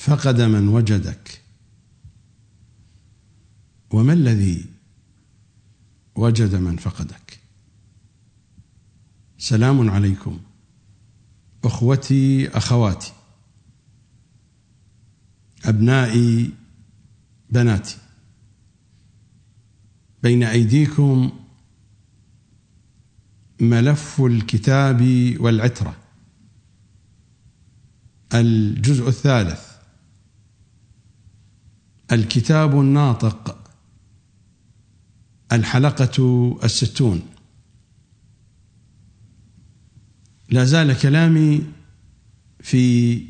فقد من وجدك. وما الذي وجد من فقدك؟ سلام عليكم. أخوتي أخواتي. أبنائي بناتي. بين أيديكم ملف الكتاب والعترة. الجزء الثالث. الكتاب الناطق الحلقة الستون. لا زال كلامي في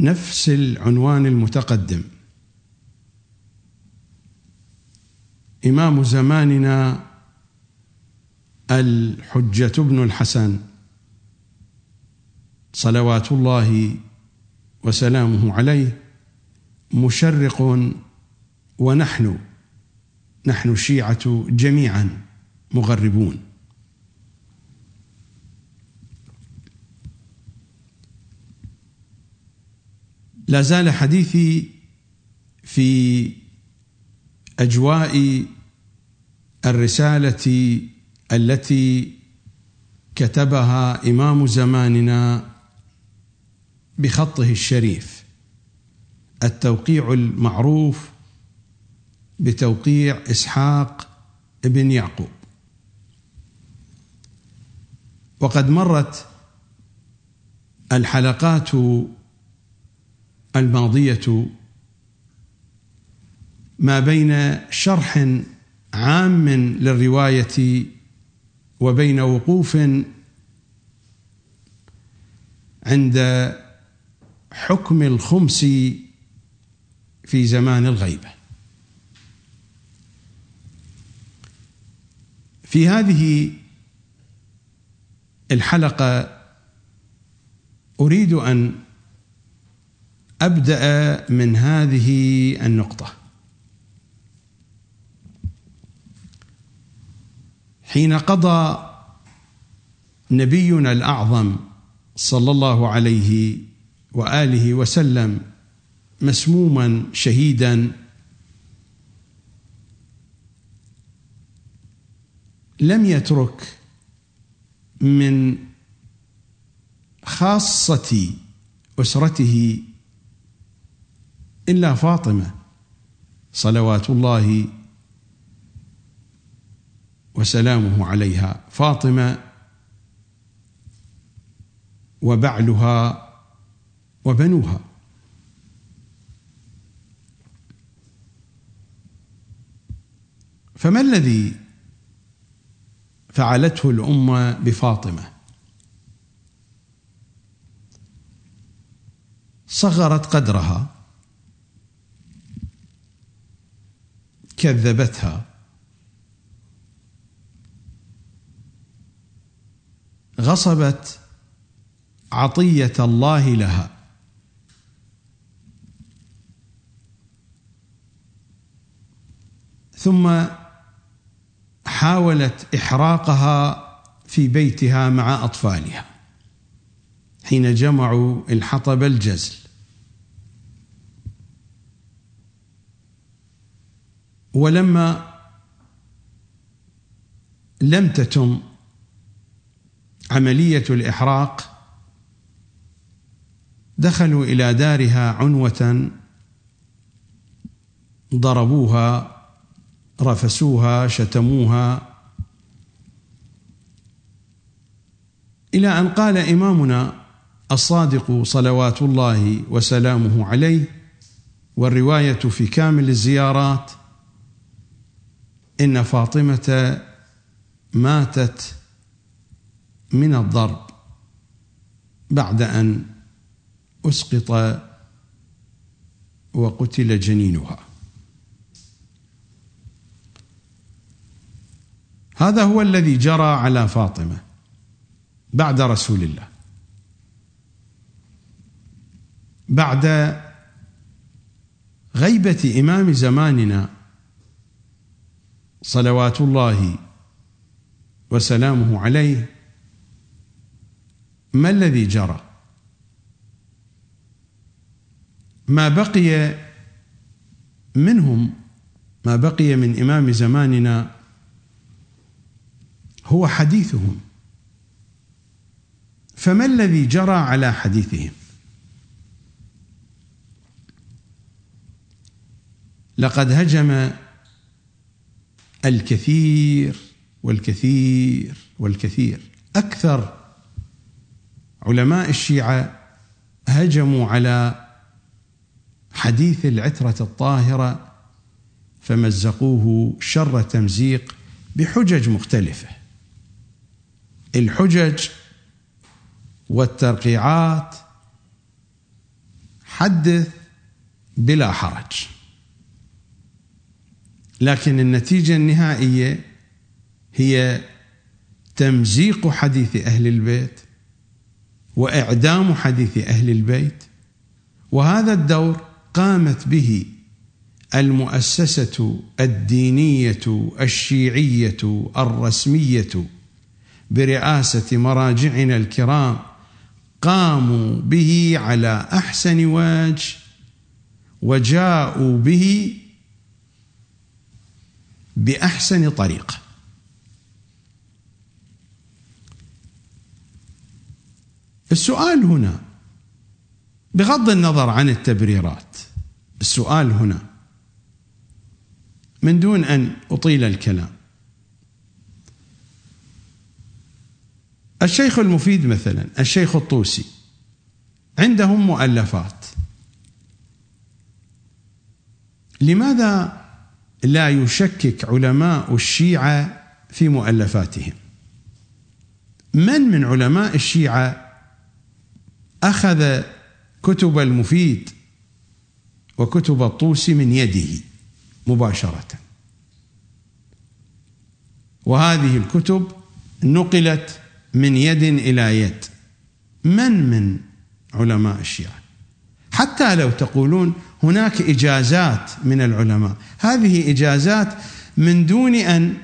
نفس العنوان المتقدم. إمام زماننا الحجة بن الحسن صلوات الله وسلامه عليه مشرق ونحن نحن الشيعة جميعا مغربون. لا زال حديثي في أجواء الرسالة التي كتبها إمام زماننا بخطه الشريف. التوقيع المعروف بتوقيع إسحاق ابن يعقوب. وقد مرت الحلقات الماضية ما بين شرح عام للرواية وبين وقوف عند حكم الخمس في زمان الغيبة. في هذه الحلقة أريد أن أبدأ من هذه النقطة. حين قضى نبينا الأعظم صلى الله عليه وآله وسلم مسموما شهيدا. لم يترك من خاصة أسرته إلا فاطمة صلوات الله وسلامه عليها. فاطمة وبعلها وبنوها. فما الذي فعلته الأمة بفاطمة؟ صغرت قدرها كذبتها غصبت عطية الله لها. ثم حاولت إحراقها في بيتها مع أطفالها. حين جمعوا الحطب الجزل. ولما لم تتم عملية الإحراق دخلوا إلى دارها عنوة ضربوها رفسوها شتموها. إلى أن قال إمامنا الصادق صلوات الله وسلامه عليه والرواية في كامل الزيارات إن فاطمة ماتت من الضرب بعد أن أسقط وقتل جنينها. هذا هو الذي جرى على فاطمة بعد رسول الله. بعد غيبة إمام زماننا صلوات الله وسلامه عليه ما الذي جرى؟ ما بقي منهم ما بقي من إمام زماننا هو حديثهم. فما الذي جرى على حديثهم؟ لقد هجم الكثير والكثير والكثير. أكثر علماء الشيعة هجموا على حديث العترة الطاهرة فمزقوه شر تمزيق بحجج مختلفة. الحجج والترقيعات حدث بلا حرج. لكن النتيجة النهائية هي تمزيق حديث أهل البيت وإعدام حديث أهل البيت وهذا الدور قامت به المؤسسة الدينية الشيعية الرسمية برئاسة مراجعنا الكرام قاموا به على أحسن وجه وجاءوا به بأحسن طريقه السؤال هنا بغض النظر عن التبريرات السؤال هنا من دون أن أطيل الكلام الشيخ المفيد مثلا الشيخ الطوسي عندهم مؤلفات. لماذا لا يشكك علماء الشيعة في مؤلفاتهم؟ من من علماء الشيعة أخذ كتب المفيد وكتب الطوسي من يده مباشرة؟ وهذه الكتب نقلت من يد إلى يد. من من علماء الشيعة؟ حتى لو تقولون هناك إجازات من العلماء. هذه إجازات من دون أن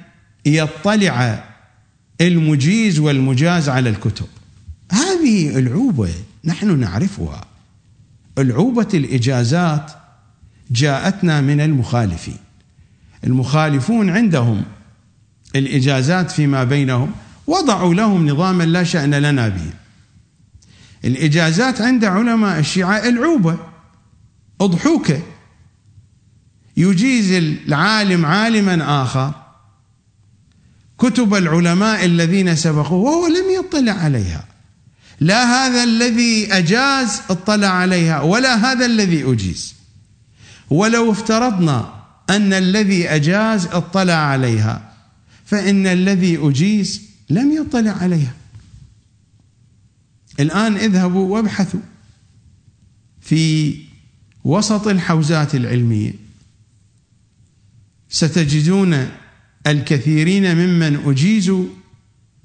يطلع المجيز والمجاز على الكتب. هذه العوبة نحن نعرفها. العوبة الإجازات جاءتنا من المخالفين. المخالفون عندهم الإجازات فيما بينهم وضعوا لهم نظاما لا شأن لنا به. الإجازات عند علماء الشيعة العوبة. أضحوكة يجيز العالم عالما آخر. كتب العلماء الذين سبقوه وهو لم يطلع عليها. لا هذا الذي أجاز اطلع عليها ولا هذا الذي أجيز. ولو افترضنا أن الذي أجاز اطلع عليها فإن الذي أجيز لم يطلع عليها. الآن اذهبوا وابحثوا في وسط الحوزات العلمية. ستجدون الكثيرين ممن أجيزوا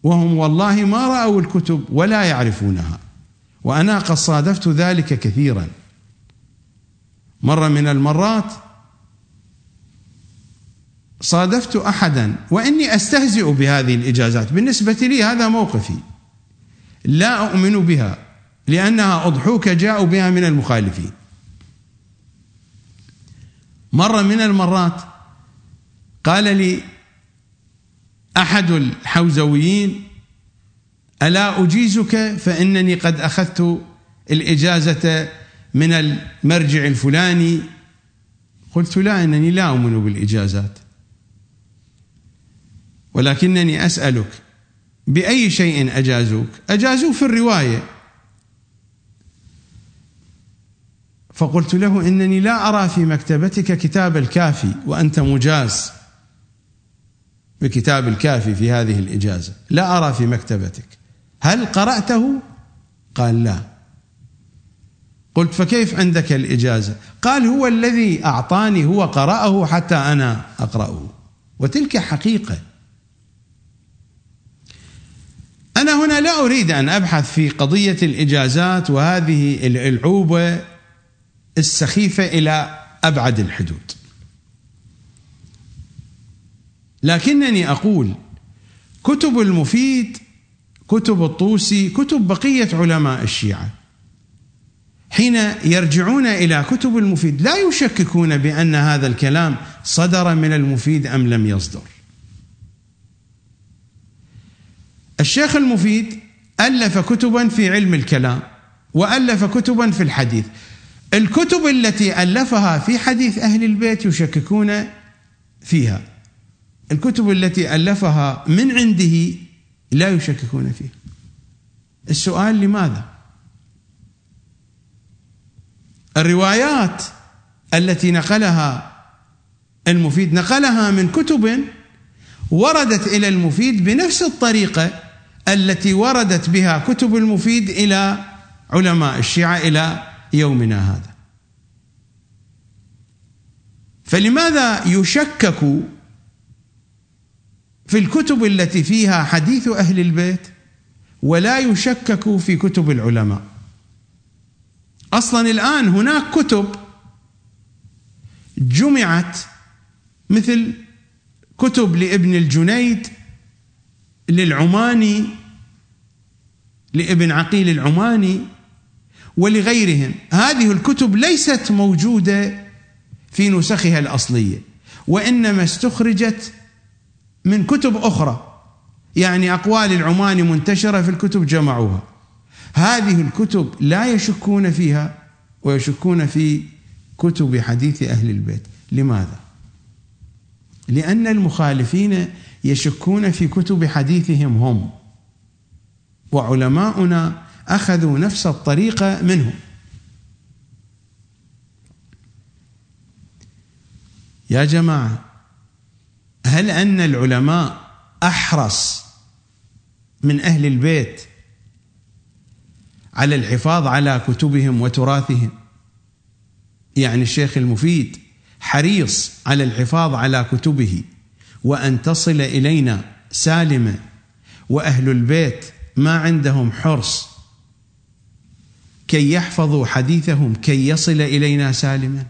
وهم والله ما رأوا الكتب ولا يعرفونها. وأنا قد صادفت ذلك كثيرا. مرة من المرات صادفت أحدا وإني أستهزئ بهذه الإجازات. بالنسبة لي هذا موقفي. لا أؤمن بها لأنها أضحوك جاءوا بها من المخالفين. مرة من المرات قال لي أحد الحوزويين ألا أجيزك؟ فإنني قد أخذت الإجازة من المرجع الفلاني. قلت لا إنني لا أؤمن بالإجازات. ولكنني أسألك بأي شيء أجازوك؟ اجازوك في الرواية. فقلت له إنني لا أرى في مكتبتك كتاب الكافي وأنت مجاز. بكتاب الكافي في هذه الإجازة. لا أرى في مكتبتك. هل قرأته؟ قال لا. قلت فكيف عندك الإجازة؟ قال هو الذي أعطاني هو قرأه حتى أنا أقرأه. وتلك حقيقة أنا هنا لا أريد أن أبحث في قضية الإجازات وهذه العوبة السخيفة إلى أبعد الحدود. لكنني أقول كتب المفيد كتب الطوسي كتب بقية علماء الشيعة حين يرجعون إلى كتب المفيد لا يشككون بأن هذا الكلام صدر من المفيد أم لم يصدر. الشيخ المفيد ألف كتبا في علم الكلام وألف كتبا في الحديث. الكتب التي ألفها في حديث أهل البيت يشككون فيها. الكتب التي ألفها من عنده لا يشككون فيها. السؤال لماذا؟ الروايات التي نقلها المفيد نقلها من كتب وردت إلى المفيد بنفس الطريقة التي وردت بها كتب المفيد إلى علماء الشيعة إلى يومنا هذا. فلماذا يشكك في الكتب التي فيها حديث أهل البيت ولا يشكك في كتب العلماء؟ أصلا الآن هناك كتب جمعت مثل كتب لابن الجنيد للعماني لابن عقيل العماني ولغيرهم. هذه الكتب ليست موجودة في نسخها الأصلية وإنما استخرجت من كتب أخرى. يعني أقوال العماني منتشرة في الكتب جمعوها. هذه الكتب لا يشكون فيها ويشكون في كتب حديث أهل البيت. لماذا؟ لأن المخالفين يشكون في كتب حديثهم هم. وعلماؤنا أخذوا نفس الطريقة منهم. يا جماعة هل أن العلماء أحرص من أهل البيت على الحفاظ على كتبهم وتراثهم؟ يعني الشيخ المفيد حريص على الحفاظ على كتبه وأن تصل إلينا سالمه وأهل البيت ما عندهم حرص كي يحفظوا حديثهم كي يصل إلينا سالما.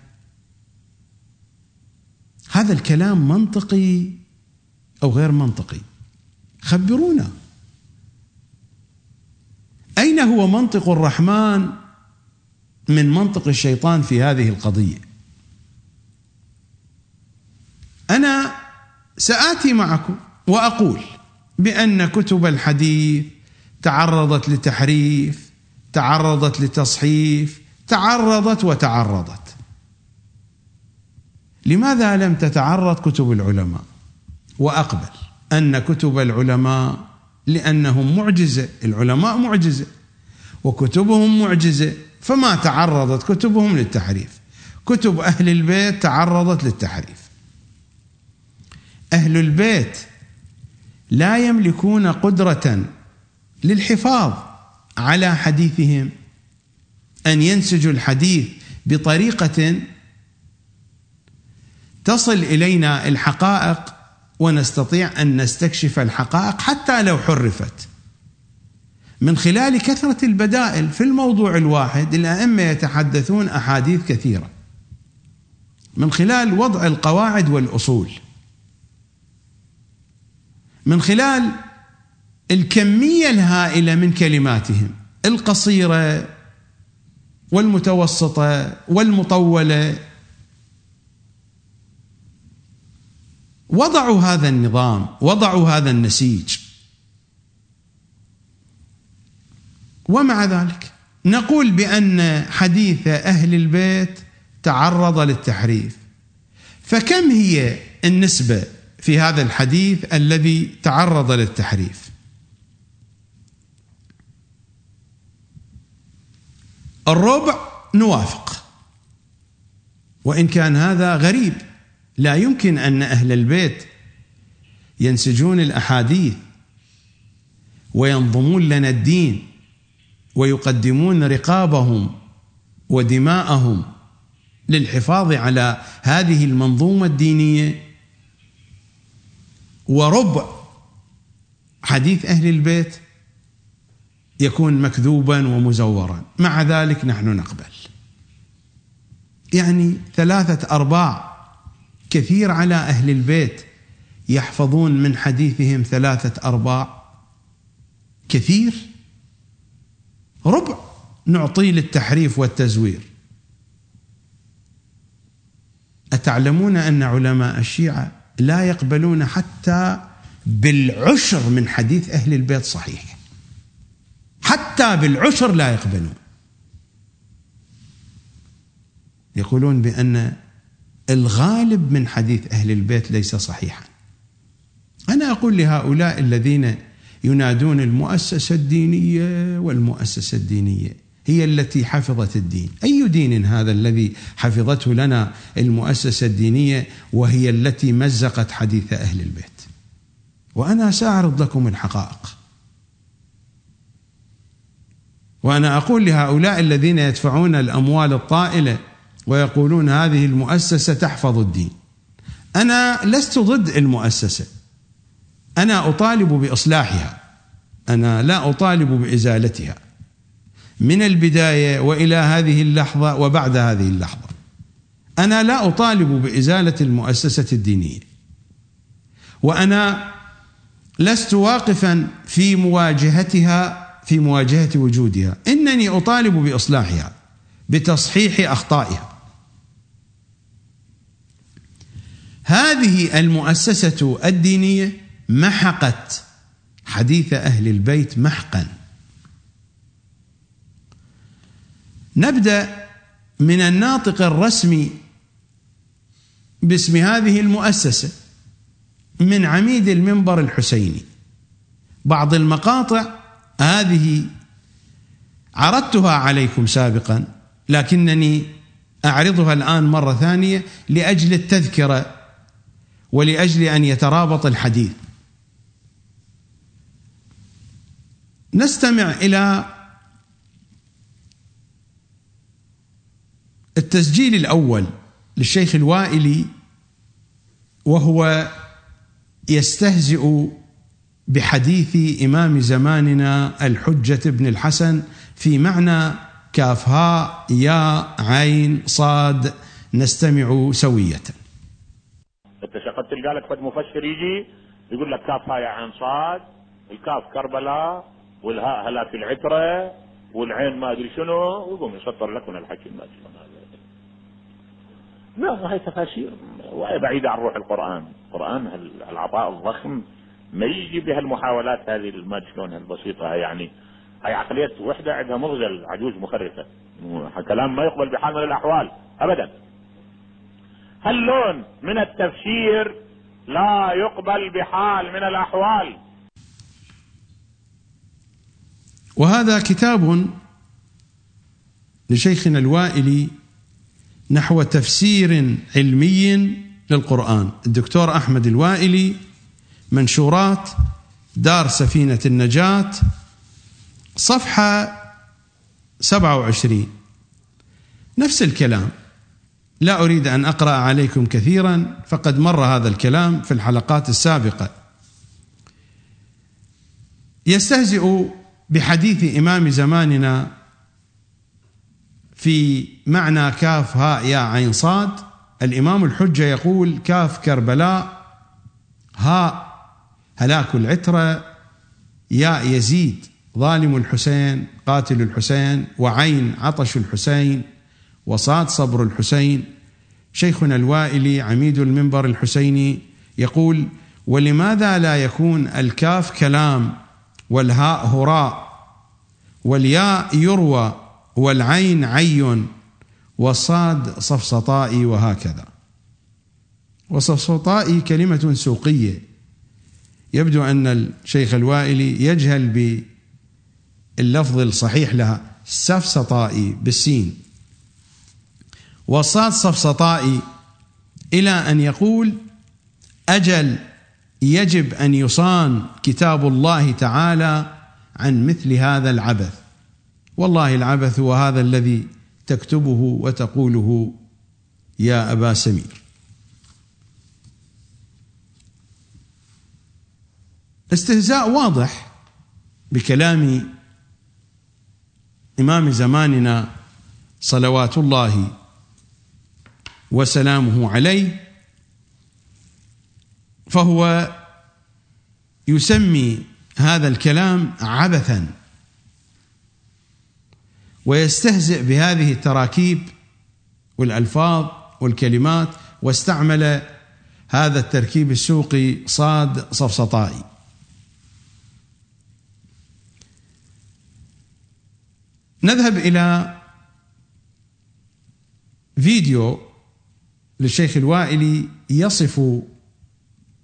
هذا الكلام منطقي أو غير منطقي؟ خبرونا. أين هو منطق الرحمن من منطق الشيطان في هذه القضية؟ أنا سآتي معكم وأقول بأن كتب الحديث تعرضت لتحريف تعرضت لتصحيف تعرضت وتعرضت. لماذا لم تتعرض كتب العلماء؟ وأقبل أن كتب العلماء لأنهم معجزة العلماء معجزة. وكتبهم معجزة فما تعرضت كتبهم للتحريف. كتب أهل البيت تعرضت للتحريف. أهل البيت لا يملكون قدرة للحفاظ على حديثهم أن ينسجوا الحديث بطريقة تصل إلينا الحقائق ونستطيع أن نستكشف الحقائق حتى لو حرفت. من خلال كثرة البدائل في الموضوع الواحد الأئمة يتحدثون أحاديث كثيرة. من خلال وضع القواعد والأصول. من خلال الكمية الهائلة من كلماتهم القصيرة والمتوسطة والمطولة. وضعوا هذا النظام وضعوا هذا النسيج. ومع ذلك نقول بأن حديث أهل البيت تعرض للتحريف. فكم هي النسبة في هذا الحديث الذي تعرض للتحريف. الربع نوافق. وإن كان هذا غريب لا يمكن أن أهل البيت ينسجون الأحاديث وينظمون لنا الدين ويقدمون رقابهم ودماءهم للحفاظ على هذه المنظومة الدينية وربع. حديث أهل البيت يكون مكذوبا ومزورا. مع ذلك نحن نقبل. يعني ثلاثة أرباع كثير على أهل البيت يحفظون من حديثهم ثلاثة أرباع كثير. ربع نعطيه للتحريف والتزوير. أتعلمون أن علماء الشيعة لا يقبلون حتى بالعشر من حديث أهل البيت صحيح. حتى بالعشر لا يقبلون. يقولون بأن الغالب من حديث أهل البيت ليس صحيحا. أنا أقول لهؤلاء الذين ينادون المؤسسة الدينية والمؤسسة الدينية هي التي حفظت الدين. أي دين هذا الذي حفظته لنا المؤسسة الدينية وهي التي مزقت حديث أهل البيت؟ وأنا سأعرض لكم الحقائق. وأنا أقول لهؤلاء الذين يدفعون الأموال الطائلة ويقولون هذه المؤسسة تحفظ الدين. أنا لست ضد المؤسسة. أنا أطالب بإصلاحها. أنا لا أطالب بإزالتها. من البداية وإلى هذه اللحظة وبعد هذه اللحظة. أنا لا أطالب بإزالة المؤسسة الدينية. وأنا لست واقفا في مواجهتها في مواجهة وجودها. إنني أطالب بإصلاحها بتصحيح أخطائها. هذه المؤسسة الدينية محقت حديث أهل البيت محقا. نبدأ من الناطق الرسمي باسم هذه المؤسسة من عميد المنبر الحسيني. بعض المقاطع هذه عرضتها عليكم سابقا لكنني أعرضها الآن مرة ثانية لأجل التذكرة ولأجل أن يترابط الحديث. نستمع إلى التسجيل الأول للشيخ الوائلي وهو يستهزئ بحديث إمام زماننا الحجة بن الحسن في معنى كاف هاء يا عين صاد نستمع سوية. انت شقد تلقى لك فد مفسر يجي يقول لك كاف هاء يا عين صاد الكاف كربلاء والهاء هلاك العتره والعين ما أدري شنو ويقوم يسطر لك من الحكي ما هذا لا هاي تفاسير وهي بعيدة عن روح القرآن. القرآن العطاء الضخم ما يجي بهالمحاولات هذه ما شلون البسيطة يعني هاي عقلية وحدة عندها مغزل عجوز مخرفة. كلام ما يقبل بحال من الأحوال أبدا. هاللون من التفسير لا يقبل بحال من الأحوال؟ وهذا كتاب لشيخنا الوائلي نحو تفسير علمي للقرآن. الدكتور أحمد الوائلي منشورات دار سفينة النجاة صفحة 27 نفس الكلام. لا أريد أن أقرأ عليكم كثيرا فقد مر هذا الكلام في الحلقات السابقة. يستهزئ بحديث إمام زماننا في معنى كاف هاء يا عين صاد. الإمام الحجة يقول كاف كربلاء هاء هلاك العترة ياء يزيد ظالم الحسين قاتل الحسين وعين عطش الحسين وصاد صبر الحسين. شيخنا الوائلي عميد المنبر الحسيني يقول ولماذا لا يكون الكاف كلام والهاء هراء والياء يروى والعين عي والصاد صفصطائي وهكذا. وصفصطائي كلمة سوقية. يبدو أن الشيخ الوائلي يجهل باللفظ الصحيح لها سفسطائي بالسين. والصاد صفصطائي إلى أن يقول أجل يجب أن يصان كتاب الله تعالى عن مثل هذا العبث. والله العبث هو هذا الذي تكتبه وتقوله يا أبا سمير. استهزاء واضح بكلام إمام زماننا صلوات الله وسلامه عليه فهو يسمي هذا الكلام عبثا. ويستهزئ بهذه التراكيب والألفاظ والكلمات واستعمل هذا التركيب السوقي صاد صفصطائي. نذهب إلى فيديو للشيخ الوائلي يصف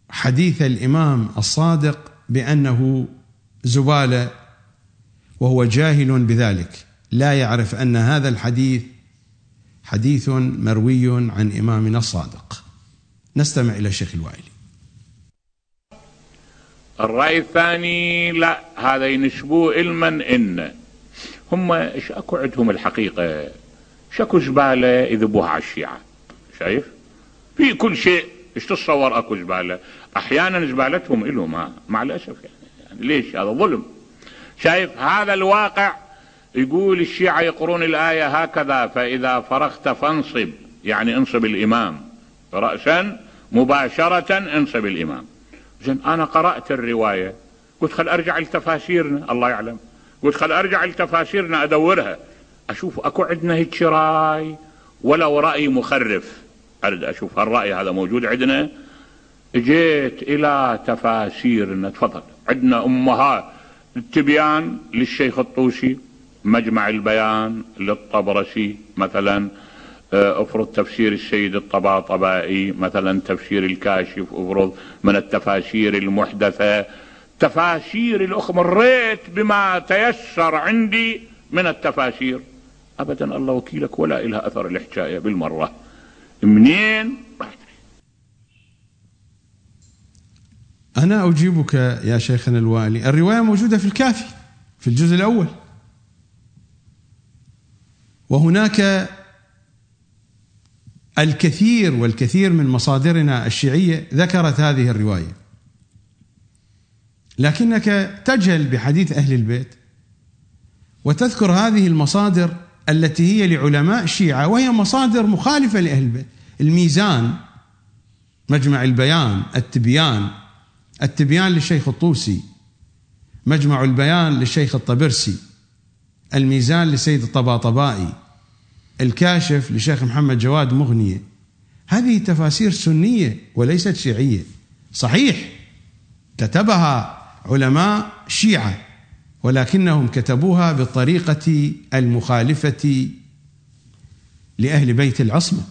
حديث الإمام الصادق بأنه زبالة وهو جاهل بذلك. لا يعرف أن هذا الحديث حديث مروي عن إمامنا الصادق. نستمع إلى الشيخ الوائلي. الرأي الثاني لا هذا ينسبوه علما إن. هم إيش أكو عندهم الحقيقة؟ شكو زبالة يذبوها على الشيعة؟ شايف؟ في كل شيء. إيش تتصور أكو زبالة أحيانا زبالتهم إلهم مع الأسف يعني. يعني. ليش؟ هذا ظلم. شايف؟ هذا الواقع يقول الشيعة يقرون الآية هكذا فإذا فرغت فانصب يعني انصب الإمام. رأسا مباشرة انصب الإمام. زين أنا قرأت الرواية. قلت خل أرجع لتفاسيرنا الله يعلم. قلت خل أرجع لتفاسيرنا أدورها. أشوف أكو عندنا هيك رأي؟ ولو رأي مخرف. أريد أشوف هالرأي هذا موجود عندنا؟ جيت إلى تفاسيرنا تفضل. عندنا أمهات التبيان للشيخ الطوسي. مجمع البيان للطبرسي مثلا آه، افرض تفسير السيد الطباطبائي مثلا تفسير الكاشف افرض من التفاسير المحدثة. تفاسير الأخ مريت بما تيسر عندي من التفاسير. ابدا الله وكيلك ولا لها أثر الحكاية بالمرة. منين؟ أنا أجيبك يا شيخنا الوالي. الرواية موجودة في الكافي في الجزء الأول. وهناك الكثير والكثير من مصادرنا الشيعية ذكرت هذه الرواية. لكنك تجهل بحديث أهل البيت وتذكر هذه المصادر التي هي لعلماء الشيعه وهي مصادر مخالفة لأهل البيت. الميزان مجمع البيان التبيان التبيان للشيخ الطوسي مجمع البيان للشيخ الطبرسي. الميزان لسيد الطباطبائي الكاشف لشيخ محمد جواد مغنية. هذه تفاسير سنية وليست شيعية. صحيح كتبها علماء شيعة ولكنهم كتبوها بالطريقة المخالفة لأهل بيت العصمة.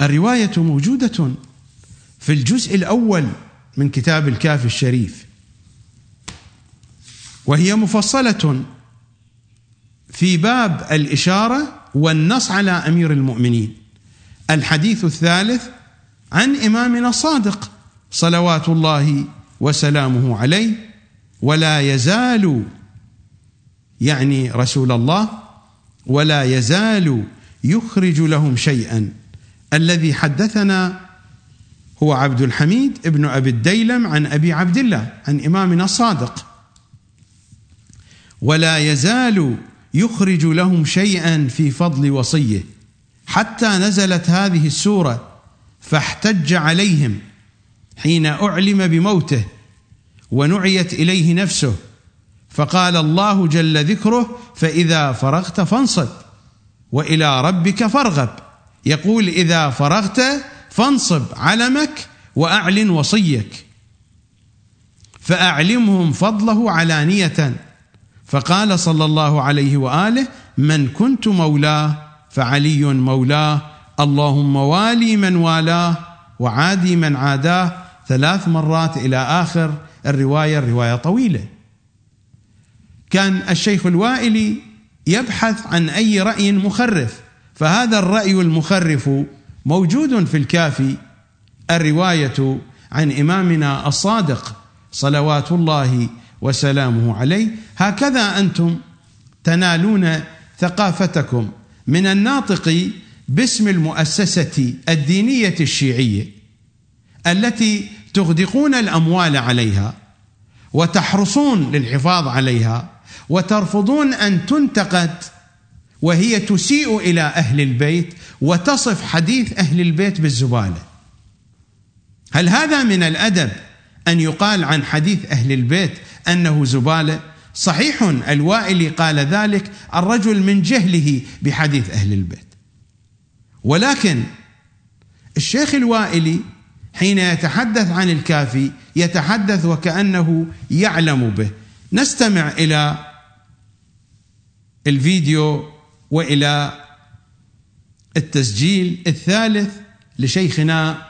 الرواية موجودة في الجزء الأول من كتاب الكافي الشريف وهي مفصلة في باب الإشارة والنص على أمير المؤمنين. الحديث الثالث عن إمامنا الصادق صلوات الله وسلامه عليه ولا يزال يعني رسول الله ولا يزال يخرج لهم شيئا. الذي حدثنا هو عبد الحميد ابن أبي الديلم عن أبي عبد الله عن إمامنا الصادق. ولا يزال يخرج لهم شيئا في فضل وصيه. حتى نزلت هذه السورة فاحتج عليهم حين أعلم بموته ونعيت إليه نفسه. فقال الله جل ذكره فإذا فرغت فانصب وإلى ربك فارغب. يقول إذا فرغت فانصب علمك وأعلن وصيك. فأعلمهم فضله علانية. فقال صلى الله عليه وآله من كنت مولاه فعلي مولاه اللهم والي من والاه وعادي من عاداه ثلاث مرات إلى آخر. الرواية الرواية طويلة. كان الشيخ الوائلي يبحث عن أي رأي مخرف فهذا الرأي المخرف موجود في الكافي. الرواية عن إمامنا الصادق صلوات الله وسلامه عليه. هكذا أنتم تنالون ثقافتكم من الناطق باسم المؤسسة الدينية الشيعية التي تغدقون الأموال عليها وتحرصون للحفاظ عليها وترفضون أن تنتقد وهي تسيء إلى أهل البيت وتصف حديث أهل البيت بالزبالة. هل هذا من الأدب أن يقال عن حديث أهل البيت أنه زبالة صحيح الوائلي قال ذلك الرجل من جهله بحديث أهل البيت. ولكن الشيخ الوائلي حين يتحدث عن الكافي يتحدث وكأنه يعلم به. نستمع إلى الفيديو وإلى التسجيل الثالث لشيخنا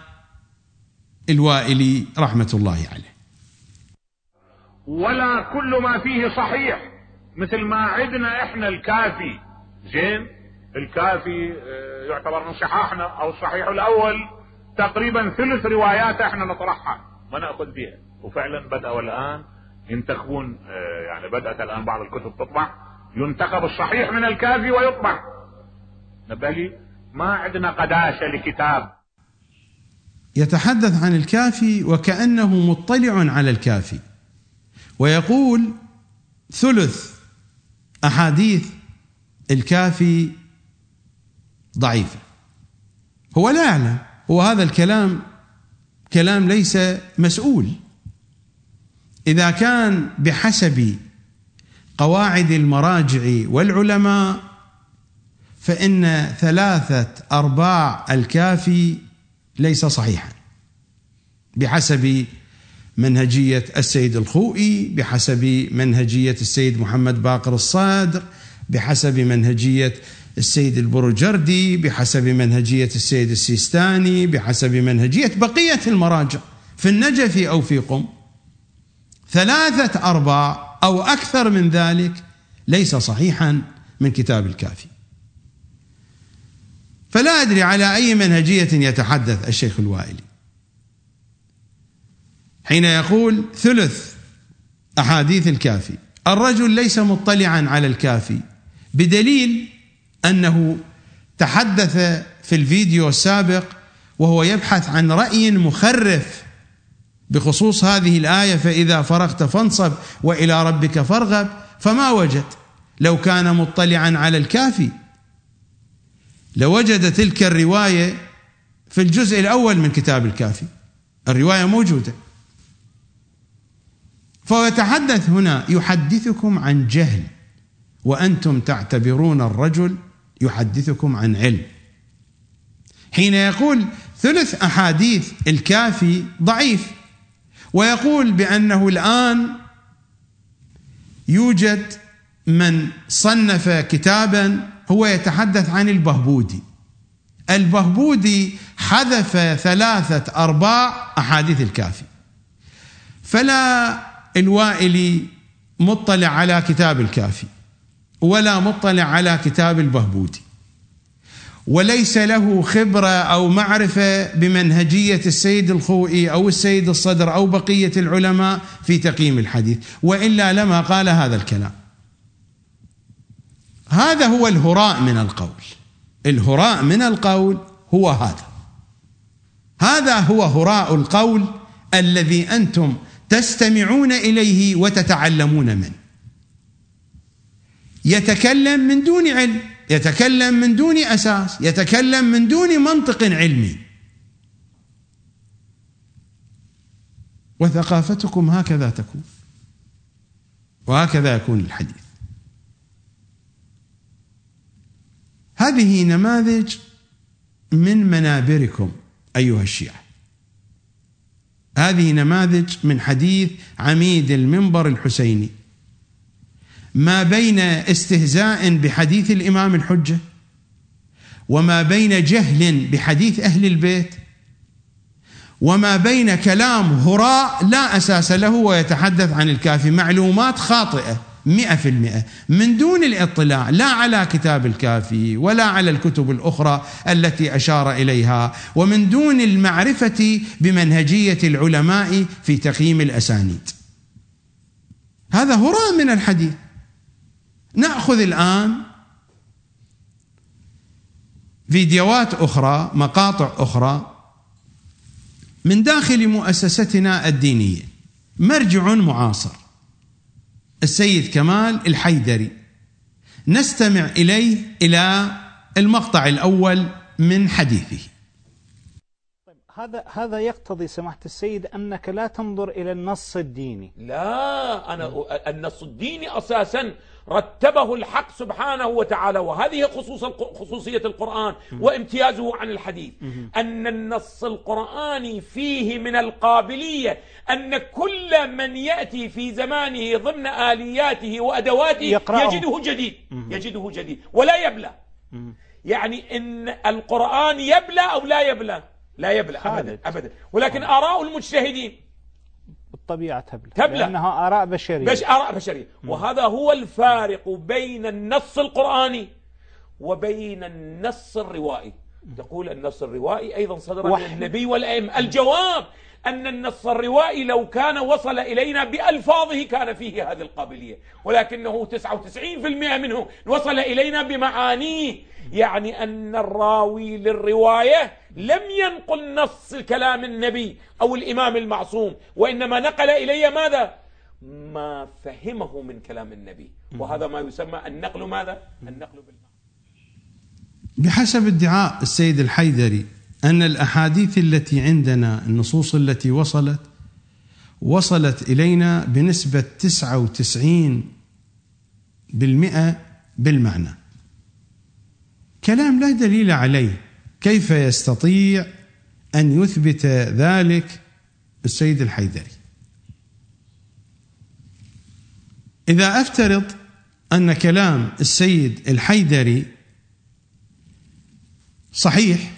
الوائلي رحمة الله عليه. ولا كل ما فيه صحيح. مثل ما عندنا إحنا الكافي. زين؟ الكافي آه، يعتبر من صحاحنا أو الصحيح الأول. تقريبا ثلث روايات إحنا نطرحها. ما نأخذ بها وفعلا بدأوا الآن ينتخبون آه، يعني بدأت الآن بعض الكتب تطبع. ينتخب الصحيح من الكافي ويطبع. نبالي ما عندنا قداسة لكتاب. يتحدث عن الكافي وكأنه مطلع على الكافي. ويقول ثلث أحاديث الكافي ضعيفة. هو لا يعلم هو هذا الكلام كلام ليس مسؤول. إذا كان بحسب قواعد المراجع والعلماء فإن ثلاثة أرباع الكافي ليس صحيحا بحسب منهجية السيد الخوئي بحسب منهجية السيد محمد باقر الصادق بحسب منهجية السيد البرجردي بحسب منهجية السيد السيستاني بحسب منهجية بقية المراجع في النجف أو في قم. ثلاثة أرباع أو أكثر من ذلك ليس صحيحا من كتاب الكافي. فلا أدري على أي منهجية يتحدث الشيخ الوائلي. حين يقول ثلث أحاديث الكافي. الرجل ليس مطلعا على الكافي بدليل أنه تحدث في الفيديو السابق وهو يبحث عن رأي مخرف بخصوص هذه الآية فإذا فرغت فانصب وإلى ربك فارغب. فما وجد؟ لو كان مطلعا على الكافي. لوجد تلك الرواية في الجزء الأول من كتاب الكافي. الرواية موجودة. فهو يتحدث هنا يحدثكم عن جهل وأنتم تعتبرون الرجل يحدثكم عن علم. حين يقول ثلث أحاديث الكافي ضعيف ويقول بأنه الآن يوجد من صنف كتابا هو يتحدث عن البهبودي. البهبودي حذف ثلاثة أرباع أحاديث الكافي. فلا الوائلي مطلع على كتاب الكافي ولا مطلع على كتاب البهبودي وليس له خبرة أو معرفة بمنهجية السيد الخوئي أو السيد الصدر أو بقية العلماء في تقييم الحديث وإلا لما قال هذا الكلام. هذا هو الهراء من القول. الهراء من القول هو هذا. هذا هو هراء القول الذي أنتم تستمعون إليه وتتعلمون منه. يتكلم من دون علم يتكلم من دون أساس يتكلم من دون منطق علمي. وثقافتكم هكذا تكون. وهكذا يكون الحديث. هذه نماذج من منابركم أيها الشيعة. هذه نماذج من حديث عميد المنبر الحسيني. ما بين استهزاء بحديث الإمام الحجة وما بين جهل بحديث أهل البيت وما بين كلام هراء لا أساس له ويتحدث عن الكافي معلومات خاطئة. مئة في المئة. من دون الاطلاع لا على كتاب الكافي ولا على الكتب الأخرى التي أشار إليها ومن دون المعرفة بمنهجية العلماء في تقييم الأسانيد. هذا هراء من الحديث. نأخذ الآن فيديوهات أخرى مقاطع أخرى من داخل مؤسستنا الدينية. مرجع معاصر. السيد كمال الحيدري. نستمع إليه إلى المقطع الأول من حديثه. هذا هذا يقتضي سماحة السيد أنك لا تنظر إلى النص الديني. لا أنا النص الديني أساسا رتبه الحق سبحانه وتعالى وهذه خصوص خصوصية القرآن وامتيازه عن الحديث. أن النص القرآني فيه من القابلية أن كل من يأتي في زمانه ضمن آلياته وأدواته يقرأه. يجده جديد. يجده جديد. ولا يبلى. يعني إن القرآن يبلى أو لا يبلى؟ لا يبلى أبدا, أبدا. ولكن آراء المجتهدين. بالطبيعة تبلى تبلى لأنها آراء بشرية. بش آراء بشرية. وهذا هو الفارق بين النص القرآني وبين النص الروائي. تقول النص الروائي أيضا صدر من النبي والأئمة. الجواب أن النص الروائي لو كان وصل إلينا بألفاظه كان فيه هذه القابلية. ولكنه 99% منه وصل إلينا بمعانيه. يعني أن الراوي للرواية لم ينقل نص كلام النبي أو الإمام المعصوم وإنما نقل إلي ماذا؟ ما فهمه من كلام النبي. وهذا ما يسمى النقل ماذا؟ النقل بالمعنى. بحسب ادعاء السيد الحيدري أن الأحاديث التي عندنا النصوص التي وصلت وصلت إلينا بنسبة 99 بالمئة بالمعنى. كلام لا دليل عليه. كيف يستطيع أن يثبت ذلك؟ السيد الحيدري. إذا أفترض أن كلام السيد الحيدري صحيح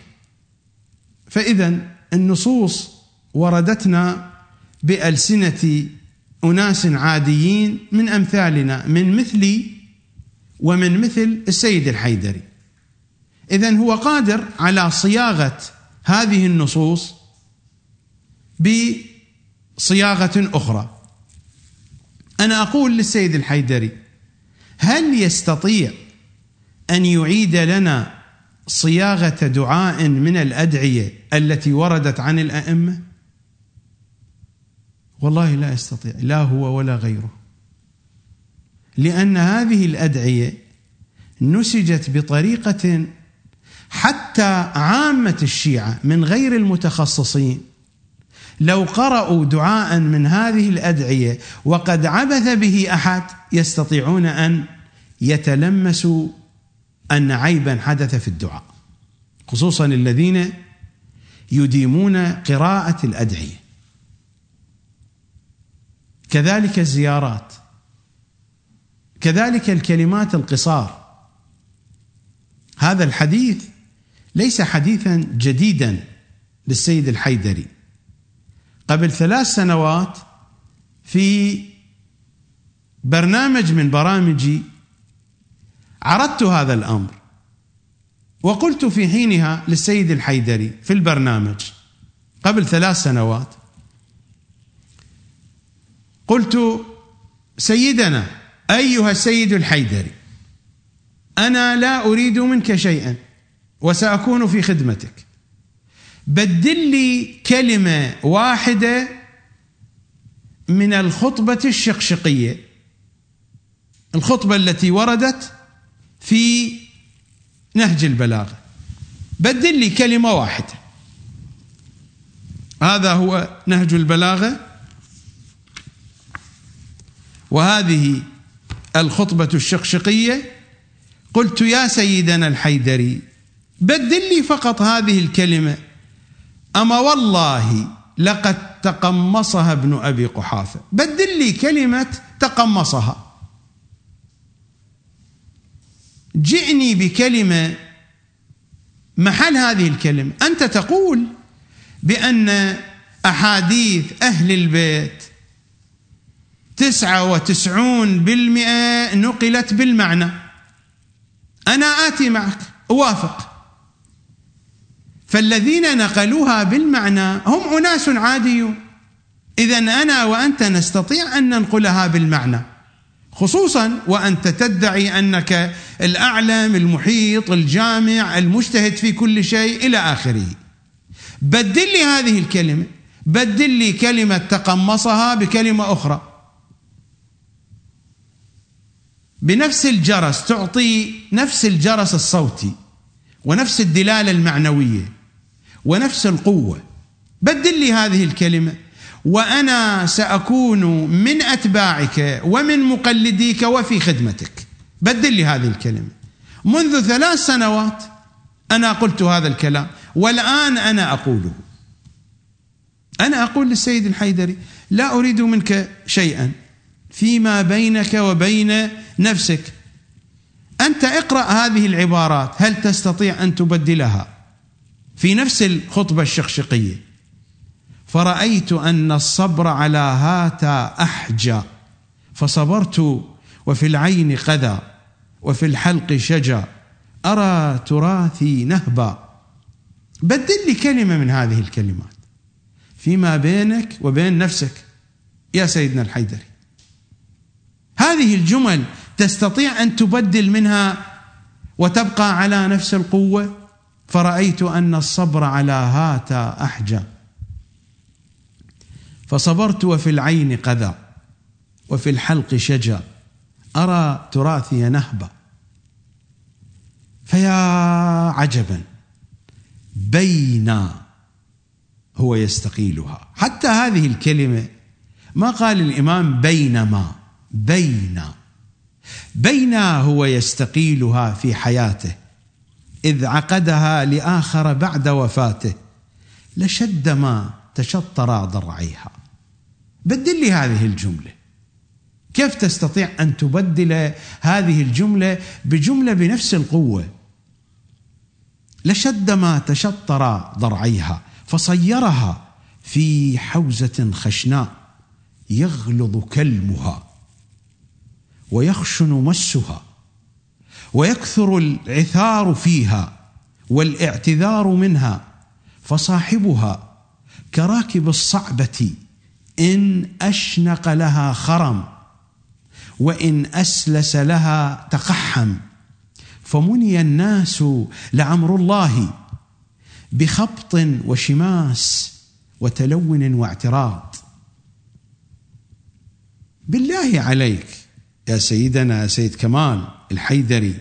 فإذا النصوص وردتنا بألسنة أناس عاديين من أمثالنا من مثلي ومن مثل السيد الحيدري. إذا هو قادر على صياغة هذه النصوص بصياغة أخرى. أنا أقول للسيد الحيدري هل يستطيع أن يعيد لنا صياغة دعاء من الأدعية التي وردت عن الأئمة؟ والله لا يستطيع لا هو ولا غيره. لأن هذه الأدعية نسجت بطريقة حتى عامة الشيعة من غير المتخصصين لو قرأوا دعاء من هذه الأدعية وقد عبث به أحد يستطيعون أن يتلمسوا أن عيبا حدث في الدعاء خصوصا الذين يديمون قراءة الأدعية. كذلك الزيارات كذلك الكلمات القصار. هذا الحديث ليس حديثا جديدا للسيد الحيدري. قبل ثلاث سنوات في برنامج من برامجي عرضت هذا الأمر وقلت في حينها للسيد الحيدري في البرنامج قبل ثلاث سنوات قلت سيدنا أيها السيد الحيدري أنا لا أريد منك شيئا. وسأكون في خدمتك. بدل لي كلمة واحدة من الخطبة الشقشقية. الخطبة التي وردت في نهج البلاغة. بدل لي كلمة واحدة. هذا هو نهج البلاغة. وهذه الخطبة الشقشقية. قلت يا سيدنا الحيدري بدل لي فقط هذه الكلمة. أما والله لقد تقمصها ابن أبي قحافة. بدل لي كلمة تقمصها. جئني بكلمة محل هذه الكلمة. أنت تقول بأن أحاديث أهل البيت تسعة وتسعون بالمئة نقلت بالمعنى. أنا آتي معك. أوافق. فالذين نقلوها بالمعنى هم أناس عاديون. اذا أنا وأنت نستطيع أن ننقلها بالمعنى خصوصا وأنت تدعي أنك الأعلم المحيط الجامع المجتهد في كل شيء إلى آخره. بدل لي هذه الكلمة بدل لي كلمة تقمصها بكلمة أخرى. بنفس الجرس تعطي نفس الجرس الصوتي ونفس الدلالة المعنوية. ونفس القوة. بدل لي هذه الكلمة. وأنا سأكون من أتباعك ومن مقلديك وفي خدمتك. بدل لي هذه الكلمة. منذ ثلاث سنوات أنا قلت هذا الكلام. والآن أنا أقوله. أنا أقول للسيد الحيدري لا أريد منك شيئا. فيما بينك وبين نفسك. أنت اقرأ هذه العبارات. هل تستطيع أن تبدلها؟ في نفس الخطبة الشقشقية. فرأيت أن الصبر على هاتا أحجى فصبرت وفي العين قذى وفي الحلق شجى. أرى تراثي نهبا. بدل لي كلمة من هذه الكلمات. فيما بينك وبين نفسك يا سيدنا الحيدري. هذه الجمل تستطيع أن تبدل منها وتبقى على نفس القوة؟ فرأيت أن الصبر على هاتا أحجى. فصبرت وفي العين قذى وفي الحلق شجى. أرى تراثي نهبة. فيا عجبا بين هو يستقيلها. حتى هذه الكلمة ما قال الإمام بينما بين بين هو يستقيلها في حياته. إذ عقدها لآخر بعد وفاته لشد ما تشطر ضرعيها. بدل لي هذه الجملة. كيف تستطيع أن تبدل هذه الجملة بجملة بنفس القوة؟ لشد ما تشطر ضرعيها فصيرها في حوزة خشناء يغلظ كلمها ويخشن مسها. ويكثر العثار فيها والاعتذار منها فصاحبها كراكب الصعبة إن أشنق لها خرم وإن أسلس لها تقحم فمني الناس لعمر الله بخبط وشماس وتلون واعتراض. بالله عليك يا سيدنا سيد كمال. الحيدري.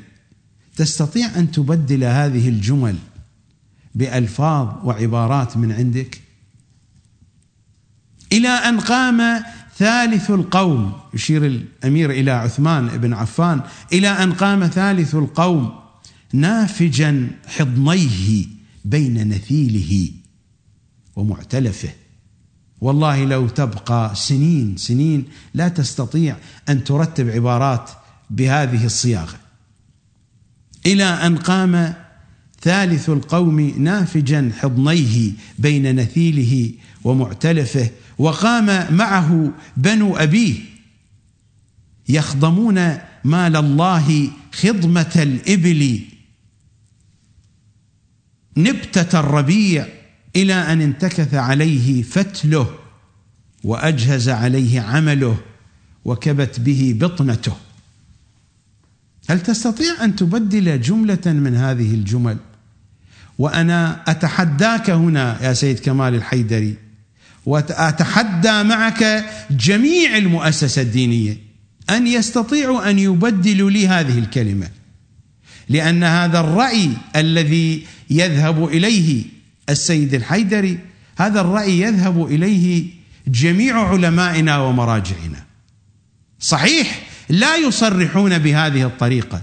تستطيع أن تبدل هذه الجمل بألفاظ وعبارات من عندك؟ إلى أن قام ثالث القوم يشير الأمير إلى عثمان بن عفان إلى أن قام ثالث القوم نافجا حضنيه بين نثيله ومعتلفه. والله لو تبقى سنين سنين لا تستطيع أن ترتب عبارات بهذه الصياغة. إلى أن قام ثالث القوم نافجا حضنيه بين نثيله ومعتلفه وقام معه بنو أبيه يخضمون مال الله خضمة الإبل. نبتة الربيع إلى أن انتكث عليه فتله وأجهز عليه عمله وكبت به بطنته. هل تستطيع أن تبدل جملة من هذه الجمل؟ وأنا أتحداك هنا يا سيد كمال الحيدري وأتحدى معك جميع المؤسسة الدينية أن يستطيعوا أن يبدلوا لي هذه الكلمة لأن هذا الرأي الذي يذهب إليه السيد الحيدري هذا الرأي يذهب إليه جميع علمائنا ومراجعنا. صحيح لا يصرحون بهذه الطريقة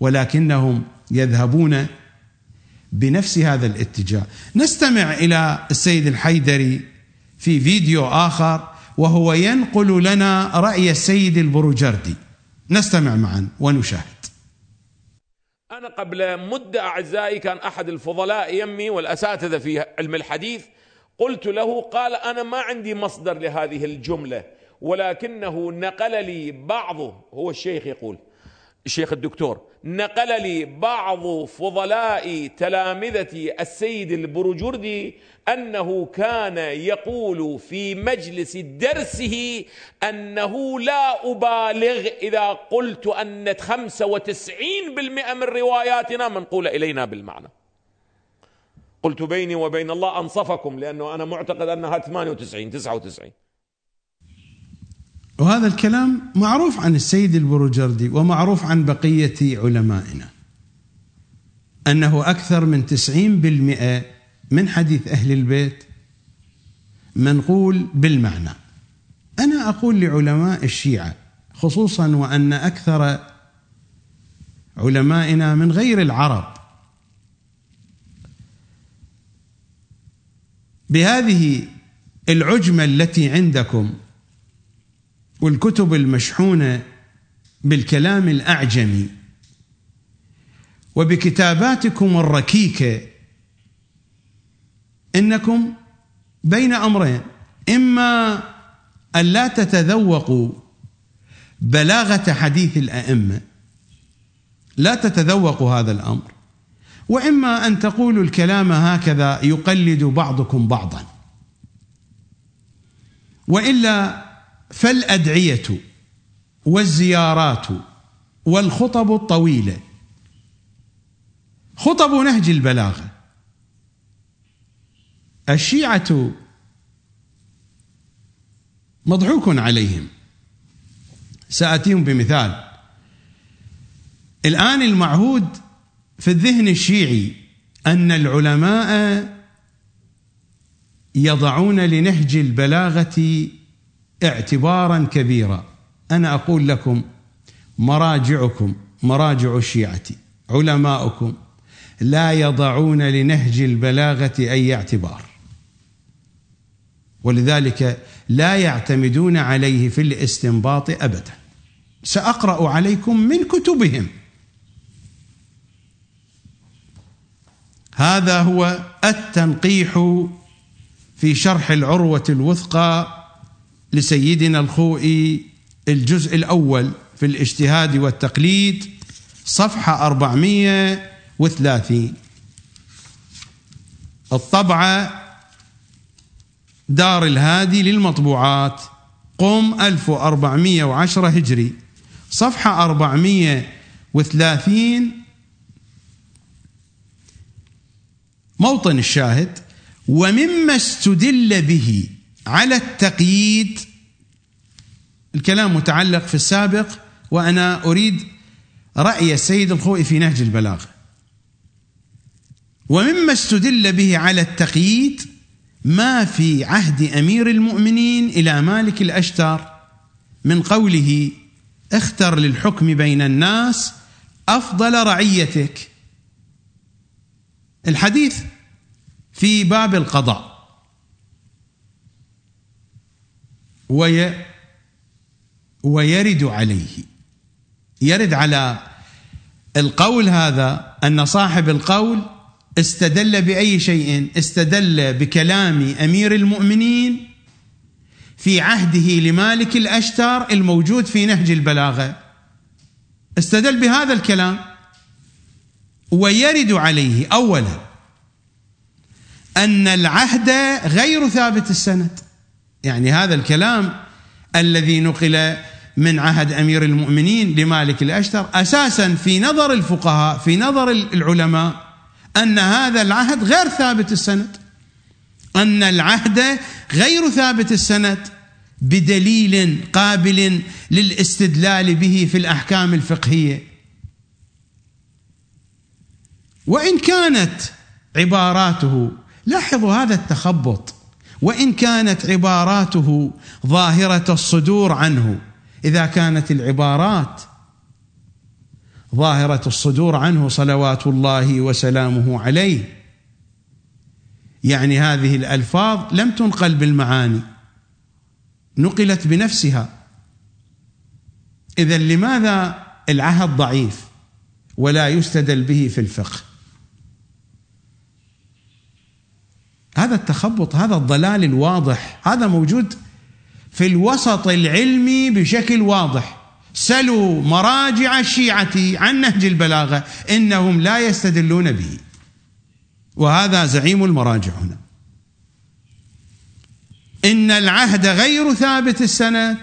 ولكنهم يذهبون بنفس هذا الاتجاه. نستمع إلى السيد الحيدري في فيديو آخر وهو ينقل لنا رأي السيد البروجردي. نستمع معا ونشاهد. أنا قبل مده اعزائي كان أحد الفضلاء يمي والأساتذة في علم الحديث قلت له قال أنا ما عندي مصدر لهذه الجملة. ولكنه نقل لي بعضه هو الشيخ يقول. الشيخ الدكتور نقل لي بعض فضلاء تلامذة السيد البرجردي أنه كان يقول في مجلس درسه أنه لا أبالغ إذا قلت أن 95% من رواياتنا منقولة إلينا بالمعنى. قلت بيني وبين الله أنصفكم لأنه أنا معتقد أنها 98 99 وهذا الكلام معروف عن السيد البروجردي ومعروف عن بقية علمائنا أنه أكثر من تسعين بالمئة من حديث أهل البيت منقول بالمعنى. أنا أقول لعلماء الشيعة خصوصا وأن أكثر علمائنا من غير العرب بهذه العجمة التي عندكم والكتب المشحونة بالكلام الأعجمي. وبكتاباتكم الركيكة إنكم بين أمرين. إما أن لا تتذوقوا بلاغة حديث الأئمة لا تتذوقوا هذا الأمر. وإما أن تقولوا الكلام هكذا يقلد بعضكم بعضا. وإلا فالأدعية والزيارات والخطب الطويلة. خطب نهج البلاغة. الشيعة مضحوك عليهم. ساتيهم بمثال. الآن المعهود في الذهن الشيعي أن العلماء يضعون لنهج البلاغة اعتبارا كبيرا. أنا أقول لكم مراجعكم مراجع الشيعة علماؤكم لا يضعون لنهج البلاغة أي اعتبار. ولذلك لا يعتمدون عليه في الاستنباط ابدا. سأقرأ عليكم من كتبهم. هذا هو التنقيح في شرح العروة الوثقى لسيدنا الخوئي الجزء الأول في الاجتهاد والتقليد صفحة 430 الطبعة دار الهادي للمطبوعات قم 1410 هجري. صفحة 430 موطن الشاهد ومما استدل به على التقييد. الكلام متعلق في السابق وأنا أريد رأي السيد الخوئي في نهج البلاغة. ومما استدل به على التقييد ما في عهد أمير المؤمنين إلى مالك الأشتر من قوله اختر للحكم بين الناس أفضل رعيتك. الحديث في باب القضاء. وي ويرد عليه. يرد على القول هذا أن صاحب القول استدل بأي شيء؟ استدل بكلام أمير المؤمنين في عهده لمالك الاشتر الموجود في نهج البلاغة. استدل بهذا الكلام ويرد عليه اولا أن العهد غير ثابت السند. يعني هذا الكلام الذي نقل من عهد أمير المؤمنين لمالك الأشتر أساسا في نظر الفقهاء في نظر العلماء أن هذا العهد غير ثابت السند. أن العهد غير ثابت السند بدليل قابل للاستدلال به في الأحكام الفقهية. وإن كانت عباراته لاحظوا هذا التخبط. وإن كانت عباراته ظاهرة الصدور عنه. إذا كانت العبارات ظاهرة الصدور عنه صلوات الله وسلامه عليه. يعني هذه الألفاظ لم تنقل بالمعاني نقلت بنفسها. اذا لماذا العهد ضعيف ولا يستدل به في الفقه؟ هذا التخبط هذا الضلال الواضح هذا موجود في الوسط العلمي بشكل واضح. سلوا مراجع الشيعة عن نهج البلاغة إنهم لا يستدلون به. وهذا زعيم المراجع هنا. إن العهد غير ثابت السند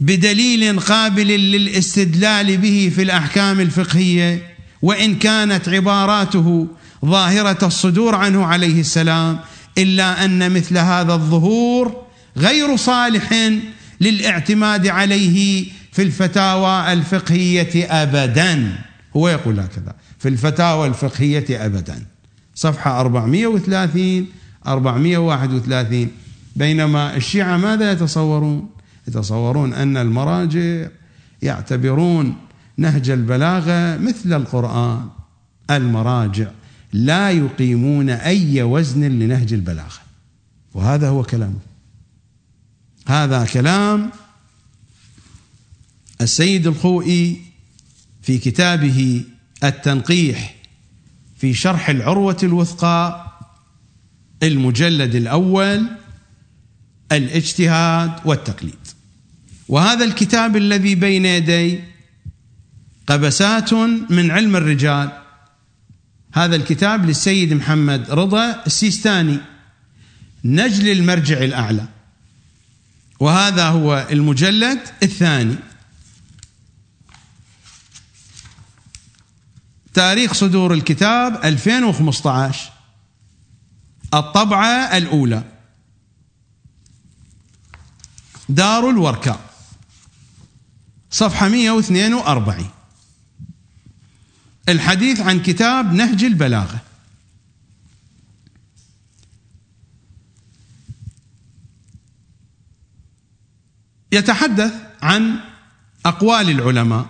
بدليل قابل للاستدلال به في الأحكام الفقهية وإن كانت عباراته ظاهرة الصدور عنه عليه السلام إلا أن مثل هذا الظهور غير صالح للاعتماد عليه في الفتاوى الفقهية أبدا. هو يقول هكذا في الفتاوى الفقهية أبدا. صفحة 430 431 بينما الشيعة ماذا يتصورون؟ يتصورون أن المراجع يعتبرون نهج البلاغة مثل القرآن المراجع. لا يقيمون أي وزن لنهج البلاغة. وهذا هو كلامه. هذا كلام السيد الخوئي في كتابه التنقيح في شرح العروة الوثقى المجلد الأول الاجتهاد والتقليد. وهذا الكتاب الذي بين يدي قبسات من علم الرجال هذا الكتاب للسيد محمد رضا السيستاني نجل المرجع الأعلى. وهذا هو المجلد الثاني. تاريخ صدور الكتاب 2015 الطبعة الأولى. دار الوركاء صفحة 142 الحديث عن كتاب نهج البلاغة. يتحدث عن أقوال العلماء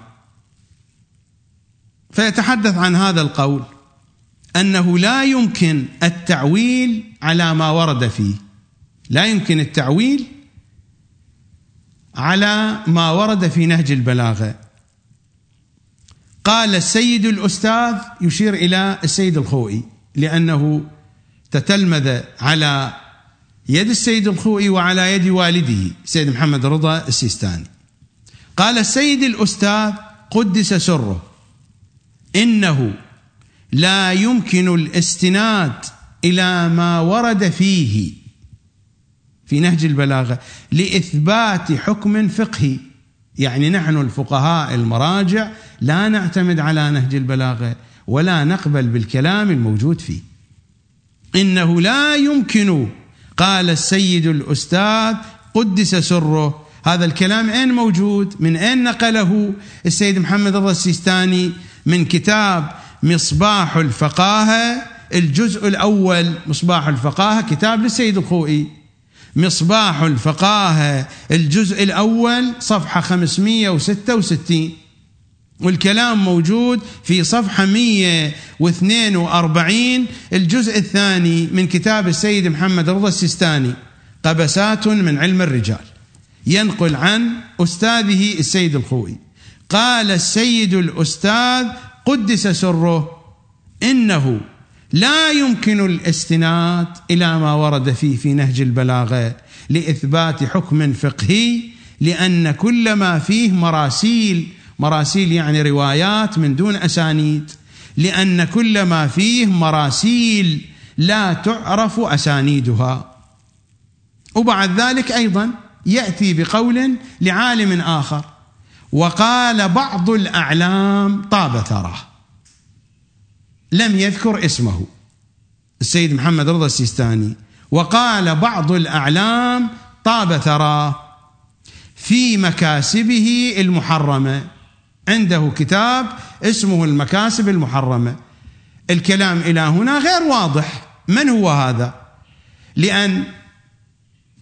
فيتحدث عن هذا القول أنه لا يمكن التعويل على ما ورد فيه. لا يمكن التعويل على ما ورد في نهج البلاغة. قال السيد الأستاذ يشير إلى السيد الخوئي لأنه تتلمذ على يد السيد الخوئي وعلى يد والده سيد محمد رضا السيستاني. قال السيد الأستاذ قدس سره إنه لا يمكن الاستناد إلى ما ورد فيه في نهج البلاغة لإثبات حكم فقهي. يعني نحن الفقهاء المراجع لا نعتمد على نهج البلاغة ولا نقبل بالكلام الموجود فيه. إنه لا يمكن قال السيد الأستاذ قدس سره. هذا الكلام أين موجود؟ من أين نقله؟ السيد محمد رضا السيستاني من كتاب مصباح الفقاهة الجزء الأول مصباح الفقاهة كتاب للسيد الخوئي. مصباح الفقاهة الجزء الأول صفحة 566 والكلام موجود في صفحة 142 الجزء الثاني من كتاب السيد محمد رضا السيستاني قبسات من علم الرجال. ينقل عن أستاذه السيد الخوي. قال السيد الأستاذ قدس سره إنه لا يمكن الاستناد إلى ما ورد فيه في نهج البلاغة لإثبات حكم فقهي لأن كل ما فيه مراسيل مراسيل يعني روايات من دون أسانيد لأن كل ما فيه مراسيل لا تعرف أسانيدها. وبعد ذلك أيضا يأتي بقول لعالم آخر وقال بعض الأعلام طاب ثراه. لم يذكر اسمه السيد محمد رضا السيستاني. وقال بعض الأعلام طاب ثراه في مكاسبه المحرمة. عنده كتاب اسمه المكاسب المحرمة. الكلام إلى هنا غير واضح. من هو هذا؟ لأن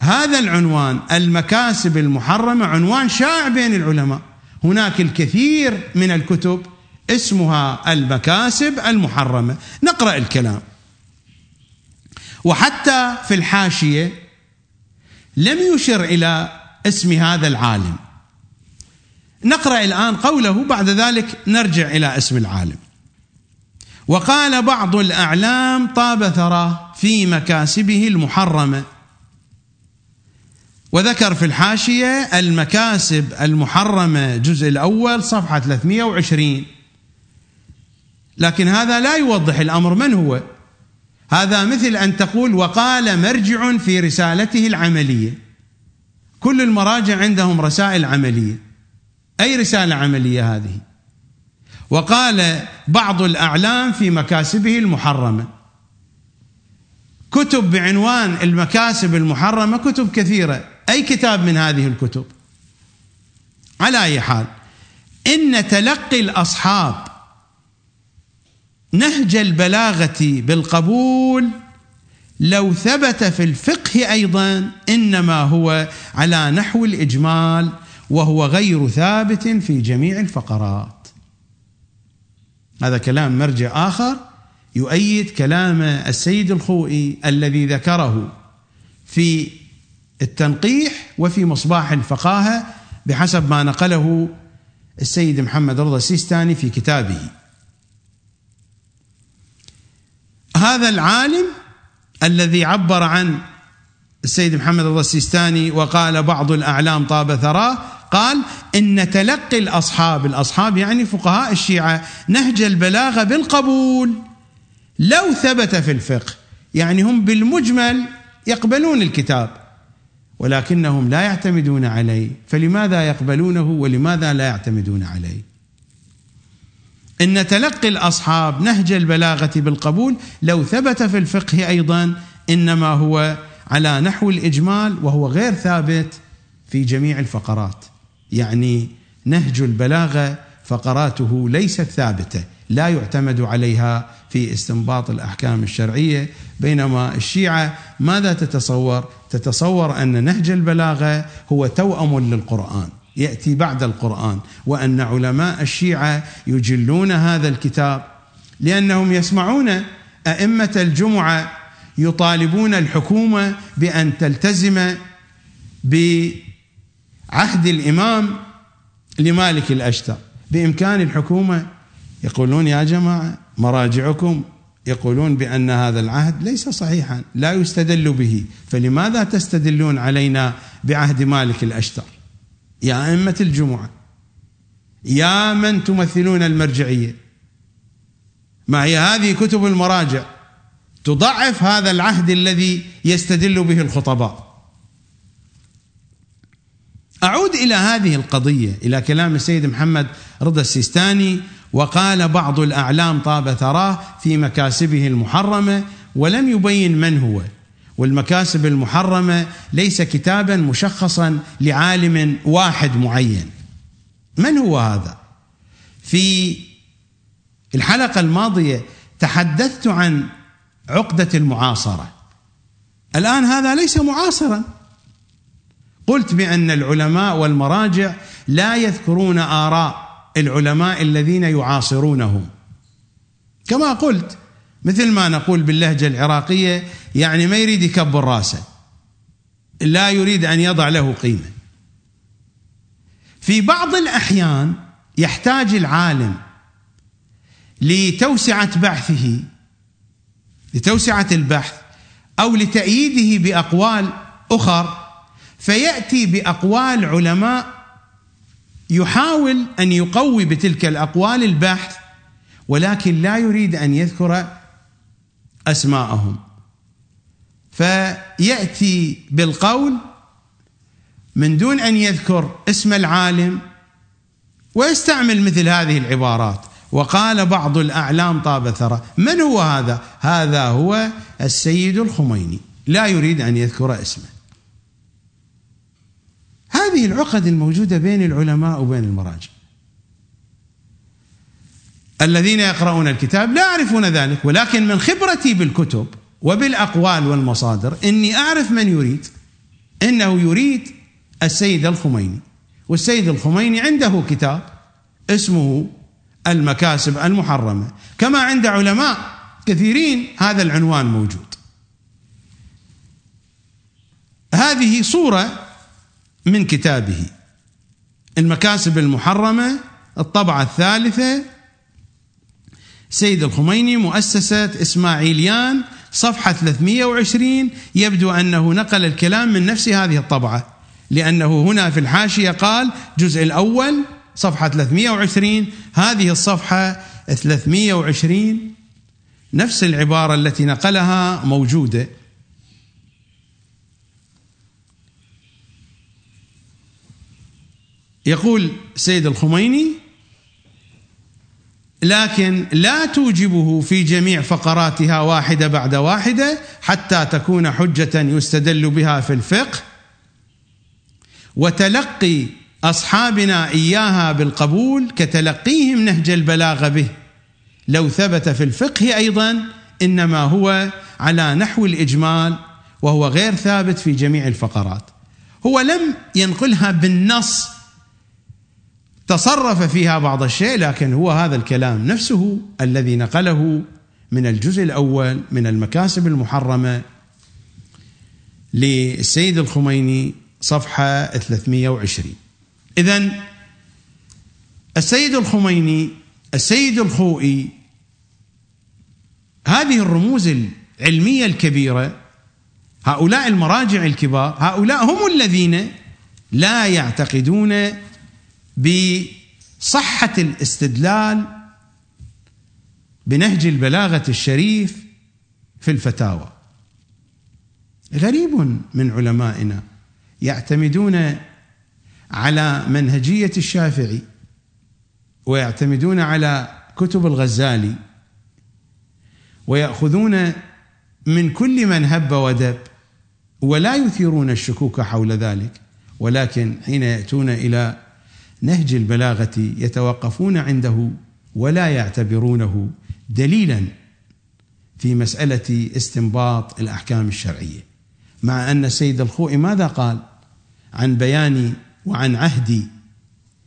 هذا العنوان المكاسب المحرمة عنوان شائع بين العلماء. هناك الكثير من الكتب اسمها المكاسب المحرمة. نقرأ الكلام. وحتى في الحاشية لم يشر إلى اسم هذا العالم. نقرأ الآن قوله بعد ذلك نرجع إلى اسم العالم. وقال بعض الأعلام طاب ثراه في مكاسبه المحرمة. وذكر في الحاشية المكاسب المحرمة جزء الأول صفحة 320 لكن هذا لا يوضح الأمر من هو؟ هذا مثل أن تقول وقال مرجع في رسالته العملية. كل المراجع عندهم رسائل عملية. أي رسالة عملية هذه؟ وقال بعض الأعلام في مكاسبه المحرمة. كتب بعنوان المكاسب المحرمة كتب كثيرة. أي كتاب من هذه الكتب؟ على أي حال إن تلقي الأصحاب نهج البلاغة بالقبول لو ثبت في الفقه أيضا إنما هو على نحو الإجمال وهو غير ثابت في جميع الفقرات. هذا كلام مرجع آخر يؤيد كلام السيد الخوئي الذي ذكره في التنقيح وفي مصباح الفقاهة بحسب ما نقله السيد محمد رضا السيستاني في كتابه. هذا العالم الذي عبر عن السيد محمد رضا السيستاني وقال بعض الأعلام طاب ثراه قال إن تلقي الأصحاب الأصحاب يعني فقهاء الشيعة نهج البلاغة بالقبول. لو ثبت في الفقه يعني هم بالمجمل يقبلون الكتاب ولكنهم لا يعتمدون عليه. فلماذا يقبلونه ولماذا لا يعتمدون عليه؟ إن تلقي الأصحاب نهج البلاغة بالقبول لو ثبت في الفقه أيضا إنما هو على نحو الإجمال وهو غير ثابت في جميع الفقرات. يعني نهج البلاغة فقراته ليست ثابتة لا يعتمد عليها في استنباط الأحكام الشرعية بينما الشيعة ماذا تتصور؟ تتصور أن نهج البلاغة هو توأم للقرآن يأتي بعد القرآن وأن علماء الشيعة يجلون هذا الكتاب لأنهم يسمعون أئمة الجمعة يطالبون الحكومة بأن تلتزم بعهد الإمام لمالك الأشتر. بإمكان الحكومة يقولون يا جماعة مراجعكم يقولون بأن هذا العهد ليس صحيحا لا يستدل به. فلماذا تستدلون علينا بعهد مالك الأشتر؟ يا أئمة الجمعة يا من تمثلون المرجعية. ما هي هذه كتب المراجع؟ تضعف هذا العهد الذي يستدل به الخطباء. أعود إلى هذه القضية إلى كلام السيد محمد رضا السيستاني وقال بعض الأعلام طاب ثراه في مكاسبه المحرمة ولم يبين من هو. والمكاسب المحرمة ليس كتابا مشخصا لعالم واحد معين. من هو هذا؟ في الحلقة الماضية تحدثت عن عقدة المعاصرة. الآن هذا ليس معاصرا. قلت بأن العلماء والمراجع لا يذكرون آراء العلماء الذين يعاصرونهم. كما قلت مثل ما نقول باللهجة العراقية يعني ما يريد يكبر راسه. لا يريد أن يضع له قيمة. في بعض الأحيان يحتاج العالم لتوسعة بحثه لتوسعة البحث أو لتأييده بأقوال أخر فيأتي بأقوال علماء يحاول أن يقوي بتلك الأقوال البحث ولكن لا يريد أن يذكر أسماءهم. فيأتي بالقول من دون أن يذكر اسم العالم ويستعمل مثل هذه العبارات. وقال بعض الأعلام طاب ثرى من هو هذا؟ هذا هو السيد الخميني. لا يريد أن يذكر اسمه. هذه العقد الموجودة بين العلماء وبين المراجع. الذين يقرؤون الكتاب لا يعرفون ذلك ولكن من خبرتي بالكتب وبالأقوال والمصادر إني أعرف من يريد. إنه يريد السيد الخميني والسيد الخميني عنده كتاب اسمه المكاسب المحرمة. كما عند علماء كثيرين هذا العنوان موجود. هذه صورة من كتابه. المكاسب المحرمة الطبعة الثالثة سيد الخميني مؤسسة إسماعيليان صفحة 320 يبدو أنه نقل الكلام من نفس هذه الطبعة لأنه هنا في الحاشية قال جزء الأول صفحة 320 هذه الصفحة 320 نفس العبارة التي نقلها موجودة. يقول سيد الخميني لكن لا توجبه في جميع فقراتها واحدة بعد واحدة حتى تكون حجة يستدل بها في الفقه وتلقي أصحابنا إياها بالقبول كتلقيهم نهج البلاغة به. لو ثبت في الفقه أيضا إنما هو على نحو الإجمال وهو غير ثابت في جميع الفقرات. هو لم ينقلها بالنص تصرف فيها بعض الشيء لكن هو هذا الكلام نفسه الذي نقله من الجزء الأول من المكاسب المحرمة للسيد الخميني صفحة 320 اذا السيد الخميني السيد الخوئي هذه الرموز العلمية الكبيرة هؤلاء المراجع الكبار هؤلاء هم الذين لا يعتقدون بصحة الاستدلال بنهج البلاغة الشريف في الفتاوى. غريب من علمائنا يعتمدون على منهجية الشافعي ويعتمدون على كتب الغزالي ويأخذون من كل من هب ودب ولا يثيرون الشكوك حول ذلك ولكن حين يأتون إلى نهج البلاغة يتوقفون عنده ولا يعتبرونه دليلا في مسألة استنباط الأحكام الشرعية. مع أن السيد الخوئي ماذا قال عن بيان وعن عهد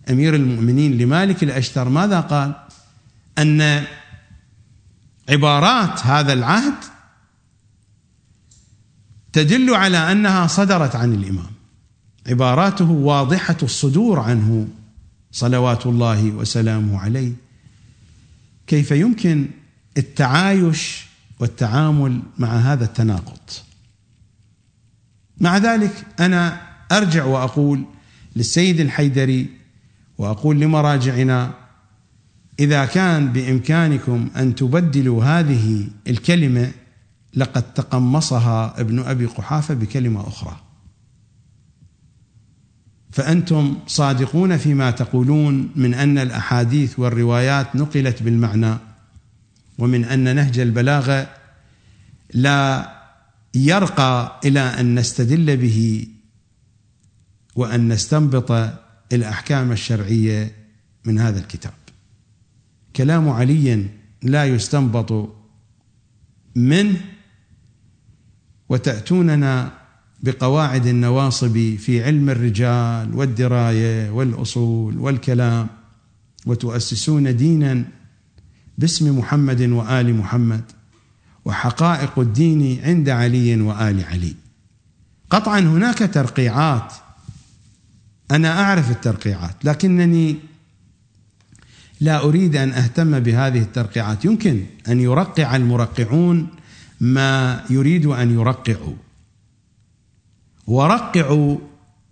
أمير المؤمنين لمالك الأشتر؟ ماذا قال؟ أن عبارات هذا العهد تدل على أنها صدرت عن الإمام. عباراته واضحة الصدور عنه. صلوات الله وسلامه عليه. كيف يمكن التعايش والتعامل مع هذا التناقض؟ مع ذلك أنا أرجع وأقول للسيد الحيدري وأقول لمراجعنا إذا كان بإمكانكم أن تبدلوا هذه الكلمة لقد تقمصها ابن أبي قحافة بكلمة أخرى. فأنتم صادقون فيما تقولون من أن الأحاديث والروايات نقلت بالمعنى ومن أن نهج البلاغه لا يرقى إلى أن نستدل به وأن نستنبط الأحكام الشرعية من هذا الكتاب. كلام علي لا يستنبط منه وتأتوننا بقواعد النواصب في علم الرجال والدراية والأصول والكلام وتؤسسون دينا باسم محمد وآل محمد وحقائق الدين عند علي وآل علي. قطعا هناك ترقيعات. أنا أعرف الترقيعات لكنني لا أريد أن أهتم بهذه الترقيعات. يمكن أن يرقع المرقعون ما يريد أن يرقعوا. ورقعوا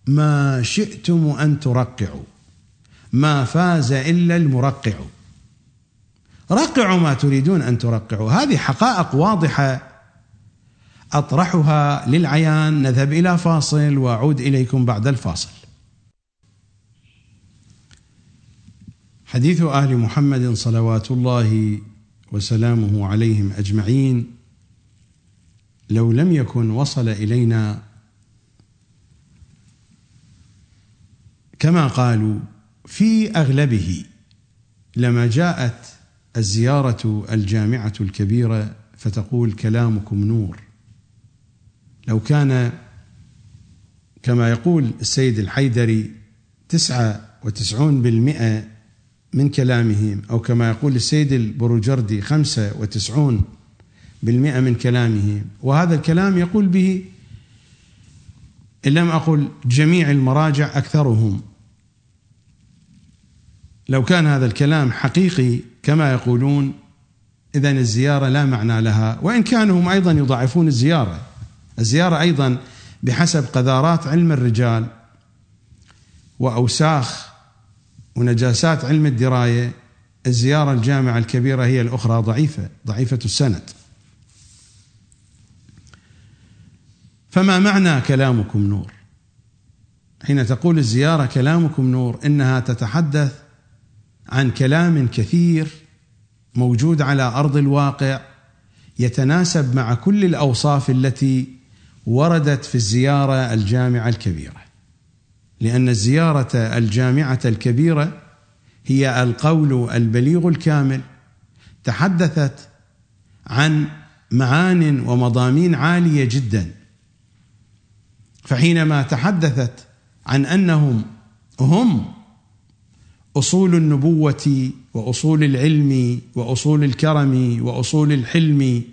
ما شئتم أن ترقعوا ما فاز إلا المرقع. رقعوا ما تريدون أن ترقعوا. هذه حقائق واضحة أطرحها للعيان. نذهب إلى فاصل وأعود إليكم بعد الفاصل. حديث أهل محمد صلوات الله وسلامه عليهم أجمعين لو لم يكن وصل إلينا كما قالوا في أغلبه لما جاءت الزيارة الجامعة الكبيرة فتقول كلامكم نور. لو كان كما يقول السيد الحيدري تسعة وتسعون بالمئة من كلامهم أو كما يقول السيد البروجردي خمسة وتسعون بالمئة من كلامهم وهذا الكلام يقول به إن لم أقل جميع المراجع أكثرهم. لو كان هذا الكلام حقيقي كما يقولون إذا الزيارة لا معنى لها. وإن كانوا هم أيضا يضاعفون الزيارة. الزيارة أيضا بحسب قذارات علم الرجال وأوساخ ونجاسات علم الدراية الزيارة الجامعة الكبيرة هي الأخرى ضعيفة ضعيفة السند. فما معنى كلامكم نور؟ حين تقول الزيارة كلامكم نور إنها تتحدث عن كلام كثير موجود على أرض الواقع يتناسب مع كل الأوصاف التي وردت في الزيارة الجامعة الكبيرة. لأن الزيارة الجامعة الكبيرة هي القول البليغ الكامل تحدثت عن معان ومضامين عالية جدا. فحينما تحدثت عن أنهم هم اصول النبوة وأصول العلم وأصول الكرم وأصول الحلم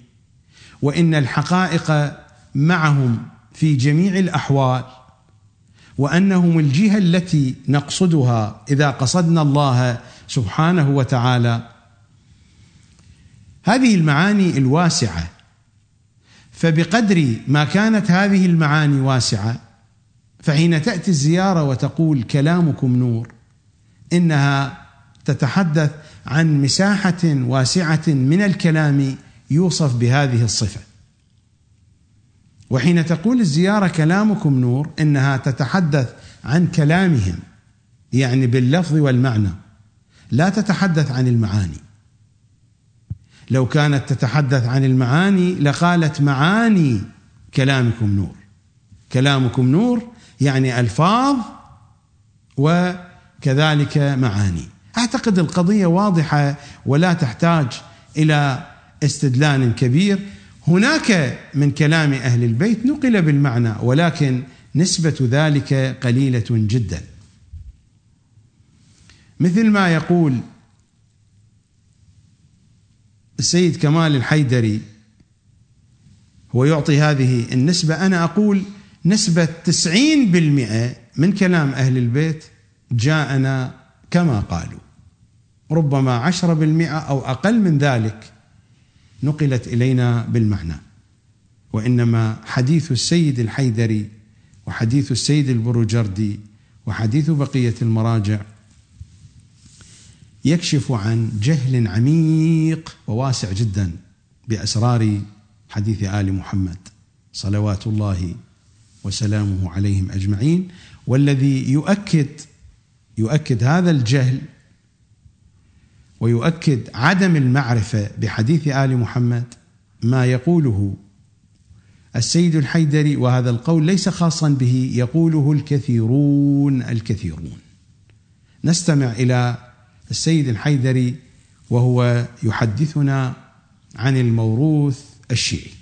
وإن الحقائق معهم في جميع الأحوال وأنهم الجهة التي نقصدها إذا قصدنا الله سبحانه وتعالى. هذه المعاني الواسعة. فبقدر ما كانت هذه المعاني واسعة فحين تأتي الزيارة وتقول كلامكم نور إنها تتحدث عن مساحة واسعة من الكلام يوصف بهذه الصفة. وحين تقول الزيارة كلامكم نور إنها تتحدث عن كلامهم يعني باللفظ والمعنى لا تتحدث عن المعاني. لو كانت تتحدث عن المعاني لقالت معاني كلامكم نور. كلامكم نور يعني ألفاظ وكذلك معاني. أعتقد القضية واضحة ولا تحتاج إلى استدلال كبير. هناك من كلام أهل البيت نقل بالمعنى ولكن نسبة ذلك قليلة جدا. مثل ما يقول السيد كمال الحيدري هو يعطي هذه النسبة. أنا أقول نسبة تسعين بالمئة من كلام أهل البيت جاءنا كما قالوا. ربما عشرة بالمئة أو أقل من ذلك نقلت إلينا بالمعنى. وإنما حديث السيد الحيدري وحديث السيد البروجردي وحديث بقية المراجع يكشف عن جهل عميق وواسع جدا بأسرار حديث آل محمد صلوات الله وسلامه عليهم أجمعين والذي يؤكد يؤكد هذا الجهل ويؤكد عدم المعرفة بحديث آل محمد ما يقوله السيد الحيدري وهذا القول ليس خاصا به يقوله الكثيرون الكثيرون. نستمع إلى السيد الحيدري وهو يحدثنا عن الموروث الشيعي.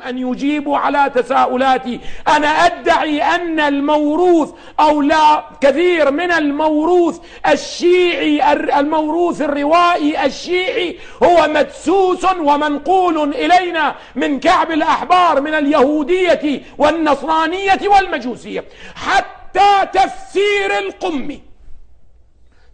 أن يجيبوا على تساؤلاتي. أنا أدعي أن الموروث أو لا كثير من الموروث الشيعي الموروث الروائي الشيعي هو مدسوس ومنقول إلينا من كعب الأحبار من اليهودية والنصرانية والمجوسية. حتى تفسير القمي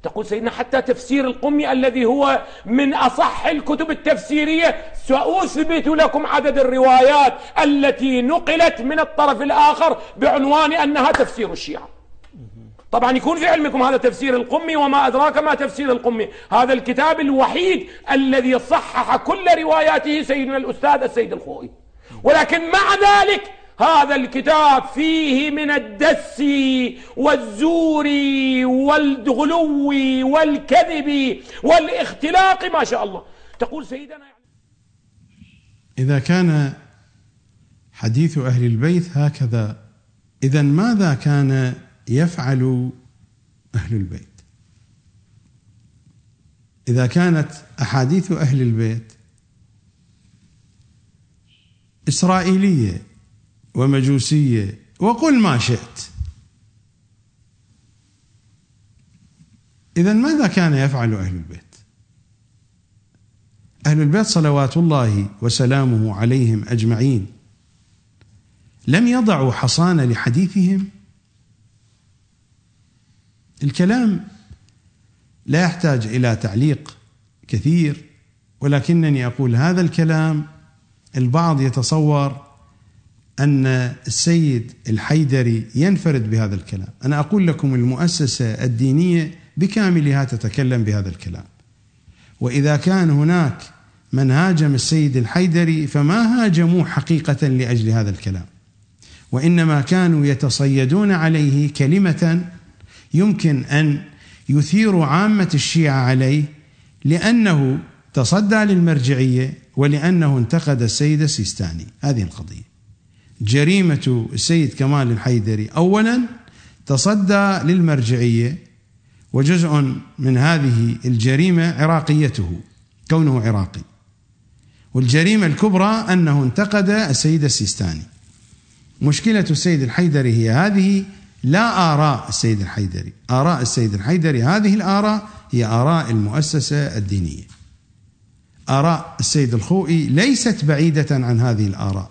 تقول سيدنا حتى تفسير القمي الذي هو من أصح الكتب التفسيرية سأثبت لكم عدد الروايات التي نقلت من الطرف الآخر بعنوان أنها تفسير الشيعة. طبعا يكون في علمكم هذا تفسير القمي وما أدراك ما تفسير القمي هذا الكتاب الوحيد الذي صحح كل رواياته سيدنا الأستاذ السيد الخوئي. ولكن مع ذلك هذا الكتاب فيه من الدس والزور والغلو والكذب والاختلاق ما شاء الله. تقول سيدنا إذا كان حديث أهل البيت هكذا إذا ماذا كان يفعل أهل البيت؟ إذا كانت أحاديث أهل البيت إسرائيلية ومجوسية وقل ما شئت. اذا ماذا كان يفعل أهل البيت؟ أهل البيت صلوات الله وسلامه عليهم أجمعين. لم يضعوا حصانه لحديثهم؟ الكلام لا يحتاج إلى تعليق كثير ولكنني أقول هذا الكلام البعض يتصور أن السيد الحيدري ينفرد بهذا الكلام، أنا أقول لكم المؤسسة الدينية بكاملها تتكلم بهذا الكلام. وإذا كان هناك من هاجم السيد الحيدري فما هاجموه حقيقة لأجل هذا الكلام. وإنما كانوا يتصيدون عليه كلمة يمكن أن يثيروا عامة الشيعة عليه لأنه تصدى للمرجعية ولأنه انتقد السيد السيستاني، هذه القضية. جريمة السيد كمال الحيدري اولا تصدى للمرجعية وجزء من هذه الجريمة عراقيته كونه عراقي. والجريمة الكبرى أنه انتقد السيد السيستاني. مشكلة السيد الحيدري هي هذه لا آراء السيد الحيدري آراء السيد الحيدري هذه الآراء هي آراء المؤسسة الدينية آراء السيد الخوئي ليست بعيدة عن هذه الآراء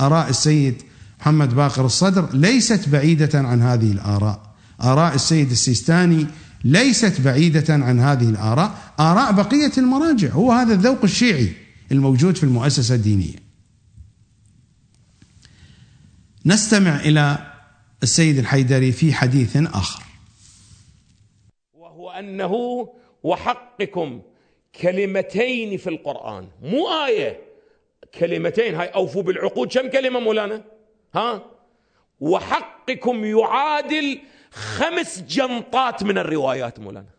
آراء السيد محمد باقر الصدر ليست بعيدة عن هذه الآراء. آراء السيد السيستاني ليست بعيدة عن هذه الآراء. آراء بقية المراجع. هو هذا الذوق الشيعي الموجود في المؤسسة الدينية. نستمع إلى السيد الحيدري في حديث آخر. وهو أنه وحقكم كلمتين في القرآن. مو آية. كلمتين. هاي أوفوا بالعقود. كم كلمة مولانا؟ ها؟ وحقكم يعادل خمس جنطات من الروايات مولانا.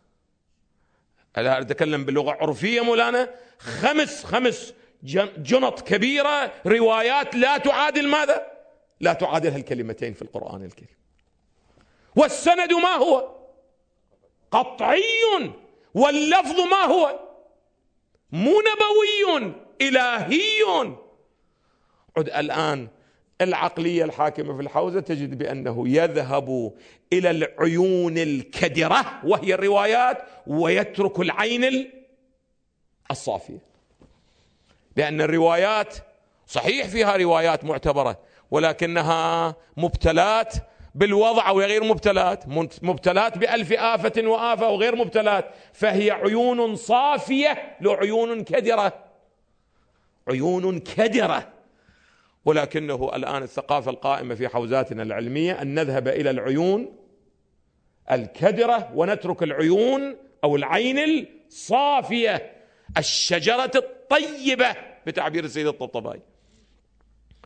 أنا أتكلم باللغة عرفية مولانا؟ خمس خمس جنط كبيرة روايات لا تعادل ماذا؟ لا تعادل هالكلمتين في القرآن الكريم. والسند ما هو؟ قطعي. واللفظ ما هو؟ مو نبوي. إلهي عد الآن العقلية الحاكمة في الحوزة تجد بأنه يذهب إلى العيون الكدرة وهي الروايات ويترك العين الصافية. لأن الروايات صحيح فيها روايات معتبرة ولكنها مبتلات بالوضع أو غير مبتلات مبتلات بألف آفة وآفة وغير مبتلات فهي عيون صافية لعيون كدرة. عيون كدرة. ولكنه الآن الثقافة القائمة في حوزاتنا العلمية أن نذهب إلى العيون الكدرة ونترك العيون أو العين الصافية الشجرة الطيبة بتعبير السيد الطبطبائي.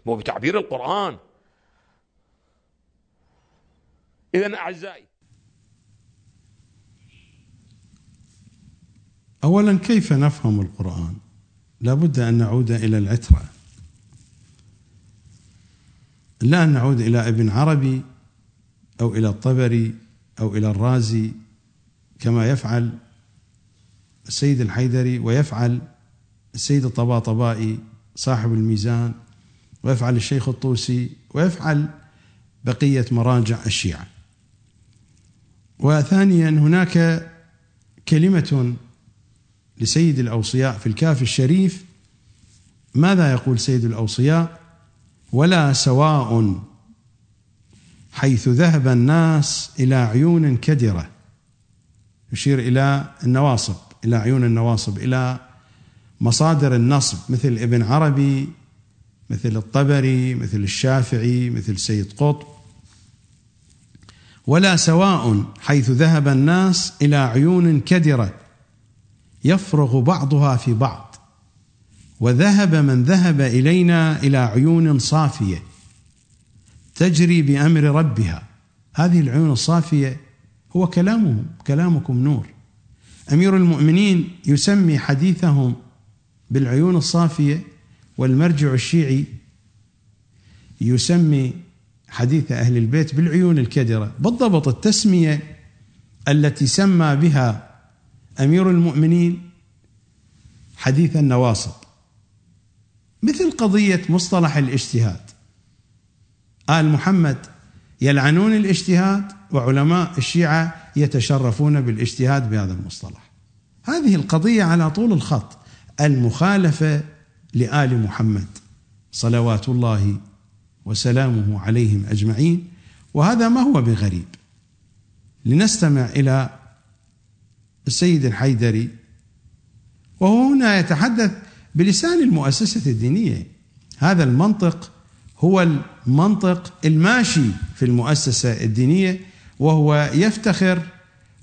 هو بتعبير القرآن. إذا أعزائي. أولا كيف نفهم القرآن لابد أن نعود إلى العترة. لا أن نعود إلى ابن عربي أو إلى الطبري أو إلى الرازي كما يفعل السيد الحيدري ويفعل السيد الطباطبائي صاحب الميزان ويفعل الشيخ الطوسي ويفعل بقية مراجع الشيعة. وثانيا هناك كلمة لسيد الأوصياء في الكاف الشريف. ماذا يقول سيد الأوصياء؟ ولا سواء حيث ذهب الناس إلى عيون كدرة. يشير إلى النواصب إلى عيون النواصب إلى مصادر النصب مثل ابن عربي مثل الطبري مثل الشافعي مثل سيد قطب. ولا سواء حيث ذهب الناس إلى عيون كدرة. يفرغ بعضها في بعض. وذهب من ذهب إلينا إلى عيون صافية تجري بأمر ربها. هذه العيون الصافية هو كلامهم كلامكم نور. أمير المؤمنين يسمي حديثهم بالعيون الصافية والمرجع الشيعي يسمي حديث أهل البيت بالعيون الكدرة. بالضبط التسمية التي سمى بها أمير المؤمنين حديث النواصب. مثل قضية مصطلح الاجتهاد. آل محمد يلعنون الاجتهاد وعلماء الشيعة يتشرفون بالاجتهاد بهذا المصطلح. هذه القضية على طول الخط المخالفة لآل محمد صلوات الله وسلامه عليهم أجمعين وهذا ما هو بغريب. لنستمع إلى السيد الحيدري وهو هنا يتحدث بلسان المؤسسة الدينية. هذا المنطق هو منطق الماشي في المؤسسة الدينية وهو يفتخر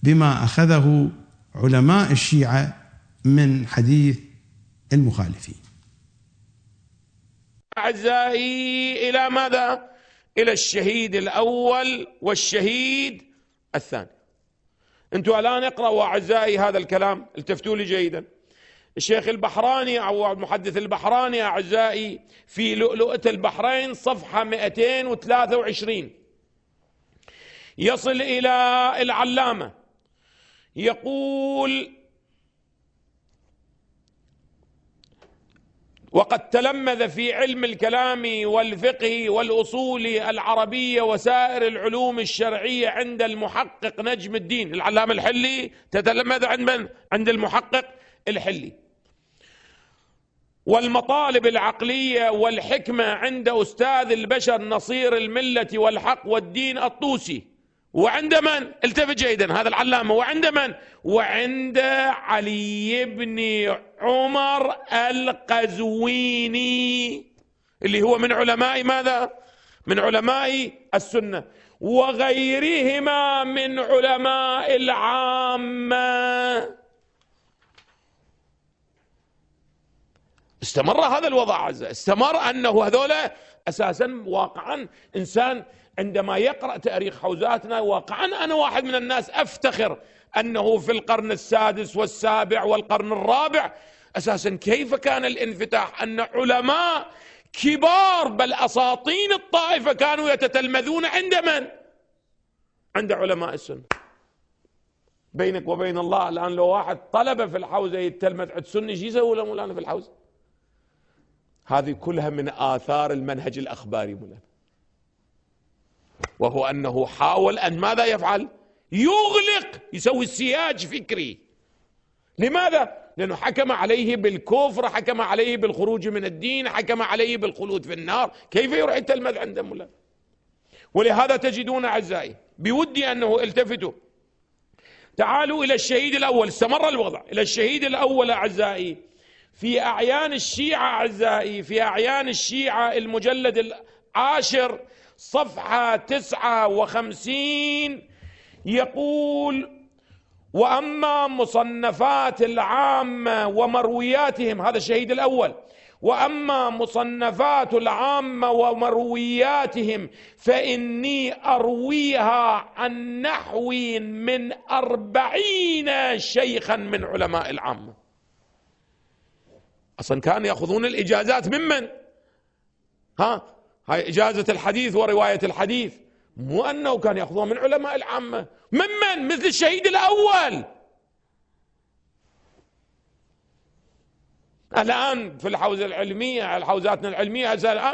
بما أخذه علماء الشيعة من حديث المخالفين. أعزائي إلى ماذا؟ إلى الشهيد الأول والشهيد الثاني. أنتم الآن اقرأوا أعزائي هذا الكلام التفتوا لي جيدا. الشيخ البحراني أو المحدث البحراني أعزائي في لؤلؤة البحرين صفحة 223 يصل إلى العلامة. يقول وقد تلمذ في علم الكلام والفقه والأصول العربية وسائر العلوم الشرعية عند المحقق نجم الدين. العلامة الحلي تتلمذ عند من؟ عند المحقق الحلي. والمطالب العقلية والحكمة عند أستاذ البشر نصير الملة والحق والدين الطوسي. وعند من؟ التفت جيدا هذا العلامة. وعند من؟ وعند علي بن عمر القزويني اللي هو من علماء ماذا؟ من علماء السنة. وغيرهما من علماء العامة. استمر هذا الوضع استمر أنه هذولا أساسا واقعا إنسان عندما يقرأ تاريخ حوزاتنا واقعا أنا واحد من الناس أفتخر أنه في القرن السادس والسابع والقرن الرابع أساسا كيف كان الانفتاح؟ أن علماء كبار بل أساطين الطائفة كانوا يتتلمذون عند من؟ عند علماء السنة. بينك وبين الله الآن لو واحد طلبة في الحوزة يتلمذ عند سني شو يسوي له مولانا في الحوزة؟ هذه كلها من آثار المنهج الأخباري مولانا وهو أنه حاول أن ماذا يفعل؟ يغلق يسوي سياج فكري. لماذا؟ لأنه حكم عليه بالكفر حكم عليه بالخروج من الدين حكم عليه بالخلود في النار. كيف يروح يتلمذ عند مولانا؟ ولهذا تجدون أعزائي بودي أنه التفتوا. تعالوا إلى الشهيد الأول استمر الوضع. إلى الشهيد الأول أعزائي في أعيان الشيعة أعزائي في أعيان الشيعة المجلد العاشر صفحة تسعة وخمسين يقول وأما مصنفات العامة ومروياتهم هذا الشهيد الأول وأما مصنفات العامه ومروياتهم فإني أرويها عن نحو من أربعين شيخا من علماء العامه أصلا كانوا يأخذون الإجازات ممن ها؟ هاي إجازة الحديث ورواية الحديث. مو أنه كان يأخذوها من علماء العامة. ممن؟ مثل الشهيد الأول. الآن في الحوزة العلمية الحوزاتنا العلمية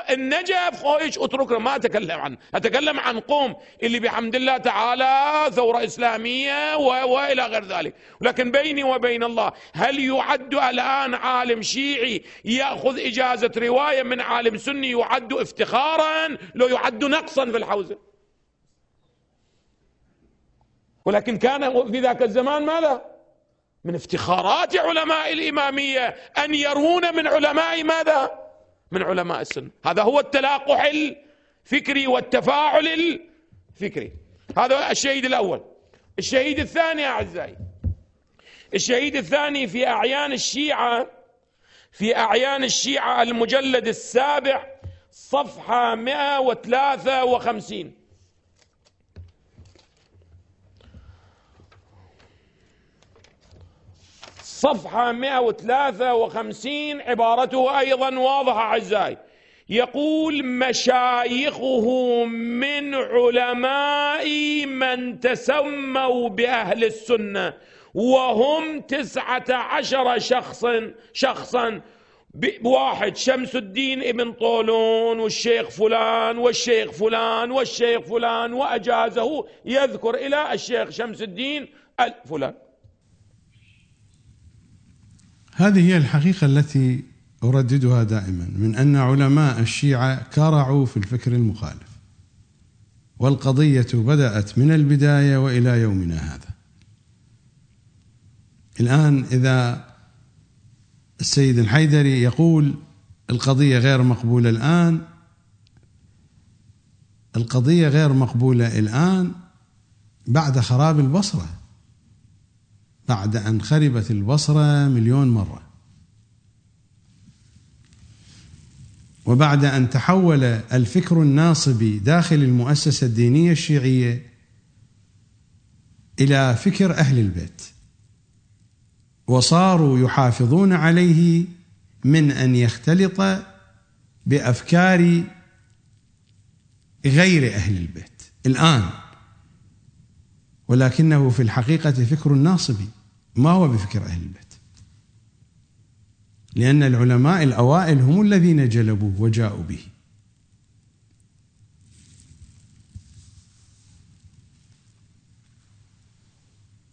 النجف خويش اتركنا ما أتكلم عنه أتكلم عن قوم اللي بحمد الله تعالى ثورة إسلامية وإلى غير ذلك. لكن بيني وبين الله هل يعد الآن عالم شيعي يأخذ إجازة رواية من عالم سني يعد افتخارا؟ لو يعد نقصا في الحوزة. ولكن كان في ذاك الزمان ماذا؟ من افتخارات علماء الإمامية أن يرون من علماء ماذا؟ من علماء السنة. هذا هو التلاقح الفكري والتفاعل الفكري. هذا الشهيد الأول. الشهيد الثاني أعزائي. الشهيد الثاني في أعيان الشيعة في أعيان الشيعة المجلد السابع صفحة 153 صفحة 153 عبارته أيضا واضحة أعزائي. يقول مشايخه من علماء من تسموا بأهل السنة وهم تسعة عشر شخصا شخصا. واحد شمس الدين ابن طولون والشيخ فلان والشيخ فلان والشيخ فلان وأجازه يذكر إلى الشيخ شمس الدين فلان. هذه هي الحقيقة التي أرددها دائما من أن علماء الشيعة كرعوا في الفكر المخالف والقضية بدأت من البداية وإلى يومنا هذا. الآن إذا السيد الحيدري يقول القضية غير مقبولة الآن القضية غير مقبولة الآن بعد خراب البصرة. بعد أن خربت البصرة مليون مرة. وبعد أن تحول الفكر الناصبي داخل المؤسسة الدينية الشيعية إلى فكر أهل البيت. وصاروا يحافظون عليه من أن يختلط بأفكار غير أهل البيت. الآن. ولكنه في الحقيقة فكر ناصبي. ما هو بفكر أهل البيت؟ لأن العلماء الأوائل هم الذين جلبوه وجاءوا به.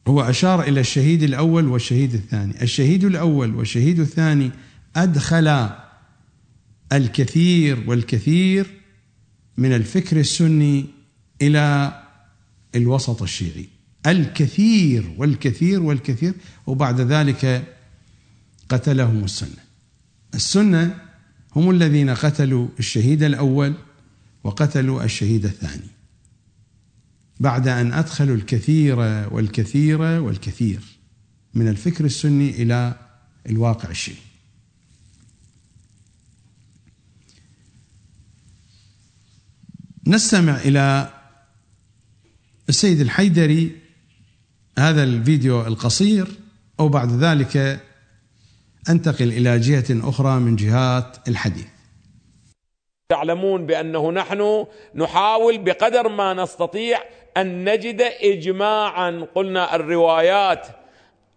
هو أشار إلى الشهيد الأول والشهيد الثاني. الشهيد الأول والشهيد الثاني أدخل الكثير والكثير من الفكر السني إلى الوسط الشيعي. الكثير والكثير والكثير وبعد ذلك قتلهم السنة. السنة هم الذين قتلوا الشهيد الأول وقتلوا الشهيد الثاني. بعد أن أدخلوا الكثير والكثير والكثير من الفكر السني إلى الواقع الشيعي نستمع إلى السيد الحيدري هذا الفيديو القصير أو بعد ذلك أنتقل إلى جهة أخرى من جهات الحديث. تعلمون بأنه نحن نحاول بقدر ما نستطيع أن نجد إجماعا قلنا الروايات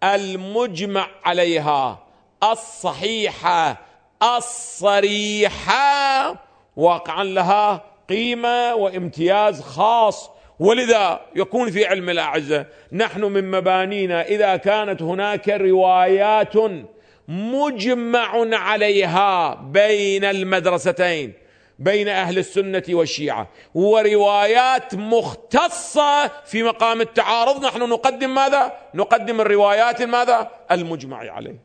المجمع عليها الصحيحة الصريحة واقعا لها قيمة وامتياز خاص ولذا يكون في علم الأعزة نحن من مبانينا إذا كانت هناك روايات مجمع عليها بين المدرستين بين أهل السنة والشيعة وروايات مختصة في مقام التعارض نحن نقدم ماذا؟ نقدم الروايات ماذا؟ المجمع عليه.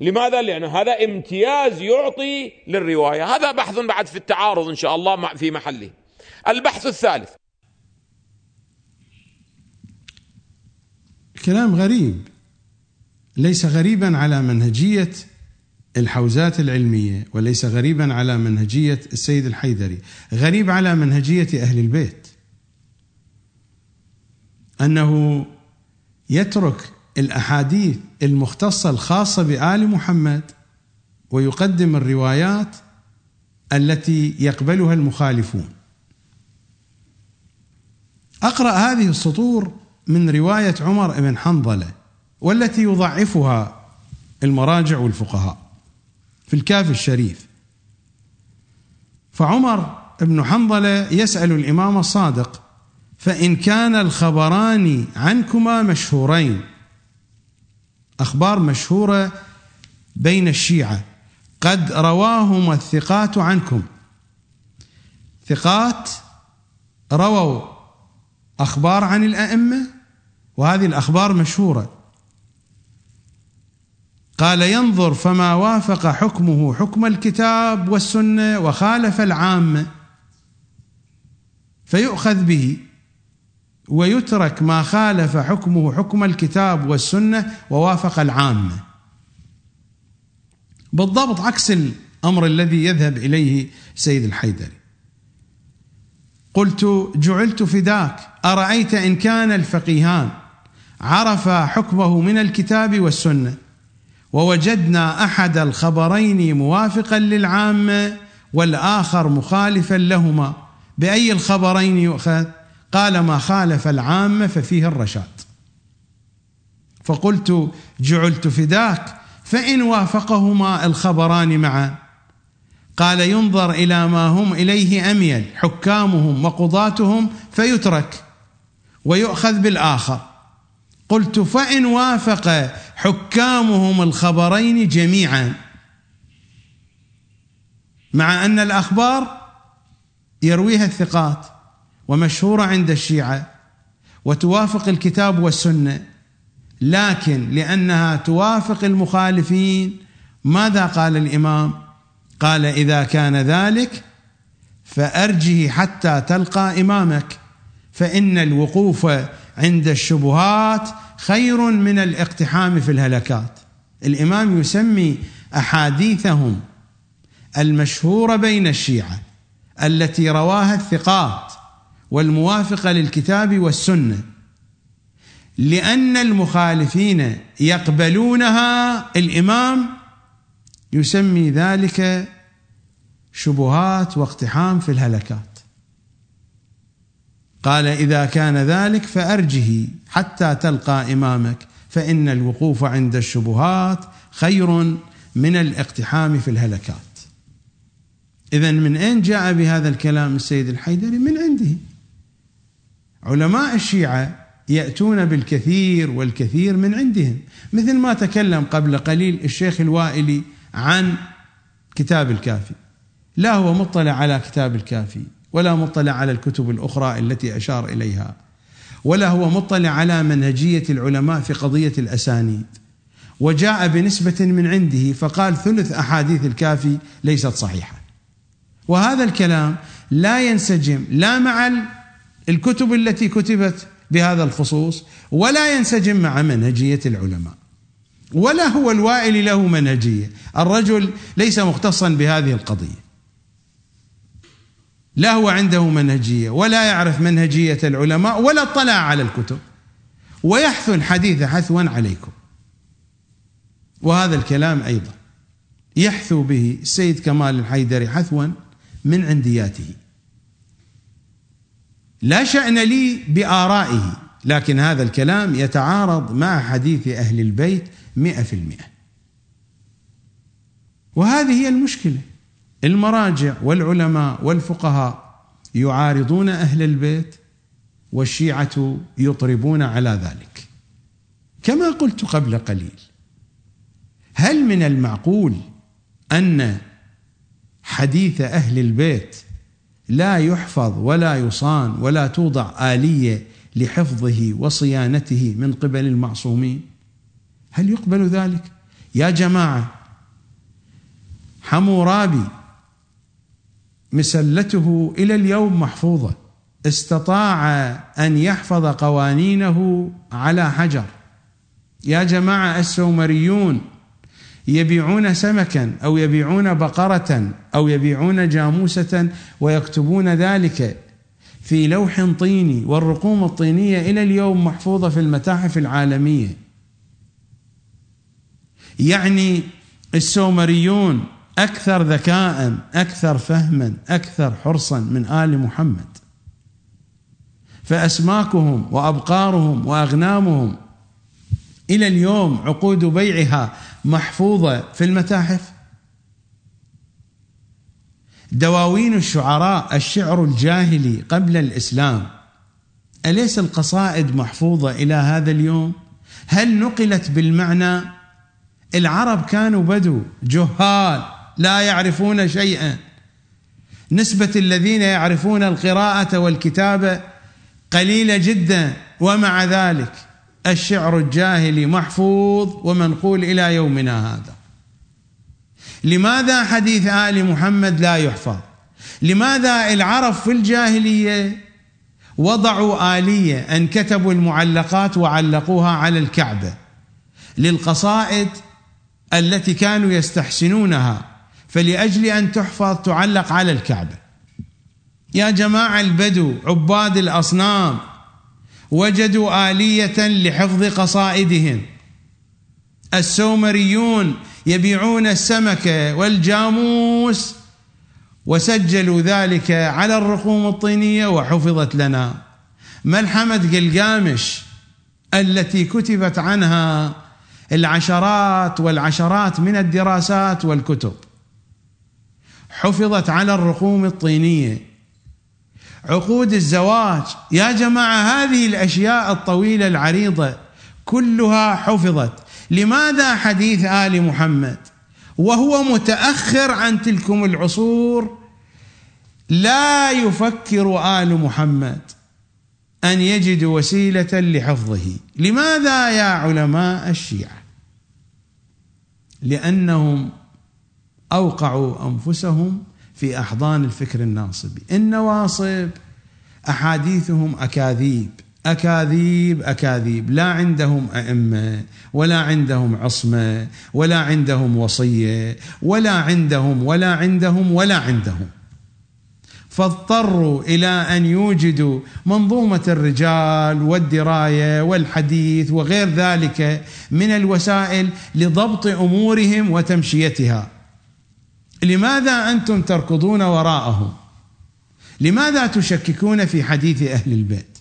لماذا؟ لأن هذا امتياز يعطي للرواية، هذا بحث بعد في التعارض إن شاء الله في محله. البحث الثالث كلام غريب. ليس غريبا على منهجية الحوزات العلمية وليس غريبا على منهجية السيد الحيدري. غريب على منهجية أهل البيت. أنه يترك الأحاديث المختصة الخاصة بآل محمد ويقدم الروايات التي يقبلها المخالفون. أقرأ هذه السطور من رواية عمر بن حنظلة والتي يضعفها المراجع والفقهاء في الكافي الشريف. فعمر بن حنظلة يسأل الإمام الصادق فإن كان الخبران عنكما مشهورين؟ أخبار مشهورة بين الشيعة. قد رواهما الثقات عنكم. ثقات رووا أخبار عن الأئمة وهذه الأخبار مشهورة. قال ينظر فما وافق حكمه حكم الكتاب والسنة وخالف العامه فيؤخذ به ويترك ما خالف حكمه حكم الكتاب والسنة ووافق العامه بالضبط عكس الأمر الذي يذهب إليه سيد الحيدري. قلت جعلت فداك أرأيت إن كان الفقيهان؟ عرفا حكمه من الكتاب والسنة. ووجدنا أحد الخبرين موافقا للعامه والآخر مخالفا لهما. بأي الخبرين يؤخذ؟ قال ما خالف العامه ففيه الرشاد. فقلت جعلت فداك فإن وافقهما الخبران معا. قال ينظر إلى ما هم إليه أميل حكامهم وقضاتهم فيترك ويؤخذ بالآخر. قلت فإن وافق حكامهم الخبرين جميعا. مع أن الأخبار يرويها الثقات ومشهورة عند الشيعة وتوافق الكتاب والسنة لكن لأنها توافق المخالفين ماذا قال الإمام؟ قال إذا كان ذلك فأرجه حتى تلقى إمامك. فإن الوقوف عند الشبهات خير من الاقتحام في الهلكات. الإمام يسمي أحاديثهم المشهوره بين الشيعة التي رواها الثقات والموافقة للكتاب والسنة لأن المخالفين يقبلونها. الإمام يسمي ذلك شبهات واقتحام في الهلكات. قال إذا كان ذلك فأرجه حتى تلقى إمامك فإن الوقوف عند الشبهات خير من الاقتحام في الهلكات. اذا من أين جاء بهذا الكلام السيد الحيدري؟ من عنده. علماء الشيعة يأتون بالكثير والكثير من عندهم. مثل ما تكلم قبل قليل الشيخ الوائلي عن كتاب الكافي. لا هو مطلع على كتاب الكافي. ولا مطلع على الكتب الأخرى التي أشار إليها ولا هو مطلع على منهجية العلماء في قضية الأسانيد. وجاء بنسبة من عنده فقال ثلث أحاديث الكافي ليست صحيحة. وهذا الكلام لا ينسجم لا مع الكتب التي كتبت بهذا الخصوص ولا ينسجم مع منهجية العلماء. ولا هو الوائل له منهجية. الرجل ليس مختصا بهذه القضية. لا هو عنده منهجية ولا يعرف منهجية العلماء ولا اطلع على الكتب. ويحثو الحديث حثوا عليكم. وهذا الكلام أيضا. يحثو به السيد كمال الحيدري حثوا من عندياته. لا شأن لي بآرائه لكن هذا الكلام يتعارض مع حديث أهل البيت مئة في المئة. وهذه هي المشكلة. المراجع والعلماء والفقهاء يعارضون أهل البيت والشيعة يطربون على ذلك. كما قلت قبل قليل هل من المعقول أن حديث أهل البيت لا يحفظ ولا يصان ولا توضع آلية لحفظه وصيانته من قبل المعصومين؟ هل يقبل ذلك؟ يا جماعة حمورابي مسلته إلى اليوم محفوظة. استطاع أن يحفظ قوانينه على حجر. يا جماعة السومريون يبيعون سمكا أو يبيعون بقرة أو يبيعون جاموسة ويكتبون ذلك في لوح طيني والرقوم الطينية إلى اليوم محفوظة في المتاحف العالمية. يعني السومريون أكثر ذكاء أكثر فهما أكثر حرصا من آل محمد. فأسماكهم وأبقارهم وأغنامهم إلى اليوم عقود بيعها محفوظة في المتاحف. دواوين الشعراء الشعر الجاهلي قبل الإسلام. أليس القصائد محفوظة إلى هذا اليوم؟ هل نقلت بالمعنى؟ العرب كانوا بدو جهال لا يعرفون شيئا. نسبة الذين يعرفون القراءة والكتابه قليلة جدا ومع ذلك الشعر الجاهلي محفوظ ومنقول إلى يومنا هذا. لماذا حديث آل محمد لا يحفظ؟ لماذا العرب في الجاهلية وضعوا آلية أن كتبوا المعلقات وعلقوها على الكعبة للقصائد التي كانوا يستحسنونها؟ فلأجل أن تحفظ تعلق على الكعبة. يا جماعة البدو عباد الأصنام وجدوا آلية لحفظ قصائدهم. السومريون يبيعون السمك والجاموس وسجلوا ذلك على الرقوم الطينية وحفظت لنا. ملحمة قلقامش التي كتبت عنها العشرات والعشرات من الدراسات والكتب. حفظت على الرقوم الطينية. عقود الزواج يا جماعة هذه الأشياء الطويلة العريضة كلها حفظت. لماذا حديث آل محمد؟ وهو متأخر عن تلكم العصور لا يفكر آل محمد أن يجدوا وسيلة لحفظه. لماذا يا علماء الشيعة؟ لأنهم أوقعوا أنفسهم في أحضان الفكر الناصبي النواصب أحاديثهم أكاذيب أكاذيب أكاذيب. لا عندهم أئمة ولا عندهم عصمة ولا عندهم وصية ولا عندهم ولا عندهم ولا عندهم. فاضطروا إلى أن يوجدوا منظومة الرجال والدراية والحديث وغير ذلك من الوسائل لضبط أمورهم وتمشيتها. لماذا أنتم تركضون وراءهم لماذا تشككون في حديث أهل البيت؟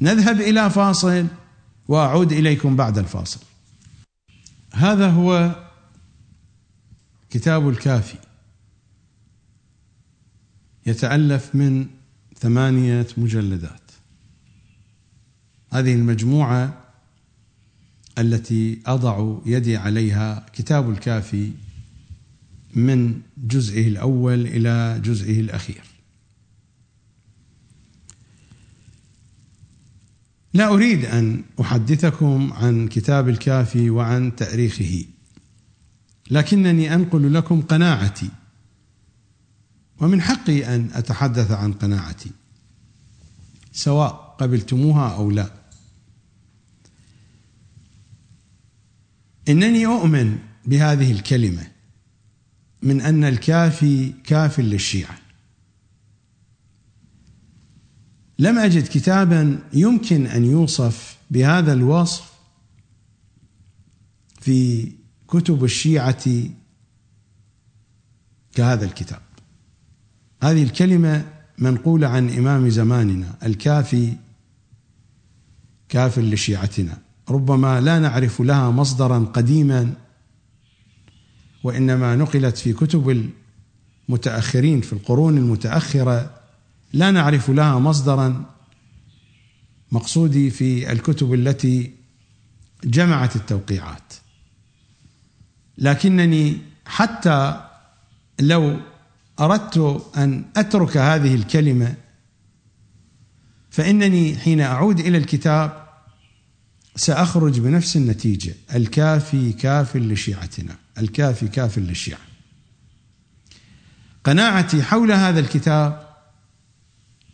نذهب إلى فاصل وأعود إليكم بعد الفاصل. هذا هو كتاب الكافي. يتألف من ثمانية مجلدات. هذه المجموعة التي أضع يدي عليها كتاب الكافي من جزئه الأول إلى جزئه الأخير. لا أريد أن أحدثكم عن كتاب الكافي وعن تأريخه لكنني أنقل لكم قناعتي ومن حقي أن أتحدث عن قناعتي سواء قبلتموها أو لا. إنني أؤمن بهذه الكلمة من أن الكافي كاف للشيعة. لم أجد كتابا يمكن أن يوصف بهذا الوصف في كتب الشيعة كهذا الكتاب. هذه الكلمة منقولة عن إمام زماننا الكافي كاف لشيعتنا. ربما لا نعرف لها مصدرا قديما وإنما نقلت في كتب المتأخرين في القرون المتأخرة لا نعرف لها مصدرا مقصودي في الكتب التي جمعت التوقيعات. لكنني حتى لو أردت أن أترك هذه الكلمة فإنني حين أعود إلى الكتاب سأخرج بنفس النتيجة الكافي كاف لشيعتنا. الكافي كاف للشيعة. قناعتي حول هذا الكتاب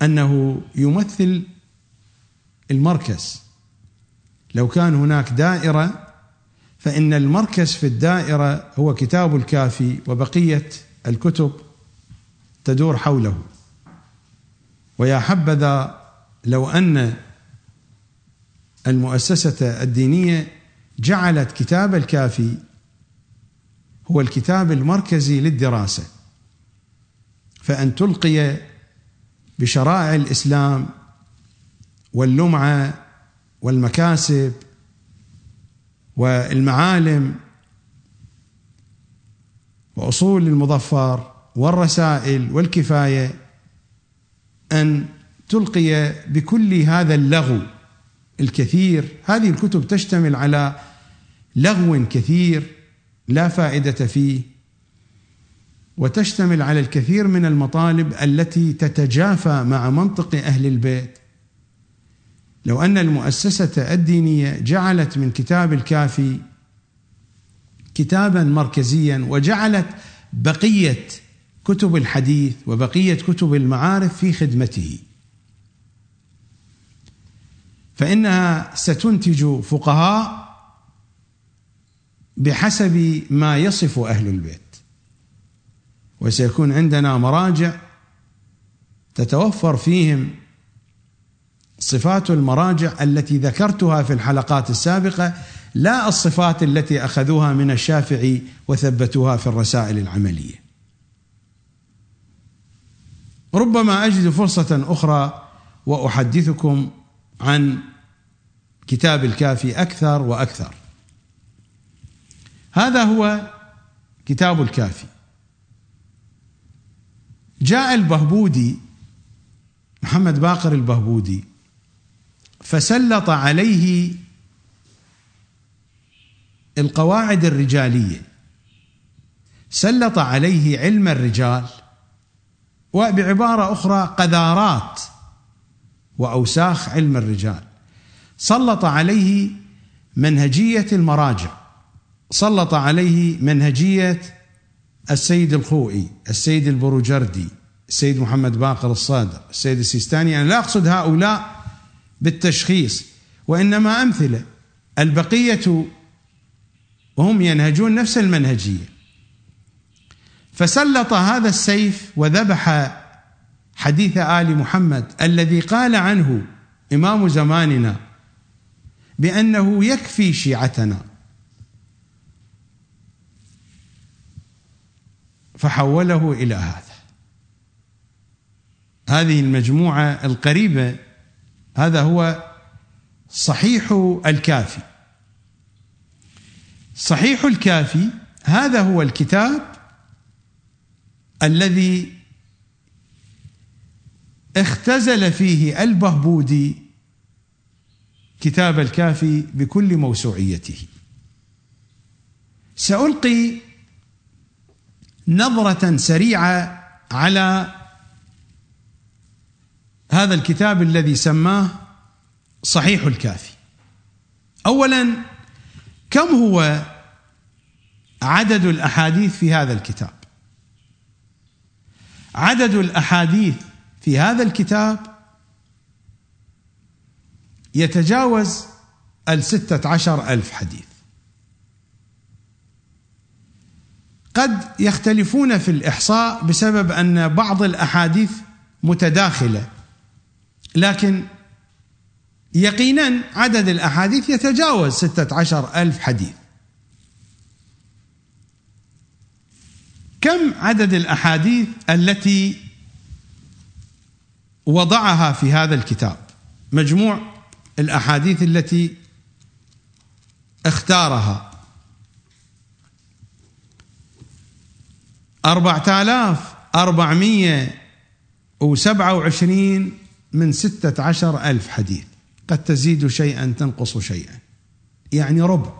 أنه يمثل المركز. لو كان هناك دائرة فإن المركز في الدائرة هو كتاب الكافي وبقية الكتب تدور حوله. ويا حبذا لو أن المؤسسة الدينية جعلت كتاب الكافي هو الكتاب المركزي للدراسة. فأن تلقي بشرائع الإسلام واللمعة والمكاسب والمعالم وأصول المظفر والرسائل والكفاية أن تلقي بكل هذا اللغو الكثير. هذه الكتب تشتمل على لغو كثير. لا فائدة فيه وتشتمل على الكثير من المطالب التي تتجافى مع منطق أهل البيت. لو أن المؤسسة الدينية جعلت من كتاب الكافي كتابا مركزيا وجعلت بقية كتب الحديث وبقية كتب المعارف في خدمته فإنها ستنتج فقهاء بحسب ما يصف أهل البيت وسيكون عندنا مراجع تتوفر فيهم صفات المراجع التي ذكرتها في الحلقات السابقة لا الصفات التي أخذوها من الشافعي وثبتوها في الرسائل العملية. ربما أجد فرصة أخرى وأحدثكم عن كتاب الكافي أكثر وأكثر. هذا هو كتاب الكافي. جاء البهبودي محمد باقر البهبودي فسلط عليه القواعد الرجالية. سلط عليه علم الرجال وبعبارة أخرى قذارات وأوساخ علم الرجال. سلط عليه منهجية المراجع. سلط عليه منهجية السيد الخوئي السيد البروجردي السيد محمد باقر الصادق السيد السيستاني. أنا لا أقصد هؤلاء بالتشخيص وإنما أمثلة. البقية وهم ينهجون نفس المنهجية. فسلط هذا السيف وذبح حديث آل محمد الذي قال عنه إمام زماننا بأنه يكفي شيعتنا. فحوله إلى هذا. هذه المجموعة القريبة هذا هو صحيح الكافي. صحيح الكافي هذا هو الكتاب الذي اختزل فيه البهبودي كتاب الكافي بكل موسوعيته. سألقي نظرة سريعة على هذا الكتاب الذي سماه صحيح الكافي. اولا كم هو عدد الأحاديث في هذا الكتاب؟ عدد الأحاديث في هذا الكتاب يتجاوز الستة عشر ألف حديث. قد يختلفون في الإحصاء بسبب أن بعض الأحاديث متداخلة. لكن يقينا عدد الأحاديث يتجاوز ستة عشر ألف حديث. كم عدد الأحاديث التي وضعها في هذا الكتاب؟ مجموع الأحاديث التي اختارها. أربعة آلاف أربعمية وسبعة وعشرين من ستة عشر ألف حديث قد تزيد شيئا تنقص شيئا. يعني ربع.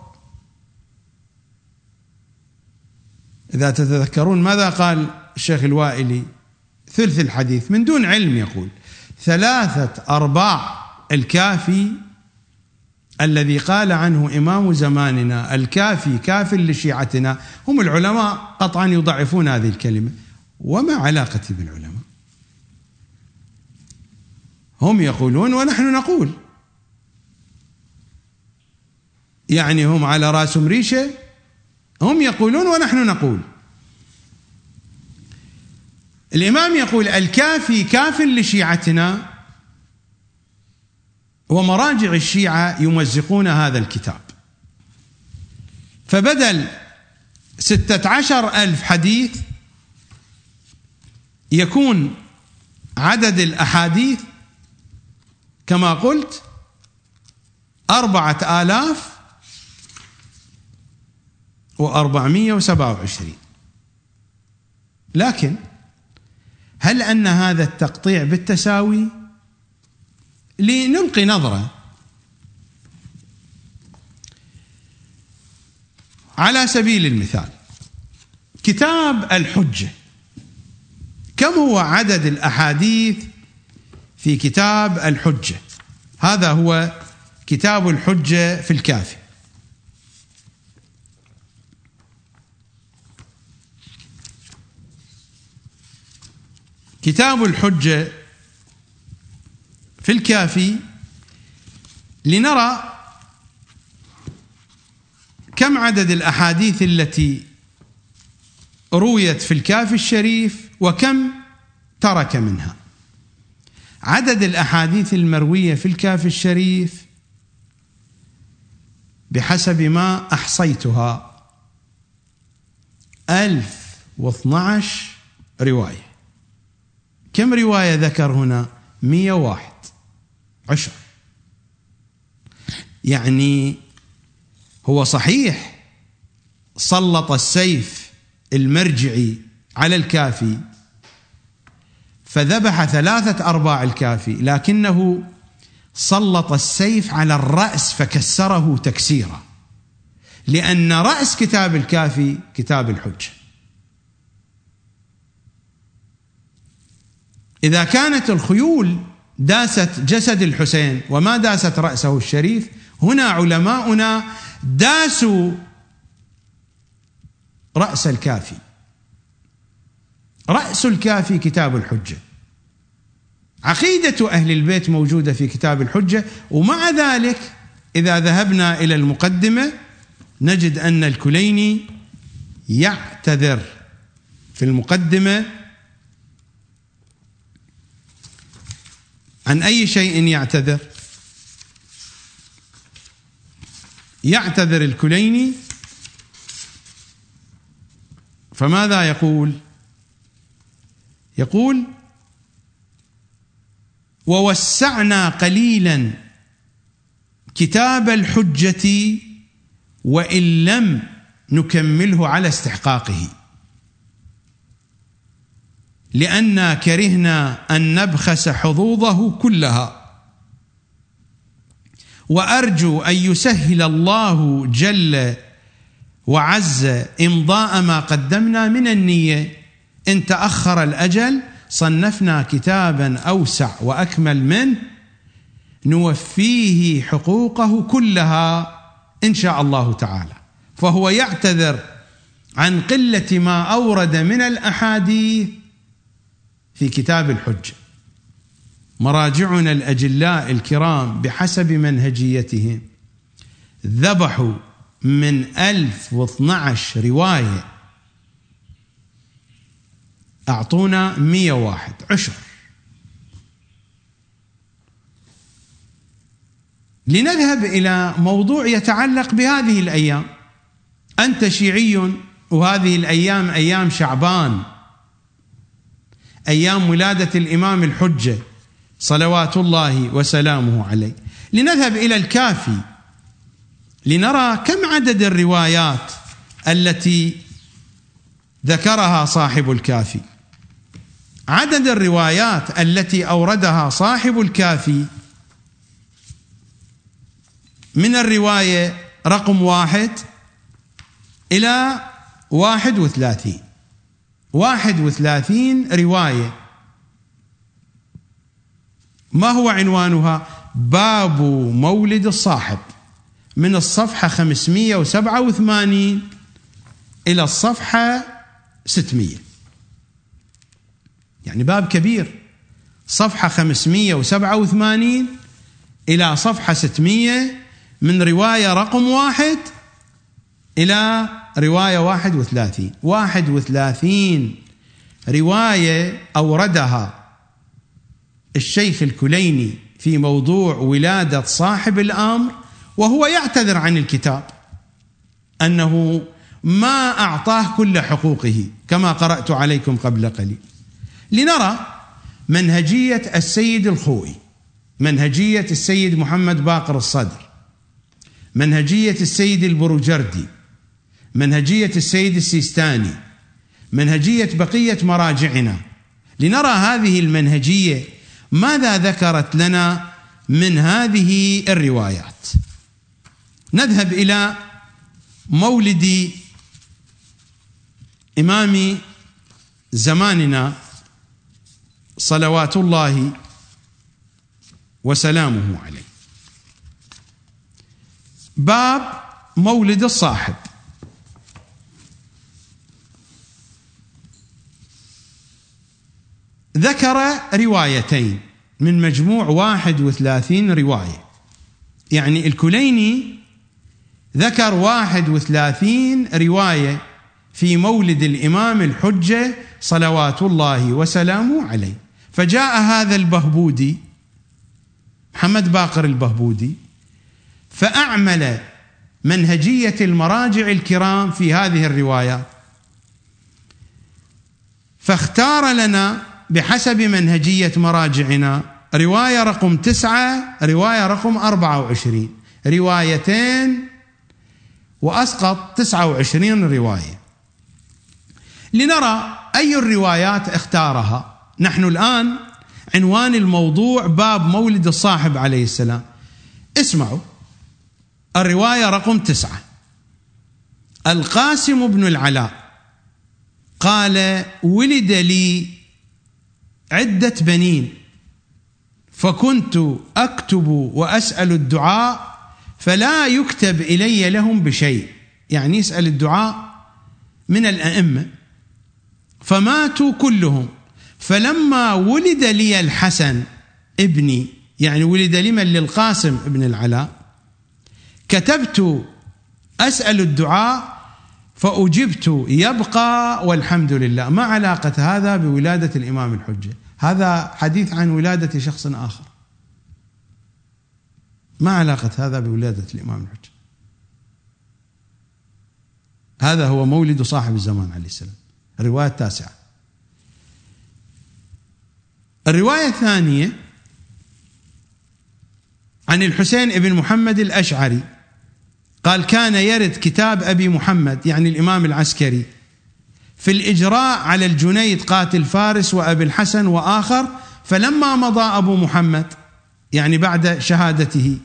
إذا تتذكرون ماذا قال الشيخ الوائلي؟ ثلث الحديث. من دون علم يقول ثلاثة أرباع الكافي الذي قال عنه إمام زماننا الكافي كاف لشيعتنا. هم العلماء قطعا يضعفون هذه الكلمة. وما علاقتي بالعلماء؟ هم يقولون ونحن نقول. يعني هم على راسهم ريشة هم يقولون ونحن نقول. الإمام يقول الكافي كاف لشيعتنا ومراجع الشيعة يمزقون هذا الكتاب. فبدل ستة عشر ألف حديث يكون عدد الأحاديث كما قلت أربعة آلاف وأربعمية وسبعة وعشرين. لكن هل أن هذا التقطيع بالتساوي لنلقي نظرة على سبيل المثال. كتاب الحجة. كم هو عدد الأحاديث في كتاب الحجة؟ هذا هو كتاب الحجة في الكافي. كتاب الحجة في الكافي لنرى كم عدد الأحاديث التي رويت في الكافي الشريف وكم ترك منها. عدد الأحاديث المروية في الكافي الشريف بحسب ما أحصيتها ألف واثنى رواية. كم رواية ذكر هنا؟ مية واحد. عشر. يعني هو صحيح سلط السيف المرجعي على الكافي فذبح ثلاثة أرباع الكافي لكنه سلط السيف على الرأس فكسره تكسيرا لأن رأس كتاب الكافي كتاب الحجة. إذا كانت الخيول داست جسد الحسين. وما داست رأسه الشريف؟ هنا علماؤنا داسوا رأس الكافي. رأس الكافي كتاب الحجة. عقيدة أهل البيت موجودة في كتاب الحجة ومع ذلك إذا ذهبنا إلى المقدمة نجد أن الكليني يعتذر في المقدمة عن أي شيء يعتذر؟ يعتذر الكليني. فماذا يقول؟ يقول ووسعنا قليلا كتاب الحجة وإن لم نكمله على استحقاقه. لأنا كرهنا أن نبخس حظوظه كلها. وأرجو أن يسهل الله جل وعز إمضاء ما قدمنا من النية. إن تأخر الأجل صنفنا كتابا أوسع وأكمل منه نوفيه حقوقه كلها إن شاء الله تعالى. فهو يعتذر عن قلة ما أورد من الأحاديث في كتاب الحجة مراجعنا الأجلاء الكرام بحسب منهجيتهم ذبحوا من ألف واثنعش رواية. أعطونا مية واحد. عشر. لنذهب إلى موضوع يتعلق بهذه الأيام. أنت شيعي وهذه الأيام أيام شعبان. أيام ولادة الإمام الحجة صلوات الله وسلامه عليه. لنذهب إلى الكافي لنرى كم عدد الروايات التي ذكرها صاحب الكافي. عدد الروايات التي أوردها صاحب الكافي من الرواية رقم واحد إلى واحد وثلاثين. واحد وثلاثين رواية. ما هو عنوانها؟ باب مولد الصاحب. من الصفحة 587 إلى الصفحة 600 يعني باب كبير. صفحة 587 إلى صفحة 600 من رواية رقم واحد إلى رواية واحد وثلاثين. واحد وثلاثين. رواية أوردها الشيخ الكليني في موضوع ولادة صاحب الأمر وهو يعتذر عن الكتاب أنه ما أعطاه كل حقوقه كما قرأت عليكم قبل قليل. لنرى منهجية السيد الخوئي منهجية السيد محمد باقر الصدر منهجية السيد البروجردي منهجية السيد السيستاني منهجية بقية مراجعنا. لنرى هذه المنهجية ماذا ذكرت لنا من هذه الروايات. نذهب إلى مولد إمام زماننا صلوات الله وسلامه عليه. باب مولد الصاحب. ذكر روايتين من مجموع واحد وثلاثين رواية. يعني الكليني ذكر واحد وثلاثين رواية في مولد الإمام الحجة صلوات الله وسلامه عليه. فجاء هذا البهبودي محمد باقر البهبودي فأعمل منهجية المراجع الكرام في هذه الروايات فاختار لنا بحسب منهجية مراجعنا رواية رقم تسعة رواية رقم أربعة وعشرين. روايتين وأسقط تسعة وعشرين رواية. لنرى أي الروايات اختارها. نحن الآن عنوان الموضوع باب مولد الصاحب عليه السلام. اسمعوا. الرواية رقم تسعة. القاسم بن العلاء قال ولد لي عدة بنين. فكنت أكتب وأسأل الدعاء فلا يكتب إلي لهم بشيء. يعني يسأل الدعاء من الأئمة. فماتوا كلهم. فلما ولد لي الحسن ابني يعني ولد لمن؟ للقاسم ابن العلاء. كتبت أسأل الدعاء فأجبت يبقى والحمد لله. ما علاقة هذا بولادة الإمام الحجة؟ هذا حديث عن ولادة شخص آخر. ما علاقة هذا بولادة الإمام الحجة؟ هذا هو مولد صاحب الزمان عليه السلام. الروايه التاسعه الرواية الثانية عن الحسين بن محمد الأشعري. قال كان يرد كتاب أبي محمد يعني الإمام العسكري في الإجراء على الجنيد قاتل فارس وأبي الحسن وآخر فلما مضى أبو محمد يعني بعد شهادته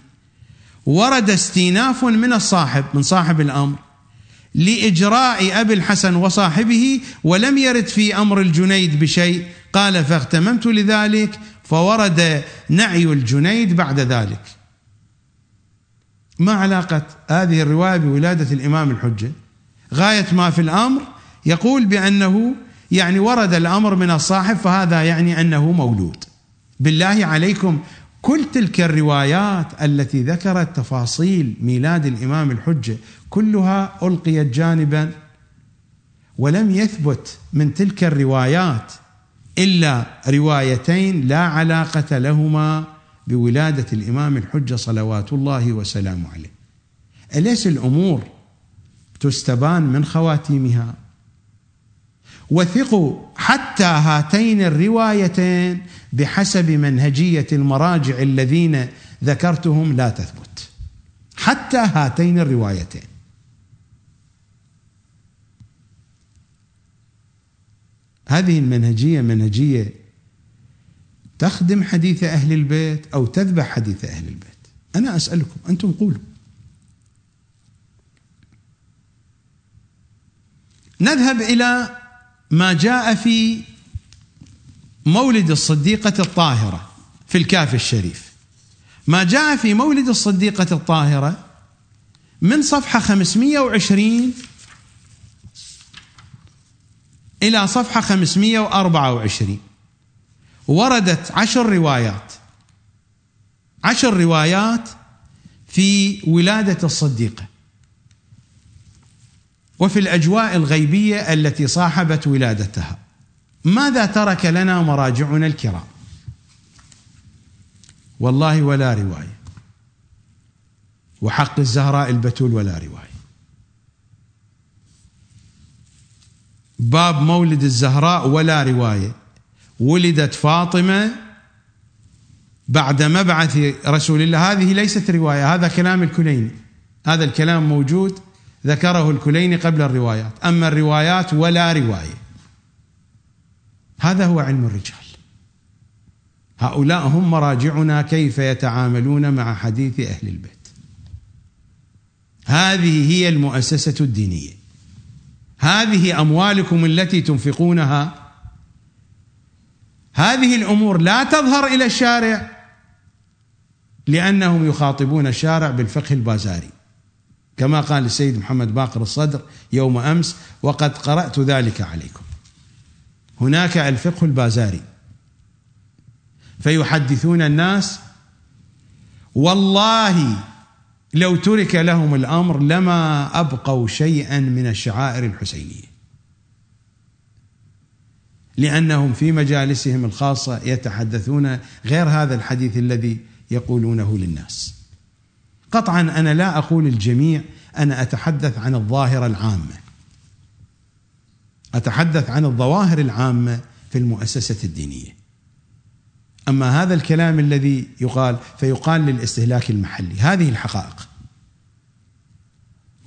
ورد استئناف من الصاحب من صاحب الأمر لإجراء أبي الحسن وصاحبه ولم يرد في أمر الجنيد بشيء قال فاغتممت لذلك فورد نعي الجنيد بعد ذلك. ما علاقة هذه الرواية بولادة الإمام الحجة؟ غاية ما في الأمر يقول بأنه يعني ورد الأمر من الصاحب فهذا يعني أنه مولود. بالله عليكم كل تلك الروايات التي ذكرت تفاصيل ميلاد الإمام الحجة كلها ألقيت جانبا ولم يثبت من تلك الروايات إلا روايتين لا علاقة لهما بولادة الإمام الحجة صلوات الله وسلامه عليه. أليس الأمور تستبان من خواتيمها؟ وثقوا حتى هاتين الروايتين بحسب منهجية المراجع الذين ذكرتهم لا تثبت. حتى هاتين الروايتين. هذه المنهجية منهجية تخدم حديث أهل البيت أو تذبح حديث أهل البيت. أنا أسألكم أنتم قولوا. نذهب إلى ما جاء في مولد الصديقة الطاهرة في الكافي الشريف. ما جاء في مولد الصديقة الطاهرة من صفحة 520 إلى صفحة 524 وردت عشر روايات. عشر روايات في ولادة الصديقة. وفي الأجواء الغيبية التي صاحبت ولادتها. ماذا ترك لنا مراجعنا الكرام؟ والله ولا رواية. وحق الزهراء البتول ولا رواية. باب مولد الزهراء ولا رواية. ولدت فاطمة بعد مبعث رسول الله. هذه ليست رواية هذا كلام الكليني. هذا الكلام موجود ذكره الكليني قبل الروايات. أما الروايات ولا رواية. هذا هو علم الرجال. هؤلاء هم مراجعنا كيف يتعاملون مع حديث أهل البيت. هذه هي المؤسسة الدينية. هذه أموالكم التي تنفقونها هذه الأمور لا تظهر إلى الشارع لأنهم يخاطبون الشارع بالفقه البازاري. كما قال السيد محمد باقر الصدر يوم أمس وقد قرأت ذلك عليكم. هناك الفقه البازاري. فيحدثون الناس والله لو ترك لهم الأمر لما أبقوا شيئا من الشعائر الحسينية. لأنهم في مجالسهم الخاصة يتحدثون غير هذا الحديث الذي يقولونه للناس. قطعا أنا لا أقول الجميع أنا أتحدث عن الظاهره العامة. أتحدث عن الظواهر العامة في المؤسسة الدينية. أما هذا الكلام الذي يقال فيقال للاستهلاك المحلي، هذه الحقائق.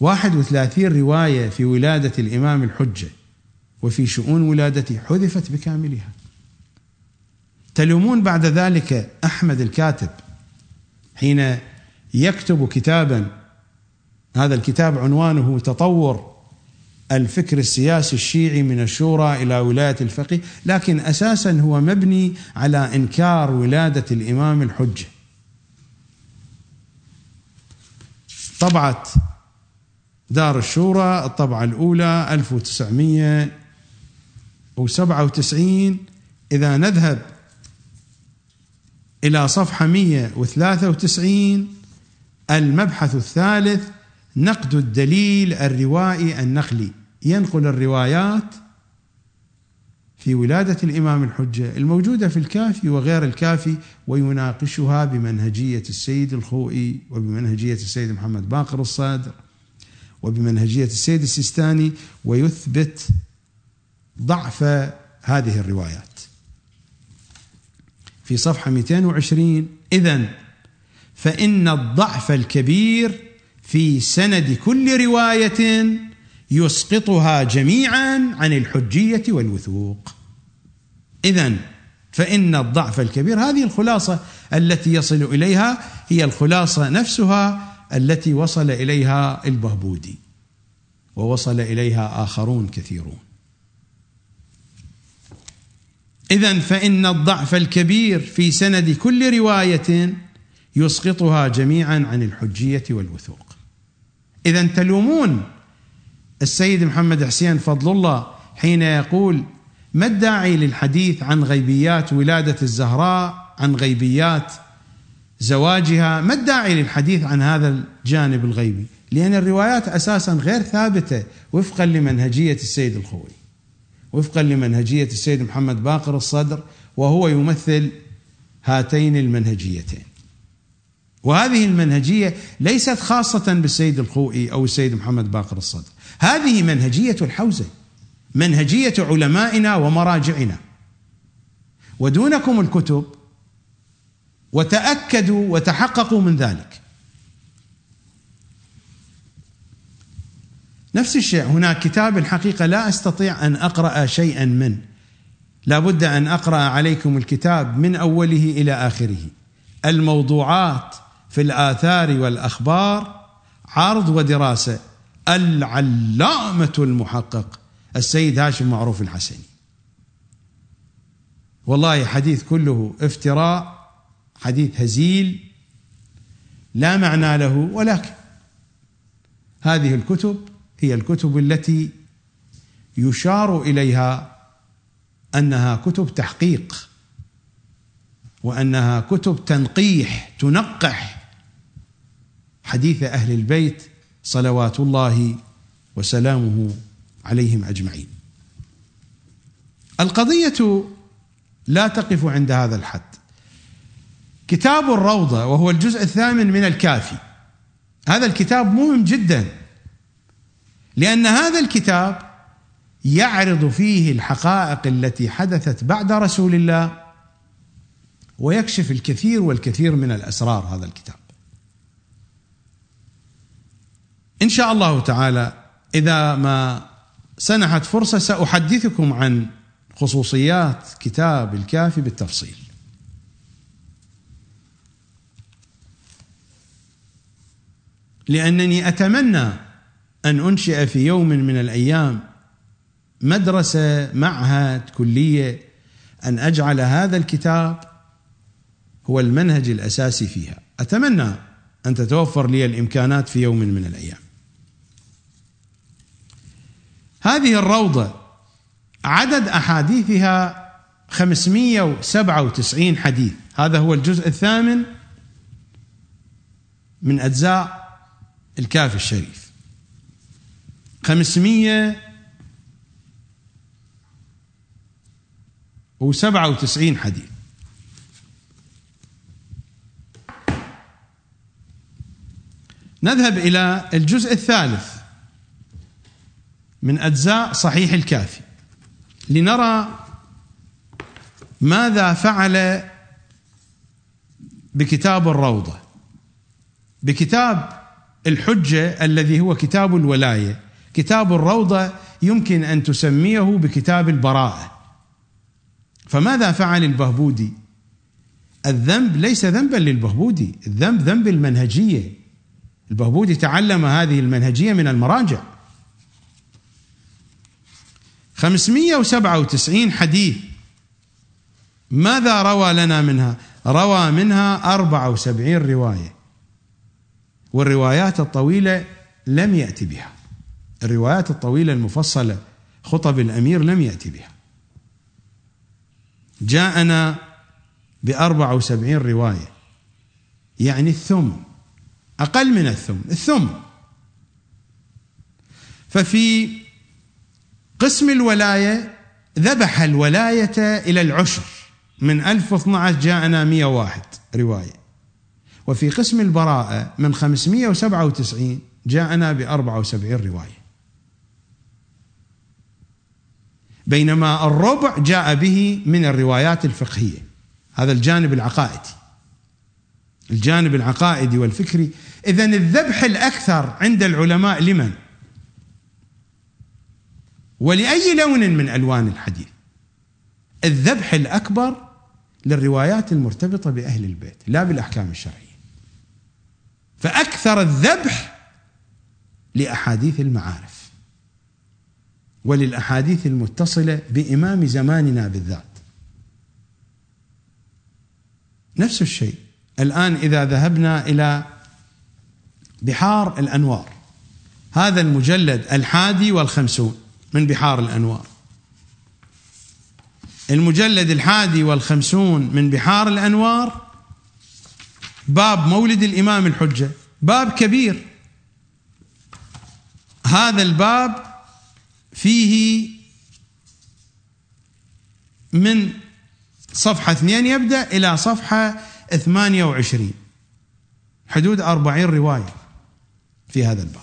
31 رواية في ولادة الإمام الحجة وفي شؤون ولادته حذفت بكاملها تلومون بعد ذلك أحمد الكاتب حين يكتب كتابا هذا الكتاب عنوانه تطور الفكر السياسي الشيعي من الشورى إلى ولاية الفقيه، لكن أساسا هو مبني على إنكار ولادة الإمام الحجة. طبعت دار الشورى الطبعة الأولى 1900 وسبعة وتسعين إذا نذهب إلى صفحة مية وثلاثة وتسعين المبحث الثالث نقد الدليل الروائي النقلي ينقل الروايات في ولادة الإمام الحجة الموجودة في الكافي وغير الكافي ويناقشها بمنهجية السيد الخوئي وبمنهجية السيد محمد باقر الصادر وبمنهجية السيد السيستاني ويثبت ضعف هذه الروايات. في صفحة 220 إذا فإن الضعف الكبير في سند كل رواية يسقطها جميعا عن الحجية والوثوق. إذا فإن الضعف الكبير هذه الخلاصة التي يصل إليها هي الخلاصة نفسها التي وصل إليها البهبودي ووصل إليها آخرون كثيرون. إذا فإن الضعف الكبير في سند كل رواية يسقطها جميعا عن الحجية والوثوق. إذا تلومون السيد محمد حسين فضل الله حين يقول ما الداعي للحديث عن غيبيات ولادة الزهراء عن غيبيات زواجها؟ ما الداعي للحديث عن هذا الجانب الغيبي؟ لأن الروايات أساسا غير ثابتة وفقا لمنهجية السيد الخوي. وفقا لمنهجية السيد محمد باقر الصدر وهو يمثل هاتين المنهجيتين. وهذه المنهجية ليست خاصة بالسيد الخوئي أو السيد محمد باقر الصدر. هذه منهجية الحوزة منهجية علمائنا ومراجعنا. ودونكم الكتب وتأكدوا وتحققوا من ذلك. نفس الشيء هناك كتاب الحقيقة لا أستطيع أن أقرأ شيئا منه. لابد أن أقرأ عليكم الكتاب من أوله إلى آخره. الموضوعات في الآثار والأخبار عرض ودراسة. العلامة المحقق السيد هاشم معروف الحسني والله حديث كله افتراء حديث هزيل لا معنى له ولكن هذه الكتب هي الكتب التي يشار إليها أنها كتب تحقيق وأنها كتب تنقيح تنقح حديث أهل البيت صلوات الله وسلامه عليهم أجمعين. القضية لا تقف عند هذا الحد. كتاب الروضة وهو الجزء الثامن من الكافي. هذا الكتاب مهم جدا لأن هذا الكتاب يعرض فيه الحقائق التي حدثت بعد رسول الله ويكشف الكثير والكثير من الأسرار هذا الكتاب. إن شاء الله تعالى إذا ما سنحت فرصة سأحدثكم عن خصوصيات كتاب الكافي بالتفصيل. لأنني أتمنى أن أنشئ في يوم من الأيام مدرسة معهد كلية. أن أجعل هذا الكتاب هو المنهج الأساسي فيها. أتمنى أن تتوفر لي الإمكانات في يوم من الأيام. هذه الروضة عدد أحاديثها 597 حديث. هذا هو الجزء الثامن من أجزاء الكافي الشريف. 597 حديث. نذهب إلى الجزء الثالث من أجزاء صحيح الكافي لنرى ماذا فعل بكتاب الروضة بكتاب الحجة الذي هو كتاب الولاية. كتاب الروضة يمكن أن تسميه بكتاب البراءة. فماذا فعل البهبودي؟ الذنب ليس ذنبا للبهبودي الذنب ذنب المنهجية. البهبودي تعلم هذه المنهجية من المراجع. 597 حديث. ماذا روى لنا منها؟ روى منها 74 رواية. والروايات الطويلة لم يأتي بها. الروايات الطويلة المفصلة خطب الأمير لم يأتي بها. جاءنا بأربعة وسبعين رواية. يعني الثم أقل من الثم الثم. ففي قسم الولاية ذبح الولاية إلى العشر. من 1012 جاءنا 101 رواية. وفي قسم البراءة من 597 جاءنا ب 74 رواية. بينما الربع جاء به من الروايات الفقهية. هذا الجانب العقائدي. الجانب العقائدي والفكري. إذا الذبح الأكثر عند العلماء لمن؟ ولأي لون من ألوان الحديث الذبح الأكبر للروايات المرتبطة بأهل البيت لا بالأحكام الشرعية. فأكثر الذبح لأحاديث المعارف. وللأحاديث المتصلة بإمام زماننا بالذات. نفس الشيء. الآن إذا ذهبنا إلى بحار الأنوار. هذا المجلد الحادي والخمسون من بحار الأنوار. المجلد الحادي والخمسون من بحار الأنوار باب مولد الإمام الحجة. باب كبير. هذا الباب فيه من صفحة اثنين يبدأ إلى صفحة ثمانية وعشرين. حدود أربعين رواية في هذا الباب.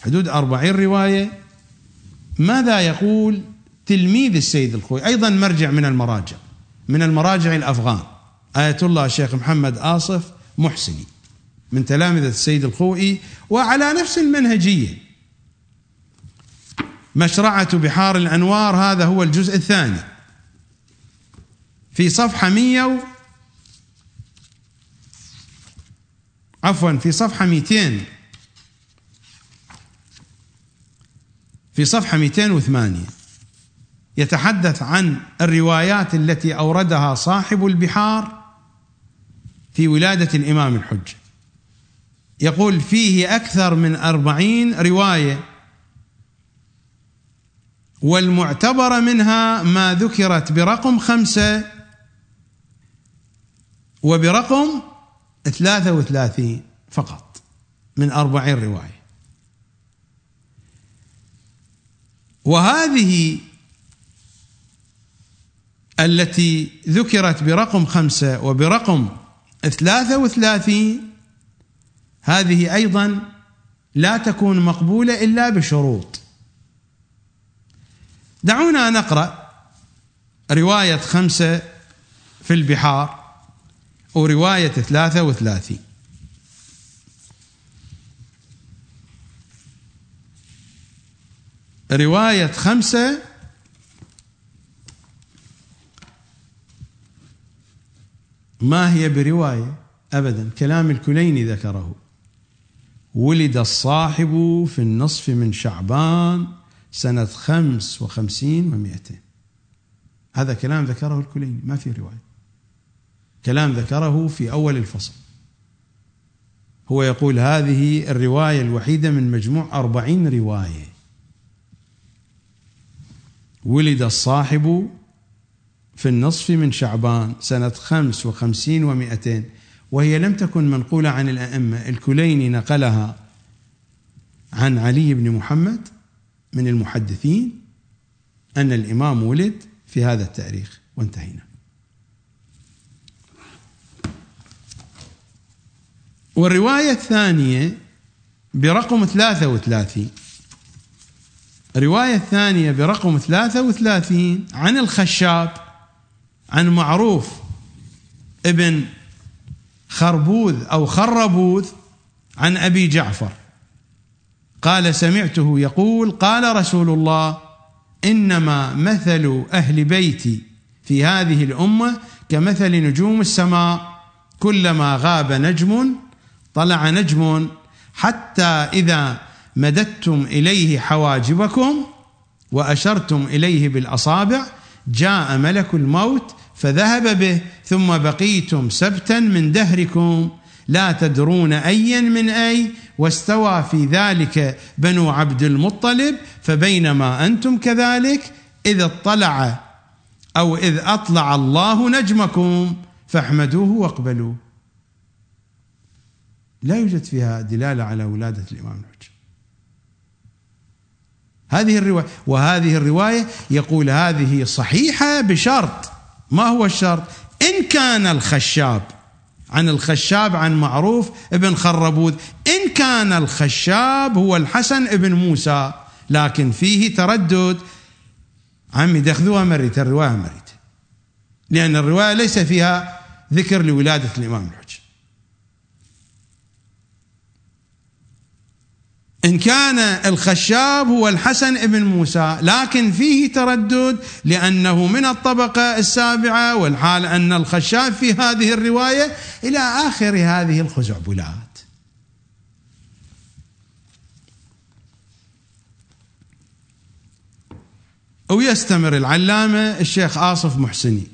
حدود أربعين رواية. ماذا يقول تلميذ السيد الخوي؟ أيضا مرجع من المراجع من المراجع الأفغان. آية الله الشيخ محمد آصف محسني من تلامذة السيد الخوئي وعلى نفس المنهجية. مشرعة بحار الأنوار هذا هو الجزء الثاني. في صفحة مية عفوا في صفحة 200 في صفحة 208 يتحدث عن الروايات التي أوردها صاحب البحار في ولادة الإمام الحجة. يقول فيه أكثر من أربعين رواية والمعتبر منها ما ذكرت برقم خمسة وبرقم ثلاثة وثلاثين فقط من أربعين رواية. وهذه التي ذكرت برقم خمسة وبرقم ثلاثة وثلاثين هذه أيضا لا تكون مقبولة إلا بشروط. دعونا نقرأ رواية خمسة في البحار ورواية ثلاثة وثلاثين. رواية خمسة ما هي برواية؟ أبدا كلام الكليني ذكره. ولد الصاحب في النصف من شعبان سنة خمس وخمسين ومائتين هذا كلام ذكره الكليني ما في رواية. كلام ذكره في أول الفصل. هو يقول هذه الرواية الوحيدة من مجموع أربعين رواية. ولد الصاحب في النصف من شعبان سنة خمس وخمسين ومائتين وهي لم تكن منقولة عن الأئمة. الكليني نقلها عن علي بن محمد من المحدثين أن الإمام ولد في هذا التاريخ. وانتهينا. والرواية الثانية برقم 33 الرواية الثانية برقم 33 عن الخشاب عن معروف ابن خربوذ أو خربوذ عن أبي جعفر. قال سمعته يقول قال رسول الله إنما مثل أهل بيتي في هذه الأمة كمثل نجوم السماء كلما غاب نجم طلع نجم حتى إذا مددتم إليه حواجبكم وأشرتم إليه بالأصابع جاء ملك الموت فذهب به ثم بقيتم سبتا من دهركم لا تدرون ايا من أي واستوى في ذلك بنو عبد المطلب فبينما أنتم كذلك اذا اطلع أو إذ أطلع الله نجمكم فاحمدوه واقبلوه لا يوجد فيها دلالة على ولادة الإمام الحجة. هذه الرواية وهذه الرواية يقول هذه صحيحة بشرط. ما هو الشرط؟ إن كان الخشاب عن الخشاب عن معروف ابن خربوذ. إن كان الخشاب هو الحسن ابن موسى لكن فيه تردد. عمي دخذوها مريت الرواية مريت. لأن الرواية ليس فيها ذكر لولادة الإمام الحجة إن كان الخشاب هو الحسن ابن موسى لكن فيه تردد لأنه من الطبقة السابعة والحال أن الخشاب في هذه الرواية إلى آخر هذه الخزعبلات. ويستمر العلامة الشيخ آصف محسني.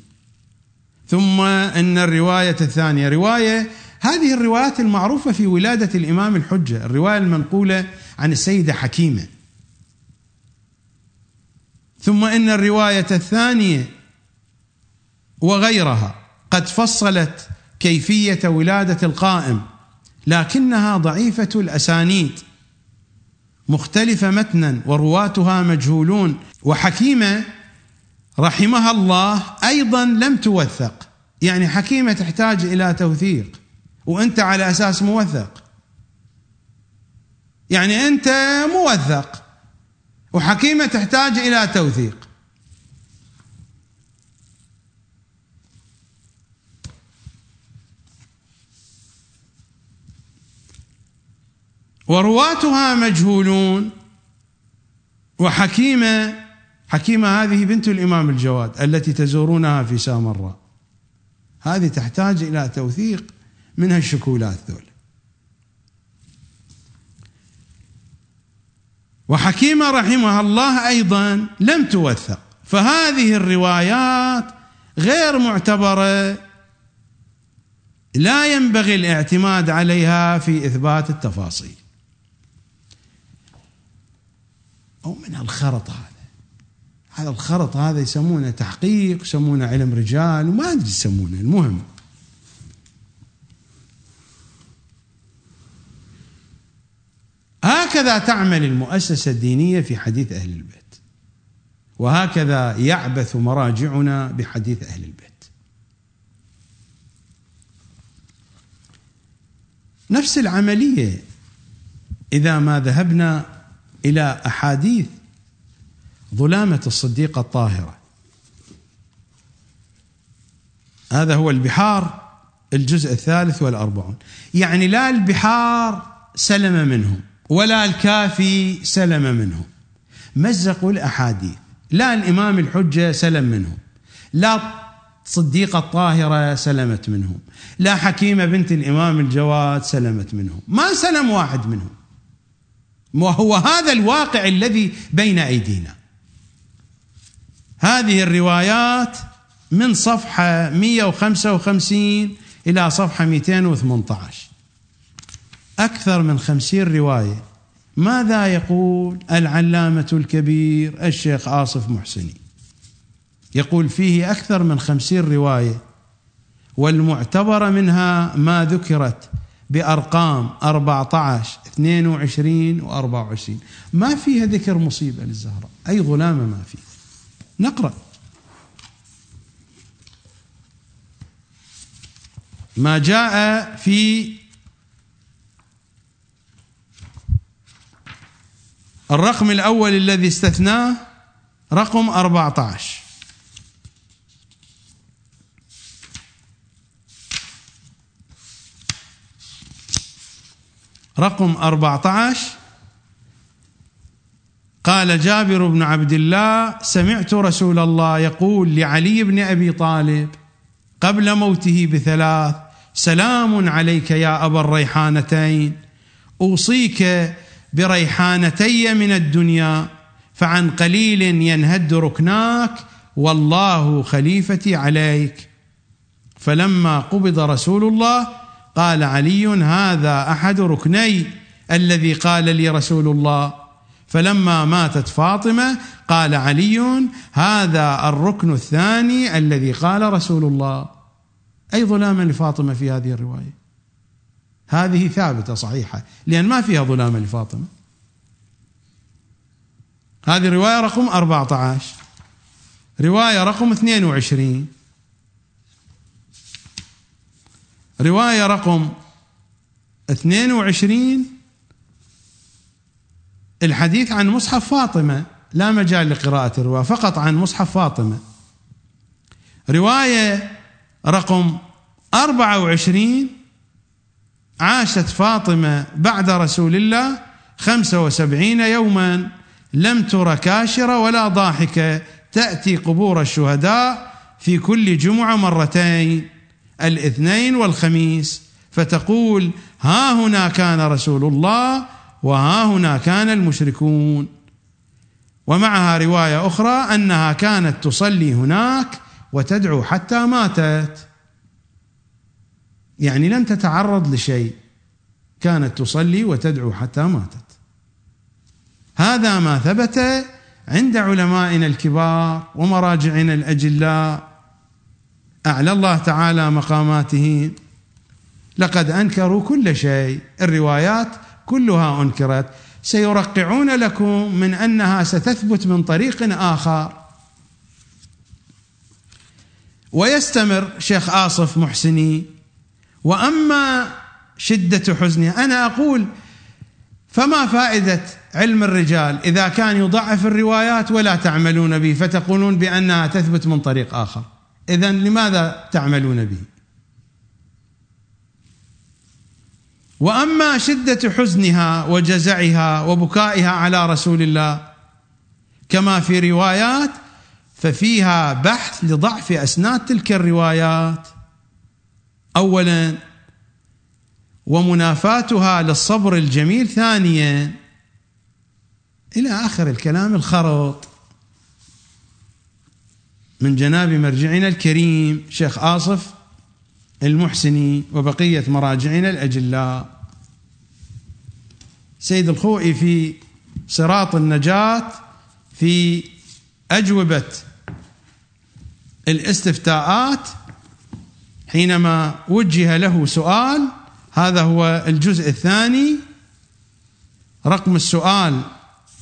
ثم أن الرواية الثانية رواية هذه الروايات المعروفة في ولادة الإمام الحجة الرواية المنقولة عن السيدة حكيمة. ثم إن الرواية الثانية وغيرها قد فصلت كيفية ولادة القائم لكنها ضعيفة الأسانيد مختلفة متنا ورواتها مجهولون. وحكيمة رحمها الله أيضا لم توثق يعني حكيمة تحتاج إلى توثيق. وأنت على أساس موثق. يعني أنت موثق وحكيمة تحتاج إلى توثيق. ورواتها مجهولون. وحكيمة حكيمة هذه بنت الإمام الجواد التي تزورونها في سامراء. هذه تحتاج إلى توثيق. من هالشكولات ذول. وحكيمة رحمها الله أيضا لم توثق. فهذه الروايات غير معتبرة لا ينبغي الاعتماد عليها في إثبات التفاصيل. أو من الخرط هذا. هذا الخرط هذا يسمونه تحقيق يسمونه علم رجال وما أدري يسمونه المهم. هكذا تعمل المؤسسة الدينية في حديث أهل البيت. وهكذا يعبث مراجعنا بحديث أهل البيت. نفس العملية إذا ما ذهبنا إلى أحاديث ظلامة الصديقة الطاهرة. هذا هو البحار الجزء الثالث والأربعون. يعني لا البحار سلم منهم. ولا الكافي سلم منهم مزقوا الأحاديث. لا الإمام الحجة سلم منهم لا صديقة الطاهرة سلمت منهم لا حكيمة بنت الإمام الجواد سلمت منهم ما سلم واحد منهم وهو هذا الواقع الذي بين أيدينا. هذه الروايات من صفحة 155 إلى صفحة 218 أكثر من خمسين رواية. ماذا يقول العلامة الكبير الشيخ آصف محسني؟ يقول فيه أكثر من خمسين رواية والمعتبرة منها ما ذكرت بأرقام 14 22 و24 ما فيها ذكر مصيبة للزهراء أي ظلامة ما فيه نقرأ. ما جاء في الرقم الأول الذي استثناه رقم 14 رقم 14 قال جابر بن عبد الله سمعت رسول الله يقول لعلي بن أبي طالب قبل موته بثلاث سلام عليك يا أبا الريحانتين أوصيك بريحانتي من الدنيا فعن قليل ينهد ركناك والله خليفتي عليك. فلما قبض رسول الله قال علي هذا أحد ركني الذي قال لي رسول الله. فلما ماتت فاطمة قال علي هذا الركن الثاني الذي قال رسول الله. أي ظلام لفاطمة في هذه الرواية؟ هذه ثابتة صحيحة. لأن ما فيها ظلام لفاطمة. هذه الرواية رقم 14 رواية رقم 22 رواية رقم 22 الحديث عن مصحف فاطمة. لا مجال لقراءة الرواية فقط عن مصحف فاطمة. رواية رقم 24 عاشت فاطمة بعد رسول الله 75 يوما. لم تر كاشرة ولا ضاحكة. تأتي قبور الشهداء في كل جمعة مرتين الاثنين والخميس. فتقول ها هنا كان رسول الله وها هنا كان المشركون. ومعها رواية أخرى أنها كانت تصلي هناك وتدعو حتى ماتت. يعني لم تتعرض لشيء كانت تصلي وتدعو حتى ماتت. هذا ما ثبت عند علمائنا الكبار ومراجعنا الأجلاء. أعلى الله تعالى مقاماتهم لقد أنكروا كل شيء. الروايات كلها أنكرت. سيرقعون لكم من أنها ستثبت من طريق آخر. ويستمر شيخ آصف محسني وأما شدة حزنها أنا أقول فما فائدة علم الرجال؟ إذا كان يضعف الروايات ولا تعملون به فتقولون بأنها تثبت من طريق آخر. اذا لماذا تعملون به؟ وأما شدة حزنها وجزعها وبكائها على رسول الله كما في روايات ففيها بحث لضعف أسناد تلك الروايات. اولا ومنافاتها للصبر الجميل ثانيا إلى آخر الكلام الخرط. من جناب مرجعنا الكريم شيخ آصف المحسني وبقية مراجعنا الأجلاء. سيد الخوئي في صراط النجاة في أجوبة الاستفتاءات حينما وجه له سؤال هذا هو الجزء الثاني رقم السؤال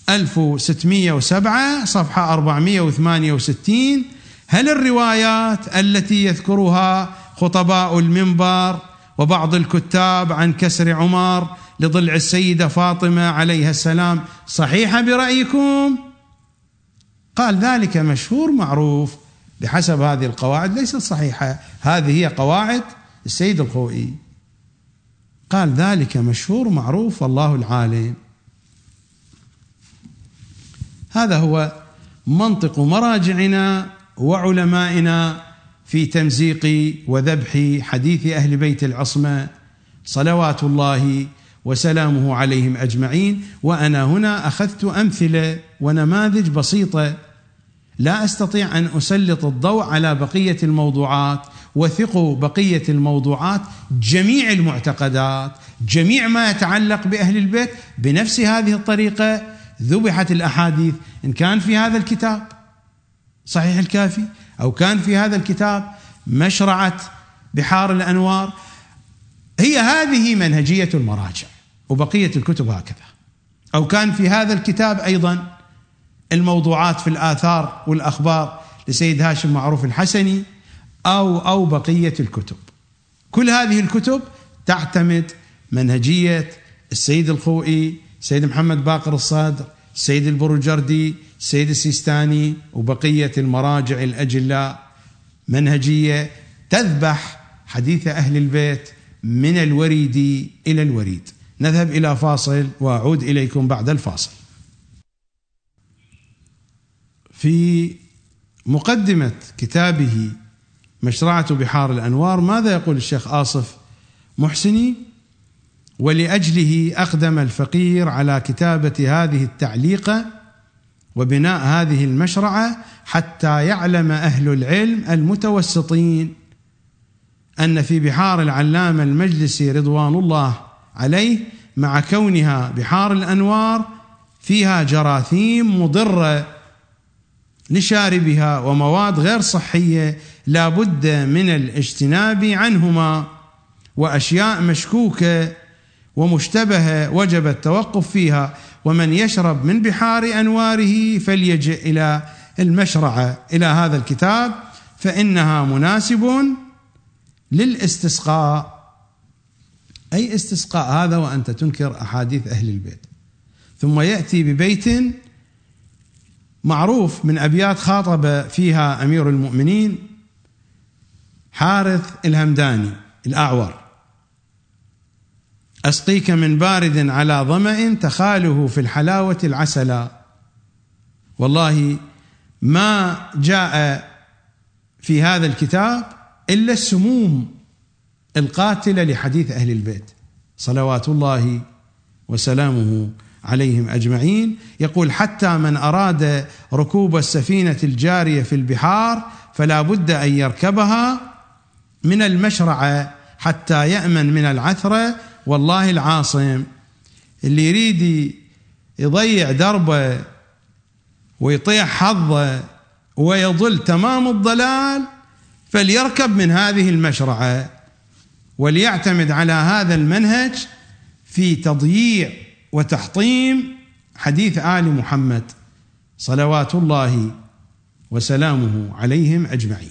1607 صفحة 468 هل الروايات التي يذكرها خطباء المنبر وبعض الكتاب عن كسر عمر لضلع السيدة فاطمة عليها السلام صحيحة برأيكم؟ قال ذلك مشهور معروف. بحسب هذه القواعد ليست صحيحة. هذه هي قواعد السيد الخوئي قال ذلك مشهور معروف والله العالم. هذا هو منطق مراجعنا وعلمائنا في تمزيق وذبح حديث أهل بيت العصمة. صلوات الله وسلامه عليهم أجمعين. وأنا هنا أخذت أمثلة ونماذج بسيطة لا أستطيع أن أسلط الضوء على بقية الموضوعات وثقوا بقية الموضوعات جميع المعتقدات جميع ما يتعلق بأهل البيت بنفس هذه الطريقة. ذبحت الأحاديث إن كان في هذا الكتاب صحيح الكافي؟ أو كان في هذا الكتاب مشرعة بحار الأنوار. هي هذه منهجية المراجع وبقية الكتب هكذا. أو كان في هذا الكتاب أيضا الموضوعات في الآثار والأخبار لسيد هاشم معروف الحسني أو أو بقية الكتب. كل هذه الكتب تعتمد منهجية السيد الخوئي سيد محمد باقر الصادر السيد البروجردي السيد السيستاني وبقية المراجع الأجلاء. منهجية تذبح حديث أهل البيت من الوريد إلى الوريد. نذهب إلى فاصل وأعود إليكم بعد الفاصل. في مقدمة كتابه مشرعة بحار الأنوار ماذا يقول الشيخ آصف محسني؟ ولأجله أقدم الفقير على كتابة هذه التعليقة وبناء هذه المشرعة حتى يعلم أهل العلم المتوسطين أن في بحار العلامة المجلسي رضوان الله عليه مع كونها بحار الأنوار فيها جراثيم مضرة لشاربها ومواد غير صحية لا بد من الاجتناب عنهما وأشياء مشكوكة ومشتبهة وجب التوقف فيها ومن يشرب من بحار أنواره فليجئ إلى المشرعه إلى هذا الكتاب فإنها مناسب للاستسقاء. أي استسقاء هذا وأنت تنكر أحاديث أهل البيت. ثم يأتي ببيت معروف من أبيات خاطب فيها أمير المؤمنين حارث الهمداني الأعور. أسقيك من بارد على ظمأ تخاله في الحلاوة العسلا. والله ما جاء في هذا الكتاب إلا السموم القاتلة لحديث أهل البيت. صلوات الله وسلامه عليهم أجمعين. يقول حتى من أراد ركوب السفينة الجارية في البحار فلا بد أن يركبها من المشرعه حتى يأمن من العثره والله العاصم اللي يريد يضيع دربه ويطيح حظه ويضل تمام الضلال فليركب من هذه المشرعة وليعتمد على هذا المنهج في تضييع وتحطيم حديث آل محمد صلوات الله وسلامه عليهم أجمعين.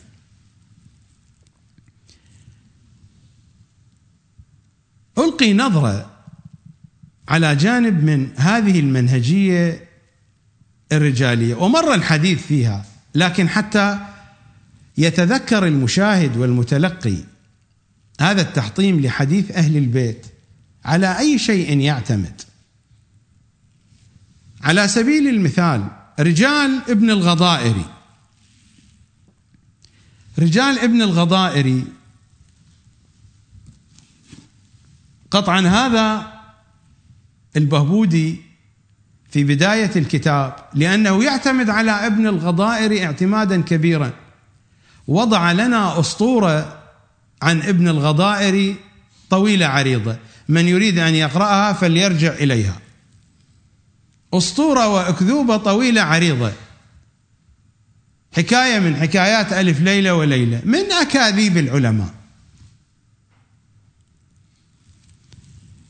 ألقي نظره على جانب من هذه المنهجية الرجالية ومر الحديث فيها لكن حتى يتذكر المشاهد والمتلقي هذا التحطيم لحديث أهل البيت على أي شيء يعتمد على سبيل المثال رجال ابن الغضائري. رجال ابن الغضائري قطعا هذا البهبودي في بداية الكتاب لأنه يعتمد على ابن الغضائر اعتمادا كبيرا. وضع لنا أسطورة عن ابن الغضائر طويلة عريضة. من يريد أن يقرأها فليرجع إليها. أسطورة وأكذوبة طويلة عريضة. حكاية من حكايات ألف ليلة وليلة. من أكاذيب العلماء؟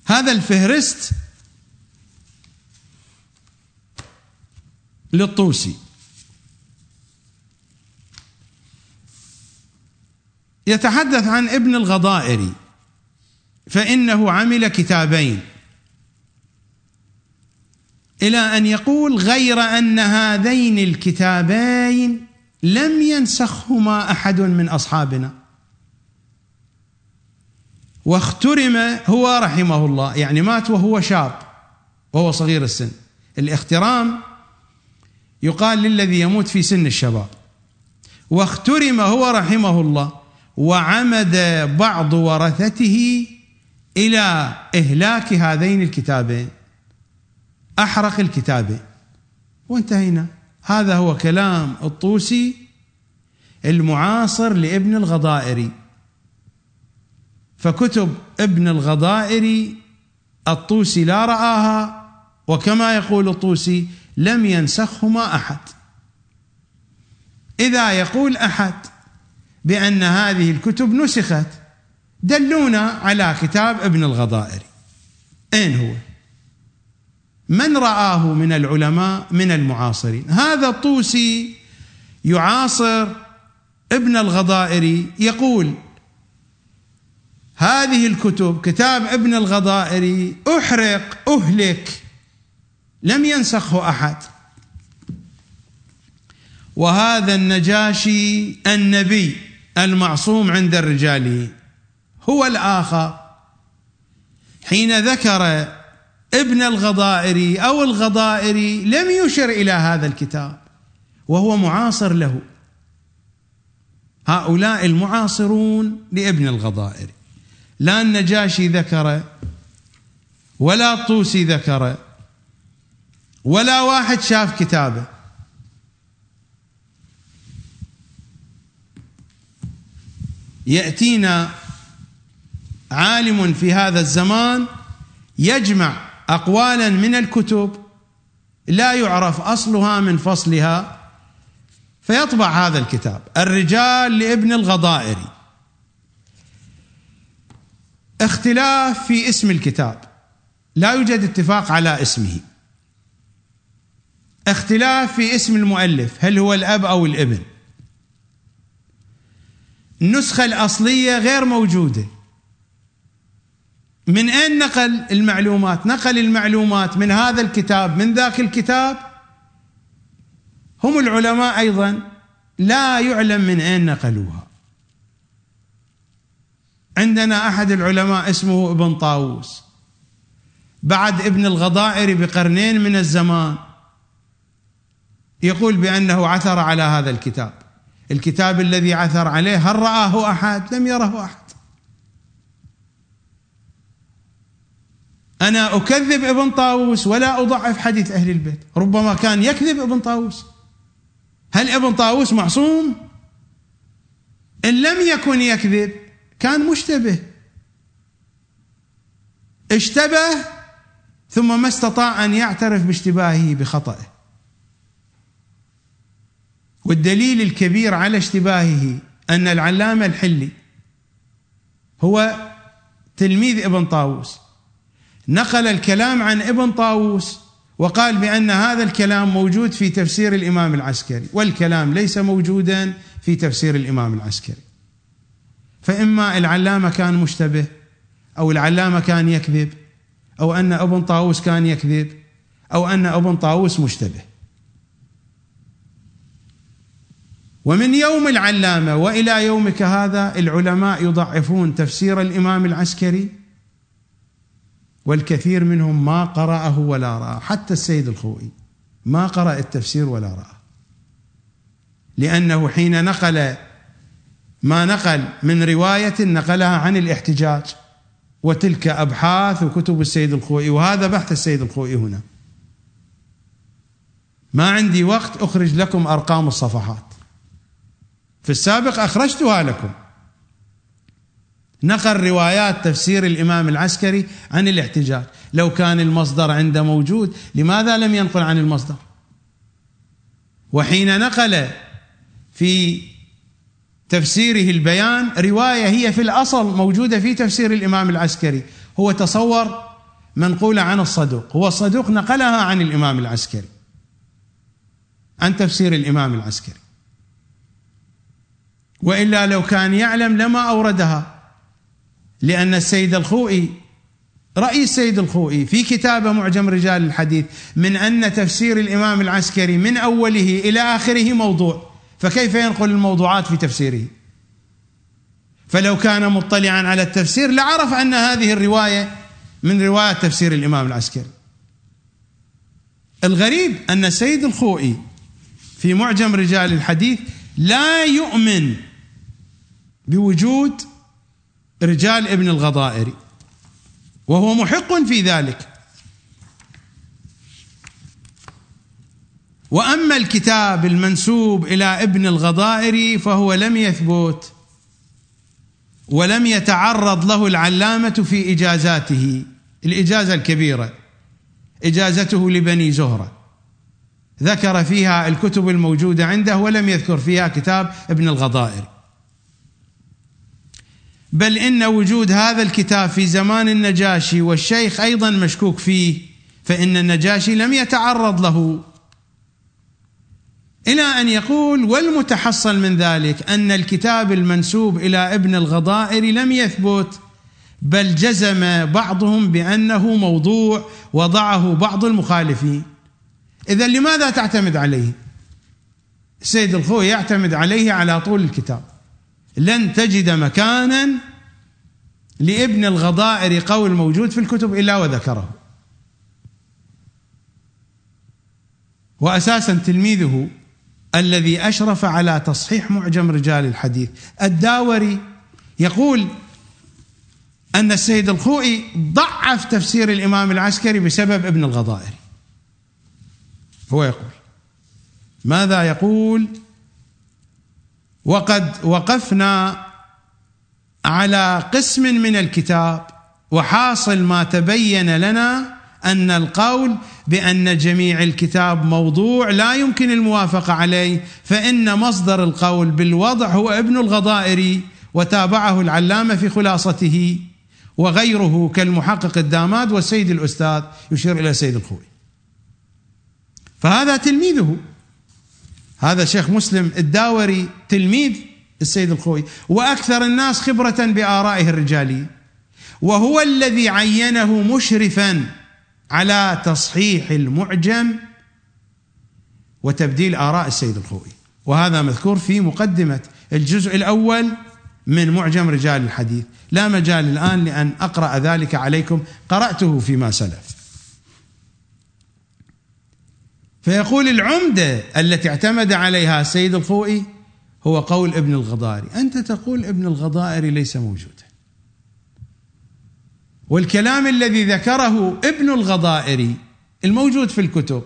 هذا الفهرست للطوسي. يتحدث عن ابن الغضائري فإنه عمل كتابين. إلى أن يقول غير أن هذين الكتابين لم ينسخهما أحد من أصحابنا. واخترم هو رحمه الله يعني مات وهو شاب وهو صغير السن. الاخترام يقال للذي يموت في سن الشباب. واخترم هو رحمه الله وعمد بعض ورثته إلى إهلاك هذين الكتابين. أحرق الكتابين وانتهينا. هذا هو كلام الطوسي المعاصر لابن الغضائري. فكتب ابن الغضائري الطوسي لا رآها وكما يقول الطوسي لم ينسخهما أحد. إذا يقول أحد بأن هذه الكتب نسخت دلونا على كتاب ابن الغضائري. أين هو؟ من رآه من العلماء من المعاصرين. هذا الطوسي يعاصر ابن الغضائري يقول هذه الكتب كتاب ابن الغضائري أحرق أهلك لم ينسخه أحد. وهذا النجاشي النبي المعصوم عند الرجال هو الآخر. حين ذكر ابن الغضائري أو الغضائري لم يشر إلى هذا الكتاب وهو معاصر له. هؤلاء المعاصرون لابن الغضائري. لا النجاشي ذكر ولا الطوسي ذكر ولا واحد شاف كتابه. يأتينا عالم في هذا الزمان يجمع اقوالا من الكتب لا يعرف أصلها من فصلها فيطبع هذا الكتاب. الرجال لابن الغضائري اختلاف في اسم الكتاب. لا يوجد اتفاق على اسمه. اختلاف في اسم المؤلف هل هو الأب أو الابن. النسخة الأصلية غير موجودة. من أين نقل المعلومات؟ نقل المعلومات من هذا الكتاب من ذاك الكتاب؟ هم العلماء أيضا لا يعلم من أين نقلوها. عندنا أحد العلماء اسمه ابن طاووس. بعد ابن الغضائر بقرنين من الزمان يقول بأنه عثر على هذا الكتاب. الكتاب الذي عثر عليه هل رآه أحد؟ لم يره أحد. أنا أكذب ابن طاووس ولا أضعف حديث أهل البيت. ربما كان يكذب ابن طاووس. هل ابن طاووس معصوم؟ إن لم يكن يكذب كان مشتبه. اشتبه ثم ما استطاع أن يعترف باشتباهه بخطئه والدليل الكبير على اشتباهه أن العلامة الحلي هو تلميذ ابن طاووس. نقل الكلام عن ابن طاووس وقال بأن هذا الكلام موجود في تفسير الإمام العسكري والكلام ليس موجودا في تفسير الإمام العسكري. فإما العلامة كان مشتبه أو العلامة كان يكذب أو أن ابن طاووس كان يكذب أو أن ابن طاووس مشتبه. ومن يوم العلامة وإلى يومك هذا العلماء يضعفون تفسير الإمام العسكري والكثير منهم ما قرأه ولا رأى حتى السيد الخوئي ما قرأ التفسير ولا رأى. لأنه حين نقل ما نقل من رواية نقلها عن الاحتجاج وتلك أبحاث وكتب السيد الخوئي وهذا بحث السيد الخوئي هنا. ما عندي وقت أخرج لكم أرقام الصفحات. في السابق أخرجتها لكم. نقل روايات تفسير الإمام العسكري عن الاحتجاج. لو كان المصدر عنده موجود لماذا لم ينقل عن المصدر؟ وحين نقل في تفسيره البيان رواية هي في الأصل موجودة في تفسير الإمام العسكري. هو تصور منقولة عن الصدوق. هو الصدوق نقلها عن الإمام العسكري عن تفسير الإمام العسكري. وإلا لو كان يعلم لما أوردها. لأن السيد الخوئي رأي السيد الخوئي في كتابه معجم رجال الحديث من أن تفسير الإمام العسكري من أوله إلى آخره موضوع فكيف ينقل الموضوعات في تفسيره؟ فلو كان مطلعا على التفسير لعرف أن هذه الرواية من رواية تفسير الإمام العسكري. الغريب أن السيد الخوئي في معجم رجال الحديث لا يؤمن بوجود رجال ابن الغضائري وهو محق في ذلك. وأما الكتاب المنسوب إلى ابن الغضائري فهو لم يثبت ولم يتعرض له العلامة في إجازاته الإجازة الكبيرة إجازته لبني زهرة. ذكر فيها الكتب الموجودة عنده ولم يذكر فيها كتاب ابن الغضائري بل إن وجود هذا الكتاب في زمان النجاشي والشيخ أيضا مشكوك فيه فإن النجاشي لم يتعرض له. إلى أن يقول والمتحصل من ذلك أن الكتاب المنسوب إلى ابن الغضائر لم يثبت بل جزم بعضهم بأنه موضوع وضعه بعض المخالفين. اذا لماذا تعتمد عليه؟ السيد الخوي يعتمد عليه على طول الكتاب. لن تجد مكانا لابن الغضائر قول موجود في الكتب إلا وذكره. واساسا تلميذه الذي أشرف على تصحيح معجم رجال الحديث. الداوري يقول أن السيد الخوئي ضعف تفسير الإمام العسكري بسبب ابن الغضائر. هو يقول ماذا يقول وقد وقفنا على قسم من الكتاب وحاصل ما تبين لنا أن القول بأن جميع الكتاب موضوع لا يمكن الموافقة عليه فإن مصدر القول بالوضع هو ابن الغضائري وتابعه العلامة في خلاصته وغيره كالمحقق الداماد والسيد الأستاذ يشير إلى سيد الخوي. فهذا تلميذه. هذا شيخ مسلم الداوري تلميذ السيد الخوي وأكثر الناس خبرة بآرائه الرجالية. وهو الذي عينه مشرفا على تصحيح المعجم وتبديل آراء السيد الخوي وهذا مذكور في مقدمة الجزء الأول من معجم رجال الحديث. لا مجال الآن لأن أقرأ ذلك عليكم. قرأته فيما سلف. فيقول العمدة التي اعتمد عليها السيد الخوئي هو قول ابن الغضاري. أنت تقول ابن الغضائري ليس موجودا. والكلام الذي ذكره ابن الغضائري الموجود في الكتب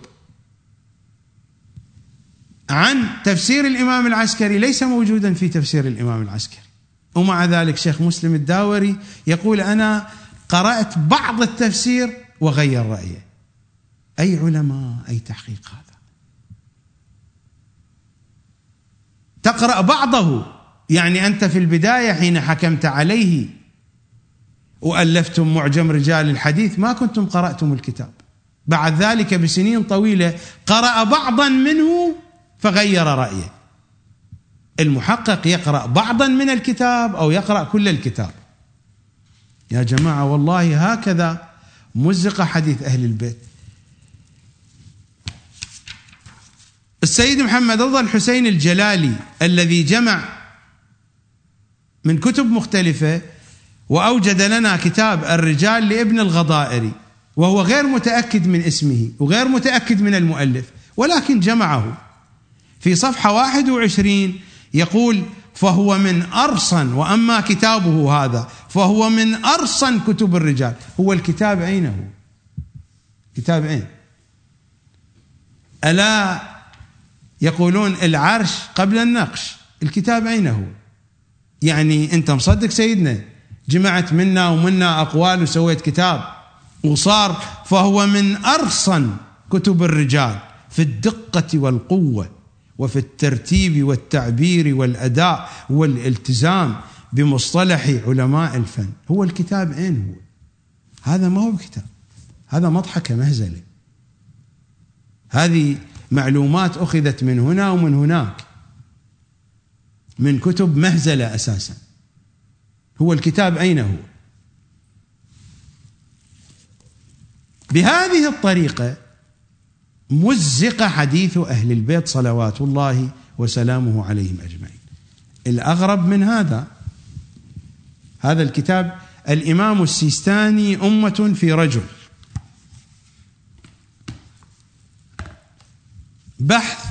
عن تفسير الإمام العسكري ليس موجودا في تفسير الإمام العسكري. ومع ذلك شيخ مسلم الداوري يقول أنا قرأت بعض التفسير وغير رايه أي علماء أي تحقيق هذا. تقرأ بعضه. يعني أنت في البداية حين حكمت عليه وألفتم معجم رجال الحديث ما كنتم قرأتم الكتاب. بعد ذلك بسنين طويلة قرأ بعضا منه فغير رأيه. المحقق يقرأ بعضا من الكتاب أو يقرأ كل الكتاب. يا جماعة والله هكذا مزق حديث أهل البيت. السيد محمد رضا الحسين الجلالي الذي جمع من كتب مختلفة وأوجد لنا كتاب الرجال لابن الغضائري وهو غير متأكد من اسمه وغير متأكد من المؤلف ولكن جمعه في صفحة 21 يقول فهو من أرصن وأما كتابه هذا فهو من أرصن كتب الرجال هو الكتاب أين هو؟ كتاب أين؟ ألا يقولون العرش قبل النقش الكتاب أين هو؟ يعني أنت مصدق سيدنا جمعت منا ومنا أقوال وسويت كتاب وصار فهو من أرصن كتب الرجال في الدقة والقوة وفي الترتيب والتعبير والأداء والالتزام بمصطلح علماء الفن. هو الكتاب أين هو؟ هذا ما هو كتاب هذا مضحكة مهزلة. هذه معلومات أخذت من هنا ومن هناك. من كتب مهزلة أساسا. هو الكتاب أين هو؟ بهذه الطريقة مزق حديث أهل البيت صلوات الله وسلامه عليهم أجمعين. الأغرب من هذا هذا الكتاب الإمام السيستاني أمة في رجل. بحث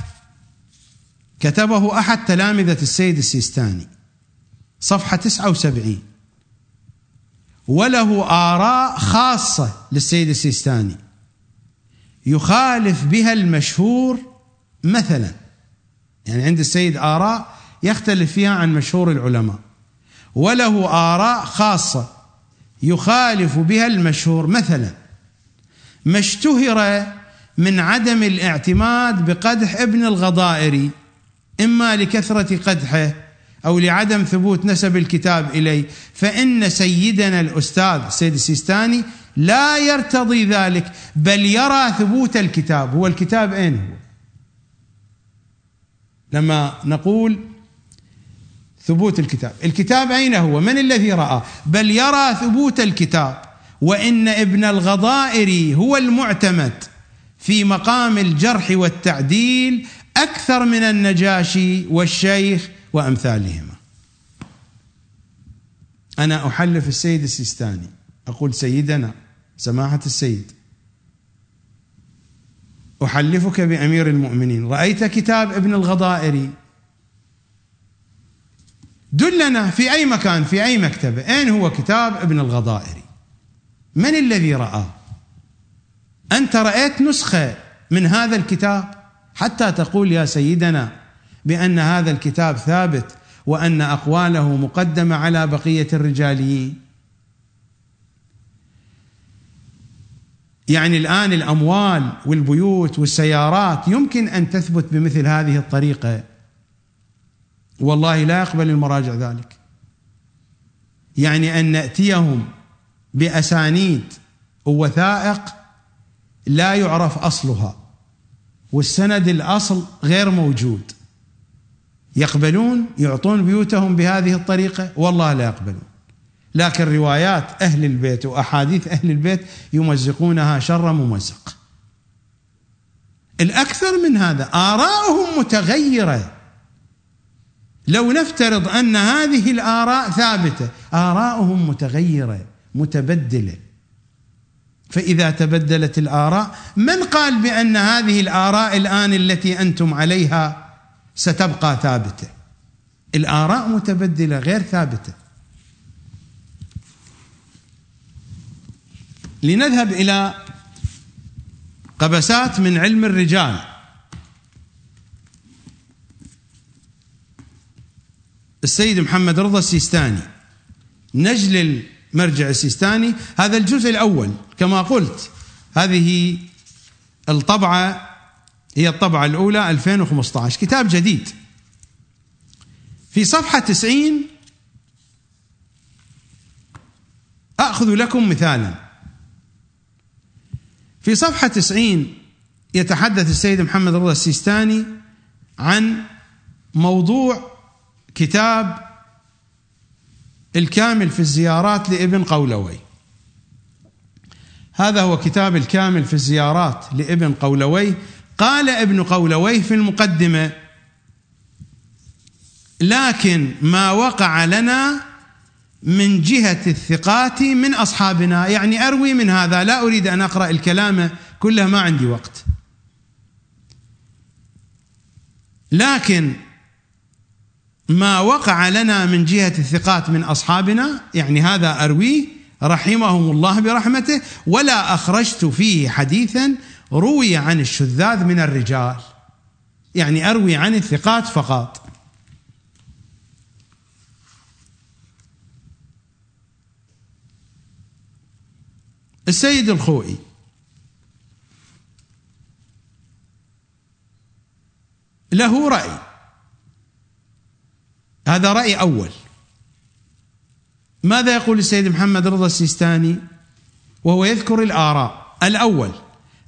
كتبه أحد تلامذة السيد السيستاني صفحة 79 وله آراء خاصة للسيد السيستاني يخالف بها المشهور مثلا. يعني عند السيد آراء يختلف فيها عن مشهور العلماء. وله آراء خاصة يخالف بها المشهور مثلا. ما اشتهر من عدم الاعتماد بقدح ابن الغضائري إما لكثرة قدحه أو لعدم ثبوت نسب الكتاب إليه. فإن سيدنا الأستاذ السيد السيستاني لا يرتضي ذلك بل يرى ثبوت الكتاب. هو الكتاب أين هو؟ لما نقول ثبوت الكتاب الكتاب أين هو؟ من الذي رأى؟ بل يرى ثبوت الكتاب. وإن ابن الغضائر هو المعتمد. في مقام الجرح والتعديل أكثر من النجاشي والشيخ وأمثالهما. أنا أحلف السيد السيستاني. أقول سيدنا سماحة السيد. أحلفك بأمير المؤمنين. رأيت كتاب ابن الغضائري. دلنا في أي مكان في أي مكتبة. أين هو كتاب ابن الغضائري؟ من الذي رآه؟ أنت رأيت نسخة من هذا الكتاب؟ حتى تقول يا سيدنا بأن هذا الكتاب ثابت وأن أقواله مقدمة على بقية الرجاليين. يعني الآن الأموال والبيوت والسيارات يمكن أن تثبت بمثل هذه الطريقة. والله لا يقبل المراجع ذلك. يعني أن نأتيهم بأسانيد ووثائق لا يعرف أصلها. والسند الأصل غير موجود. يقبلون يعطون بيوتهم بهذه الطريقة والله لا يقبلون. لكن روايات أهل البيت وأحاديث أهل البيت يمزقونها شر ممزق. الأكثر من هذا آراءهم متغيرة. لو نفترض أن هذه الآراء ثابتة آراءهم متغيرة متبدلة. فإذا تبدلت الآراء من قال بأن هذه الآراء الآن التي أنتم عليها ستبقى ثابتة؟ الآراء متبدلة غير ثابتة. لنذهب إلى قبسات من علم الرجال. السيد محمد رضا السيستاني نجل المرجع السيستاني. هذا الجزء الأول كما قلت هذه الطبعة هي الطبعة الأولى 2015 كتاب جديد. في صفحة 90 أخذ لكم مثالا. في صفحة 90 يتحدث السيد محمد رضا السيستاني عن موضوع كتاب الكامل في الزيارات لابن قولوي. هذا هو كتاب الكامل في الزيارات لابن قولوي. قال ابن قولوي في المقدمة لكن ما وقع لنا من جهة الثقات من أصحابنا. يعني أروي من هذا لا أريد أن أقرأ الكلام كله ما عندي وقت. لكن ما وقع لنا من جهة الثقات من أصحابنا يعني هذا أرويه رحمهم الله برحمته ولا أخرجت فيه حديثا روي عن الشذاذ من الرجال. يعني أروي عن الثقات فقط. السيد الخوئي. له رأي. هذا رأي أول. ماذا يقول السيد محمد رضا السيستاني؟ وهو يذكر الآراء. الأول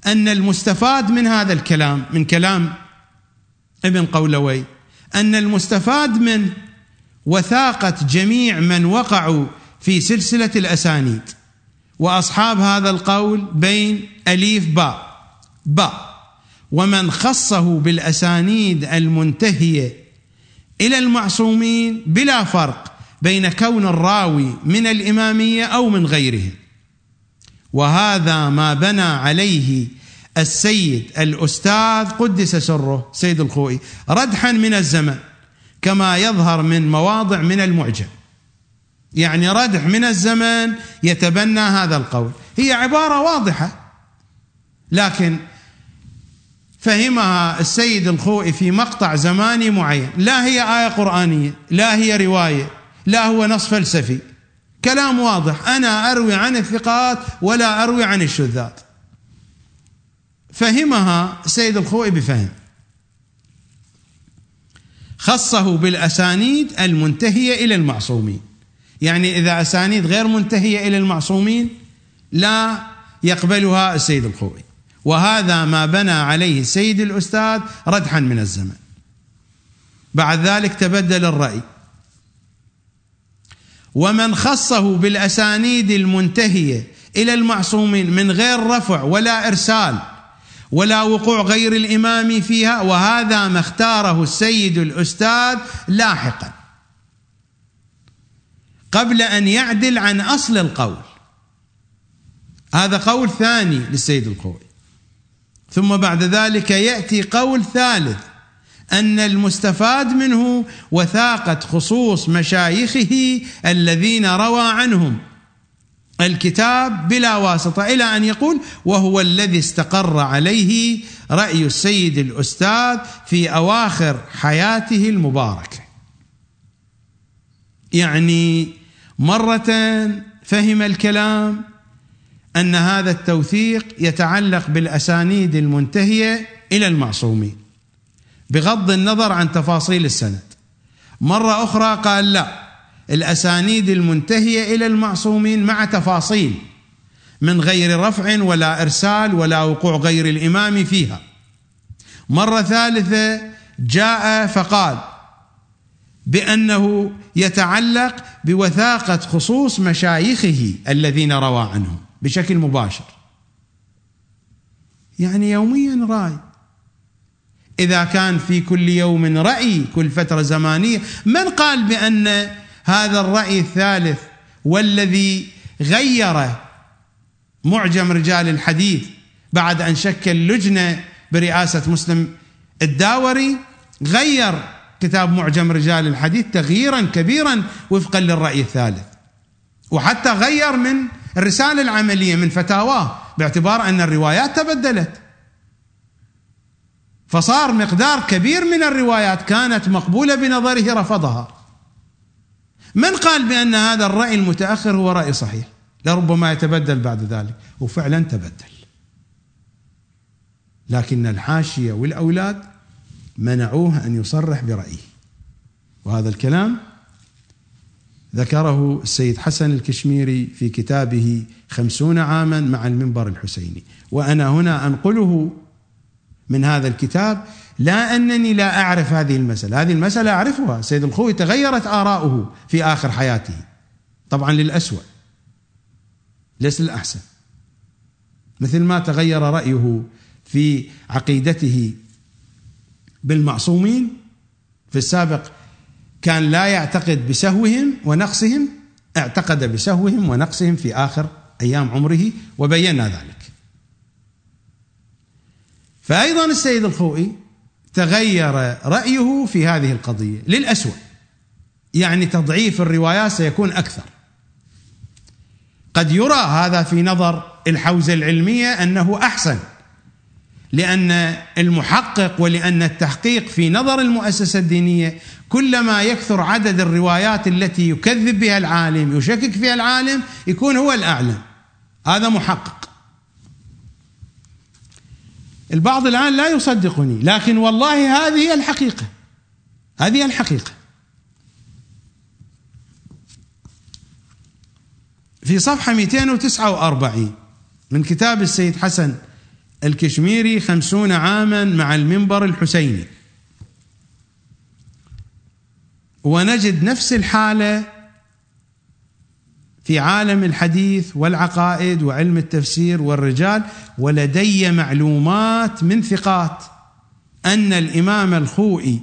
أن المستفاد من هذا الكلام من كلام ابن قولوي أن المستفاد من وثاقة جميع من وقعوا في سلسلة الأسانيد وأصحاب هذا القول بين أليف باء. باء. ومن خصه بالأسانيد المنتهية إلى المعصومين بلا فرق بين كون الراوي من الإمامية أو من غيره. وهذا ما بنى عليه السيد الأستاذ قدس سره سيد الخوئي ردحا من الزمن كما يظهر من مواضع من المعجم. يعني ردح من الزمن يتبنى هذا القول. هي عبارة واضحة لكن فهمها السيد الخوئي في مقطع زماني معين. لا هي آية قرآنية لا هي رواية لا هو نص فلسفي. كلام واضح. أنا أروي عن الثقات ولا أروي عن الشذات فهمها السيد الخوئي بفهم. خصه بالأسانيد المنتهية إلى المعصومين. يعني إذا أسانيد غير منتهية إلى المعصومين لا يقبلها السيد الخوئي. وهذا ما بنى عليه السيد الأستاذ ردحا من الزمن. بعد ذلك تبدل الرأي. ومن خصه بالأسانيد المنتهية إلى المعصومين من غير رفع ولا إرسال ولا وقوع غير الإمام فيها وهذا ما اختاره السيد الأستاذ لاحقا. قبل أن يعدل عن أصل القول. هذا قول ثاني للسيد القوي ثم بعد ذلك يأتي قول ثالث أن المستفاد منه وثاقة خصوص مشايخه الذين روى عنهم. الكتاب بلا واسطة إلى أن يقول وهو الذي استقر عليه رأي السيد الأستاذ في أواخر حياته المباركة. يعني مرة فهم الكلام أن هذا التوثيق يتعلق بالأسانيد المنتهية إلى المعصومين بغض النظر عن تفاصيل السند. مرة أخرى قال لا الأسانيد المنتهية إلى المعصومين مع تفاصيل من غير رفع ولا إرسال ولا وقوع غير الإمام فيها. مرة ثالثة جاء فقال بأنه يتعلق بوثاقة خصوص مشايخه الذين روى عنهم بشكل مباشر. يعني يوميا رأي. إذا كان في كل يوم رأي كل فترة زمانية من قال بأن هذا الرأي الثالث والذي غير معجم رجال الحديث بعد أن شكل لجنه برئاسة مسلم الداوري غير كتاب معجم رجال الحديث تغييرا كبيرا وفقا للرأي الثالث. وحتى غير من الرسالة العملية من فتاواه باعتبار أن الروايات تبدلت. فصار مقدار كبير من الروايات كانت مقبولة بنظره رفضها. من قال بأن هذا الرأي المتأخر هو رأي صحيح؟ لربما يتبدل بعد ذلك. وفعلا تبدل. لكن الحاشية والأولاد منعوه أن يصرح برأيه. وهذا الكلام ذكره السيد حسن الكشميري في كتابه خمسون عاما مع المنبر الحسيني. وأنا هنا أنقله من هذا الكتاب لا أنني لا أعرف هذه المسألة. هذه المسألة أعرفها. سيد الخوي تغيرت آراؤه في آخر حياته. طبعا للأسوأ ليس للأحسن مثل ما تغير رأيه في عقيدته بالمعصومين في السابق كان لا يعتقد بسهوهم ونقصهم اعتقد بسهوهم ونقصهم في آخر أيام عمره وبينا ذلك. فايضا السيد الخوئي تغير رأيه في هذه القضية للاسوء. يعني تضعيف الروايات سيكون أكثر. قد يرى هذا في نظر الحوزة العلمية أنه أحسن لأن المحقق ولأن التحقيق في نظر المؤسسة الدينية كلما يكثر عدد الروايات التي يكذب بها العالم يشكك فيها العالم يكون هو الاعلم هذا محقق. البعض الآن لا يصدقني لكن والله هذه هي الحقيقة. هذه الحقيقة. في صفحة 249 من كتاب السيد حسن الكشميري خمسون عاما مع المنبر الحسيني. ونجد نفس الحالة في عالم الحديث والعقائد وعلم التفسير والرجال ولدي معلومات من ثقات أن الإمام الخوئي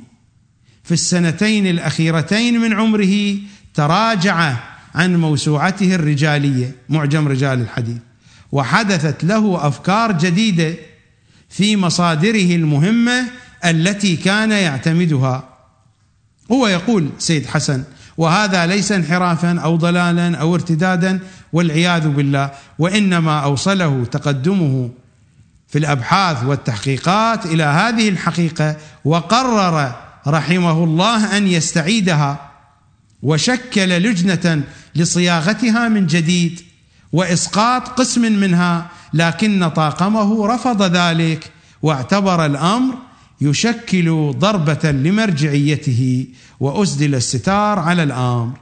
في السنتين الأخيرتين من عمره تراجع عن موسوعته الرجالية معجم رجال الحديث. وحدثت له أفكار جديدة في مصادره المهمة التي كان يعتمدها. هو يقول سيد حسن وهذا ليس انحرافا أو ضلالا أو ارتدادا والعياذ بالله وإنما أوصله تقدمه في الأبحاث والتحقيقات إلى هذه الحقيقة وقرر رحمه الله أن يستعيدها وشكل لجنة لصياغتها من جديد. وإسقاط قسم منها لكن طاقمه رفض ذلك واعتبر الأمر يشكل ضربة لمرجعيته وأسدل الستار على الآمر.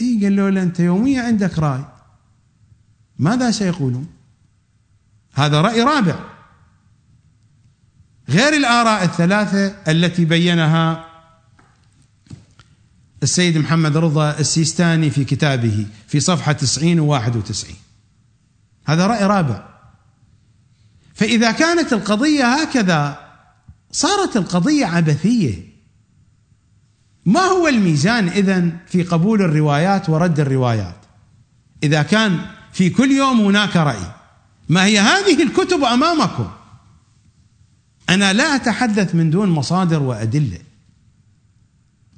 اي قال له أنت يوميا عندك رأي؟ ماذا سيقولون؟ هذا رأي رابع. غير الآراء الثلاثة التي بينها السيد محمد رضا السيستاني في كتابه في صفحة 90 و 91 هذا رأي رابع. فإذا كانت القضية هكذا صارت القضية عبثية. ما هو الميزان إذن في قبول الروايات ورد الروايات؟ إذا كان في كل يوم هناك رأي ما هي هذه الكتب أمامكم؟ أنا لا أتحدث من دون مصادر وأدلة.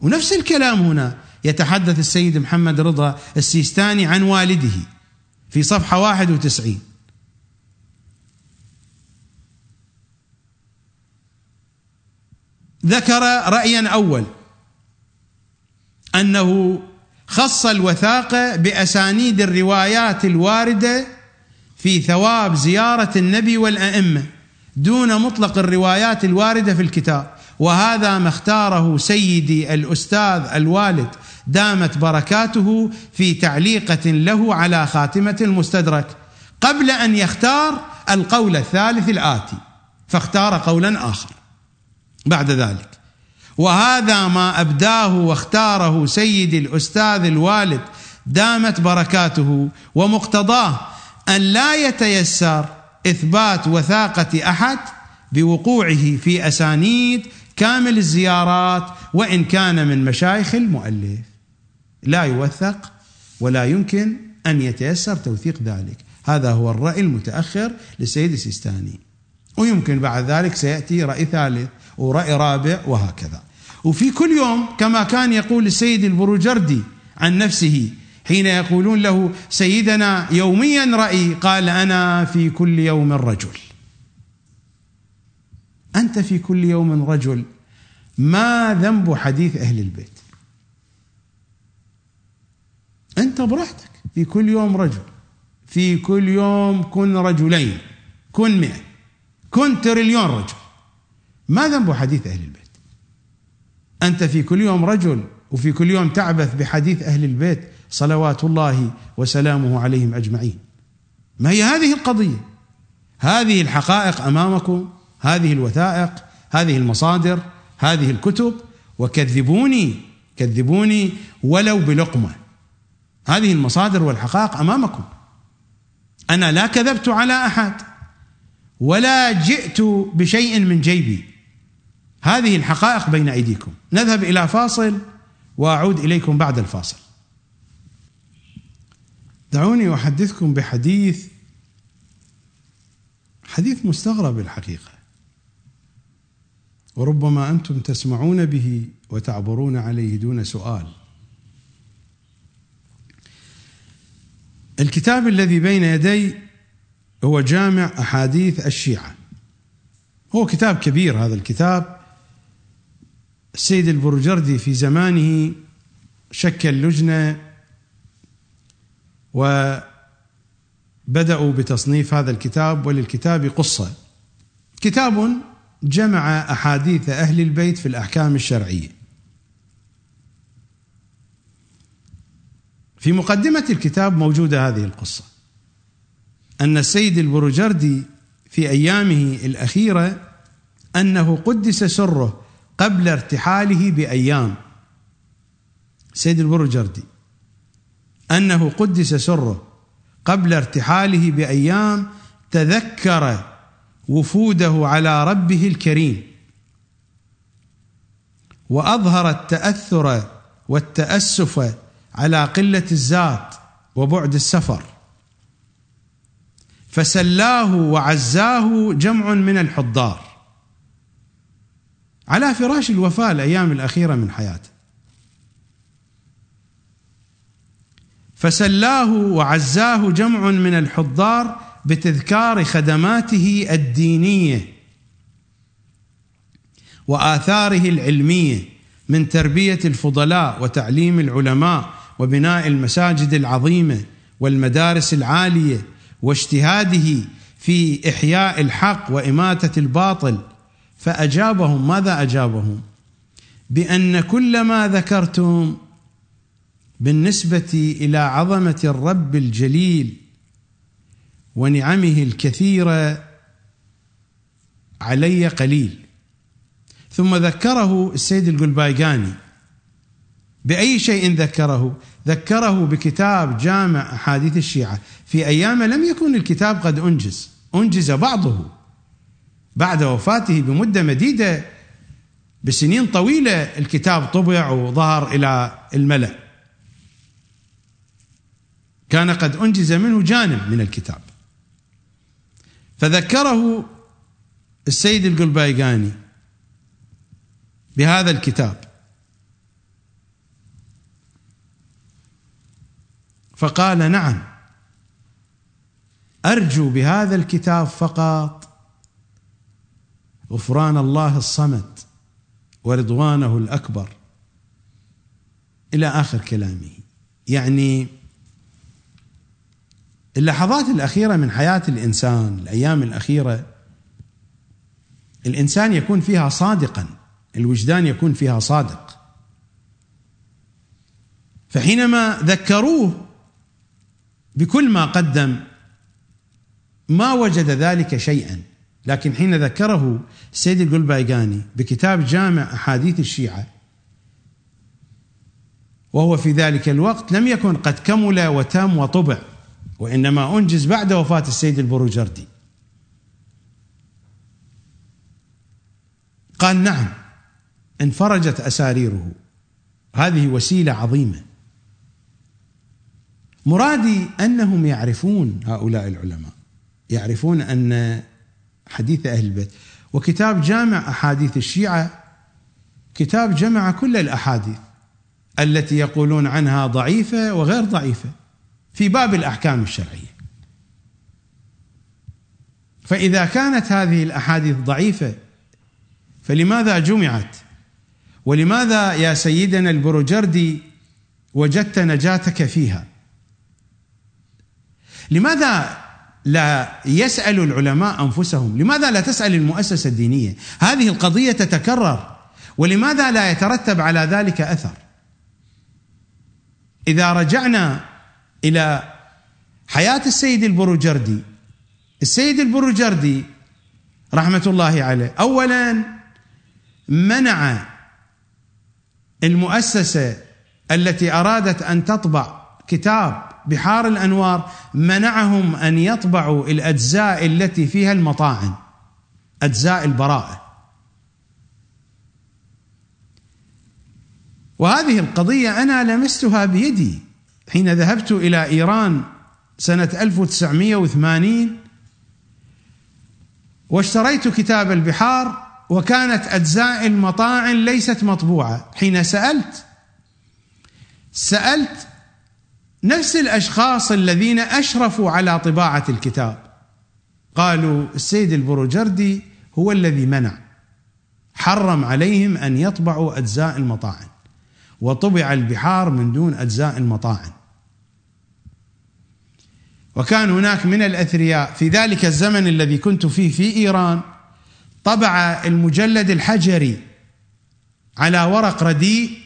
ونفس الكلام هنا يتحدث السيد محمد رضا السيستاني عن والده في صفحة 91 ذكر رأيا أول أنه خص الوثاقة بأسانيد الروايات الواردة في ثواب زيارة النبي والأئمة دون مطلق الروايات الواردة في الكتاب. وهذا ما اختاره سيدي الأستاذ الوالد دامت بركاته في تعليقة له على خاتمة المستدرك. قبل أن يختار القول الثالث الآتي فاختار قولا آخر. بعد ذلك وهذا ما أبداه واختاره سيدي الأستاذ الوالد دامت بركاته ومقتضاه أن لا يتيسر إثبات وثاقة أحد بوقوعه في أسانيد كامل الزيارات وإن كان من مشايخ المؤلف. لا يوثق ولا يمكن أن يتيسر توثيق ذلك. هذا هو الرأي المتأخر للسيد السيستاني. ويمكن بعد ذلك سيأتي رأي ثالث ورأي رابع وهكذا. وفي كل يوم كما كان يقول السيد البروجردي عن نفسه حين يقولون له سيدنا يوميا رأي قال أنا في كل يوم رجل. أنت في كل يوم رجل ما ذنب حديث أهل البيت؟ أنت براحتك في كل يوم رجل في كل يوم كن رجلين كن مئة كن تريليون رجل. ما ذنب حديث أهل البيت؟ أنت في كل يوم رجل وفي كل يوم تعبث بحديث أهل البيت صلوات الله وسلامه عليهم أجمعين. ما هي هذه القضية؟ هذه الحقائق أمامكم. هذه الوثائق هذه المصادر هذه الكتب وكذبوني كذبوني ولو بلقمة. هذه المصادر والحقائق أمامكم. أنا لا كذبت على أحد ولا جئت بشيء من جيبي. هذه الحقائق بين أيديكم. نذهب إلى فاصل وأعود إليكم بعد الفاصل. دعوني أحدثكم بحديث حديث مستغرب الحقيقة. وربما أنتم تسمعون به وتعبرون عليه دون سؤال. الكتاب الذي بين يدي هو جامع أحاديث الشيعة. هو كتاب كبير هذا الكتاب. السيد البرجردي في زمانه شكل لجنه وبدأوا بتصنيف هذا الكتاب وللكتاب قصة. كتاب جمع أحاديث أهل البيت في الأحكام الشرعية. في مقدمة الكتاب موجودة هذه القصة. أن السيد البرجردي في أيامه الأخيرة أنه قدس سره قبل ارتحاله بأيام. سيد البرجردي. أنه قدس سره قبل ارتحاله بأيام تذكر وفوده على ربه الكريم. وأظهر التأثر والتأسف على قلة الزاد وبعد السفر. فسلاه وعزاه جمع من الحضار. على فراش الوفاة الأيام الأخيرة من حياته. فسلاه وعزاه جمع من الحضار بتذكار خدماته الدينية وآثاره العلمية من تربية الفضلاء وتعليم العلماء وبناء المساجد العظيمة والمدارس العالية واجتهاده في إحياء الحق وإماتة الباطل. فأجابهم ماذا أجابهم؟ بأن كل ما ذكرتم بالنسبة إلى عظمة الرب الجليل ونعمه الكثيرة علي قليل. ثم ذكره السيد القلبايقاني. بأي شيء ذكره؟ ذكره بكتاب جامع أحاديث الشيعة. في أيام لم يكن الكتاب قد أنجز. أنجز بعضه. بعد وفاته بمدة مديدة بسنين طويلة الكتاب طبع وظهر إلى الملأ. كان قد أنجز منه جانب من الكتاب. فذكره السيد القلبايقاني بهذا الكتاب. فقال نعم أرجو بهذا الكتاب فقط غفران الله الصمد ورضوانه الأكبر إلى آخر كلامه. يعني اللحظات الأخيرة من حياة الإنسان الأيام الأخيرة الإنسان يكون فيها صادقا الوجدان يكون فيها صادق. فحينما ذكروه بكل ما قدم ما وجد ذلك شيئا. لكن حين ذكره السيد القلبايقاني بكتاب جامع أحاديث الشيعة وهو في ذلك الوقت لم يكن قد كمل وتم وطبع. وإنما أنجز بعد وفاة السيد البروجردي. قال نعم انفرجت أساريره. هذه وسيلة عظيمة. مرادي أنهم يعرفون هؤلاء العلماء. يعرفون أن حديث أهل البيت وكتاب جامع أحاديث الشيعة كتاب جمع كل الأحاديث التي يقولون عنها ضعيفة وغير ضعيفة. في باب الأحكام الشرعية. فإذا كانت هذه الأحاديث ضعيفة فلماذا جمعت؟ ولماذا يا سيدنا البروجردي وجدت نجاتك فيها؟ لماذا لا يسأل العلماء أنفسهم؟ لماذا لا تسأل المؤسسة الدينية؟ هذه القضية تتكرر ولماذا لا يترتب على ذلك أثر؟ إذا رجعنا إلى حياة السيد البروجردي. السيد البروجردي رحمة الله عليه أولا منع المؤسسة التي أرادت أن تطبع كتاب بحار الأنوار منعهم أن يطبعوا الأجزاء التي فيها المطاعن أجزاء البراءة. وهذه القضية أنا لمستها بيدي. حين ذهبت إلى إيران سنة 1980 واشتريت كتاب البحار وكانت أجزاء المطاعن ليست مطبوعة. حين سألت سألت نفس الأشخاص الذين أشرفوا على طباعة الكتاب. قالوا السيد البروجردي هو الذي منع حرم عليهم أن يطبعوا أجزاء المطاعن وطبع البحار من دون أجزاء المطاعن وكان هناك من الأثرياء. في ذلك الزمن الذي كنت فيه في إيران طبع المجلد الحجري على ورق رديء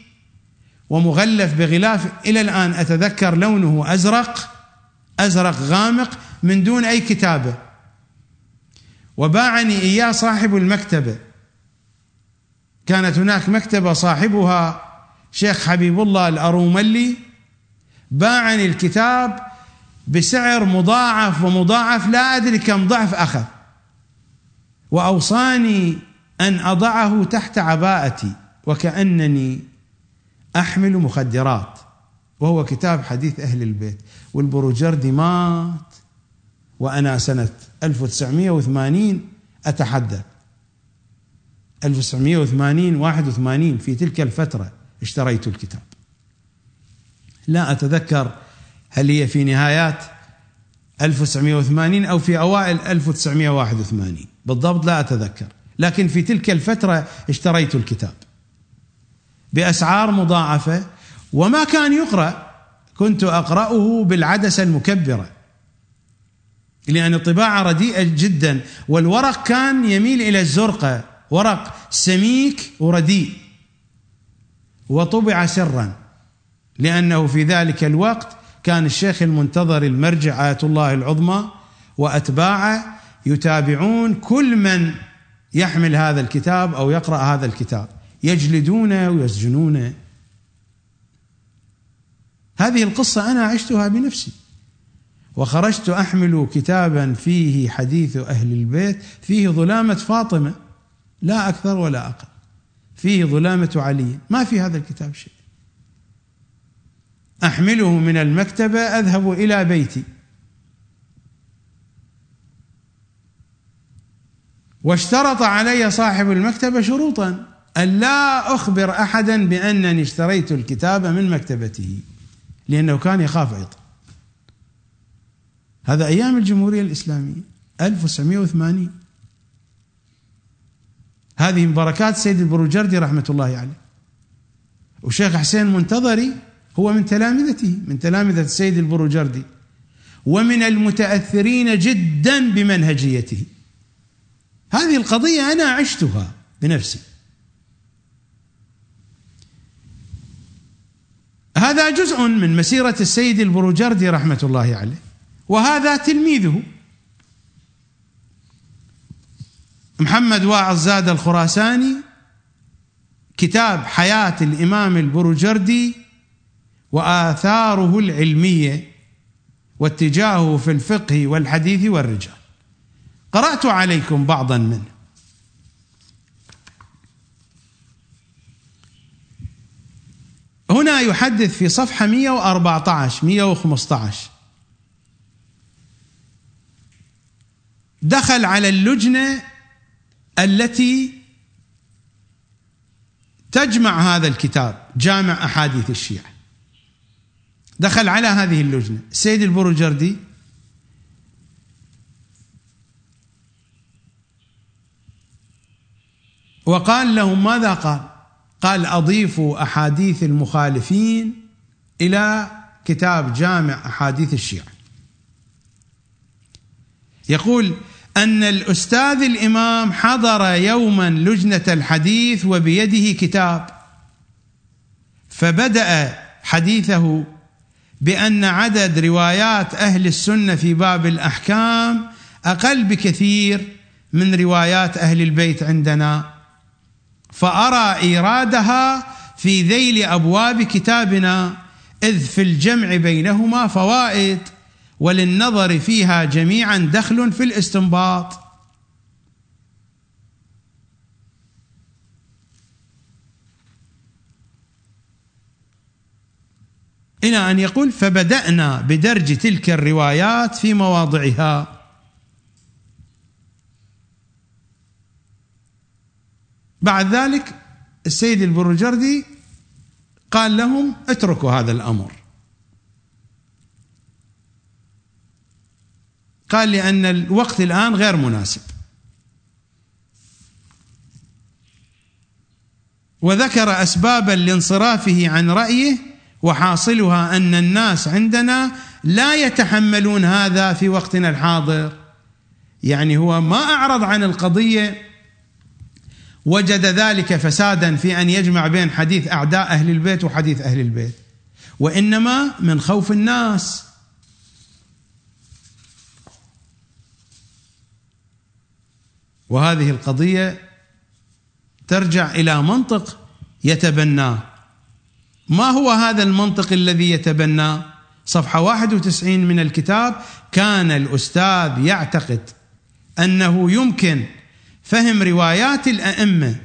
ومغلف بغلاف. إلى الآن أتذكر لونه أزرق أزرق غامق من دون أي كتابة. وباعني إياه صاحب المكتبة. كانت هناك مكتبة صاحبها شيخ حبيب الله الأروملي. باعني الكتاب بسعر مضاعف ومضاعف لا أدري كم ضعف أخذ. وأوصاني أن أضعه تحت عباءتي وكأنني أحمل مخدرات. وهو كتاب حديث أهل البيت. والبروجردي مات وأنا سنة 1980 أتحدث. 1980 81 في تلك الفترة اشتريت الكتاب. لا أتذكر هل هي في نهايات 1980 أو في أوائل 1981 بالضبط لا أتذكر. لكن في تلك الفترة اشتريت الكتاب بأسعار مضاعفة وما كان يقرأ. كنت أقرأه بالعدسة المكبرة لأن الطباعة رديئة جدا والورق كان يميل إلى الزرقة ورق سميك ورديء وطبع سرا لأنه في ذلك الوقت كان الشيخ المنتظر المرجع إيه الله العظمى وأتباعه يتابعون كل من يحمل هذا الكتاب أو يقرأ هذا الكتاب يجلدونه ويسجنونه هذه القصة أنا عشتها بنفسي. وخرجت أحمل كتابا فيه حديث أهل البيت فيه ظلامة فاطمة لا أكثر ولا أقل. فيه ظلامة علي ما في هذا الكتاب شيء. أحمله من المكتبة أذهب إلى بيتي. واشترط علي صاحب المكتبة شروطا أن لا أخبر أحدا بأنني اشتريت الكتاب من مكتبته لأنه كان يخاف أيضا هذا أيام الجمهورية الإسلامية 1980 هذه من بركات سيد البروجردي رحمة الله عليه. وشيخ حسين منتظري هو من تلامذته من تلامذة السيد البروجردي. ومن المتأثرين جدا بمنهجيته. هذه القضية أنا عشتها بنفسي. هذا جزء من مسيرة السيد البروجردي رحمة الله عليه. وهذا تلميذه. محمد واعظ زاد الخراساني كتاب حياة الإمام البروجردي وآثاره العلمية واتجاهه في الفقه والحديث والرجال. قرأت عليكم بعضا منه. هنا يحدث في صفحة 114 115 دخل على اللجنة التي تجمع هذا الكتاب جامع أحاديث الشيعة. دخل على هذه اللجنة. السيد البروجردي وقال لهم ماذا قال؟ قال اضيفوا أحاديث المخالفين إلى كتاب جامع أحاديث الشيعة. يقول أن الأستاذ الإمام حضر يوما لجنة الحديث وبيده كتاب فبدأ حديثه بأن عدد روايات أهل السنة في باب الأحكام أقل بكثير من روايات أهل البيت عندنا. فأرى إيرادها في ذيل أبواب كتابنا إذ في الجمع بينهما فوائد وللنظر فيها جميعا دخل في الاستنباط. إلى أن يقول فبدأنا بدرج تلك الروايات في مواضعها. بعد ذلك السيد البروجردي قال لهم اتركوا هذا الأمر. قال لأن الوقت الآن غير مناسب. وذكر أسبابا لانصرافه عن رأيه وحاصلها أن الناس عندنا لا يتحملون هذا في وقتنا الحاضر. يعني هو ما أعرض عن القضية وجد ذلك فسادا في أن يجمع بين حديث أعداء أهل البيت وحديث أهل البيت وإنما من خوف الناس. وهذه القضية ترجع إلى منطق يتبناه. ما هو هذا المنطق الذي يتبناه صفحة 91 من الكتاب. كان الأستاذ يعتقد أنه يمكن فهم روايات الأئمة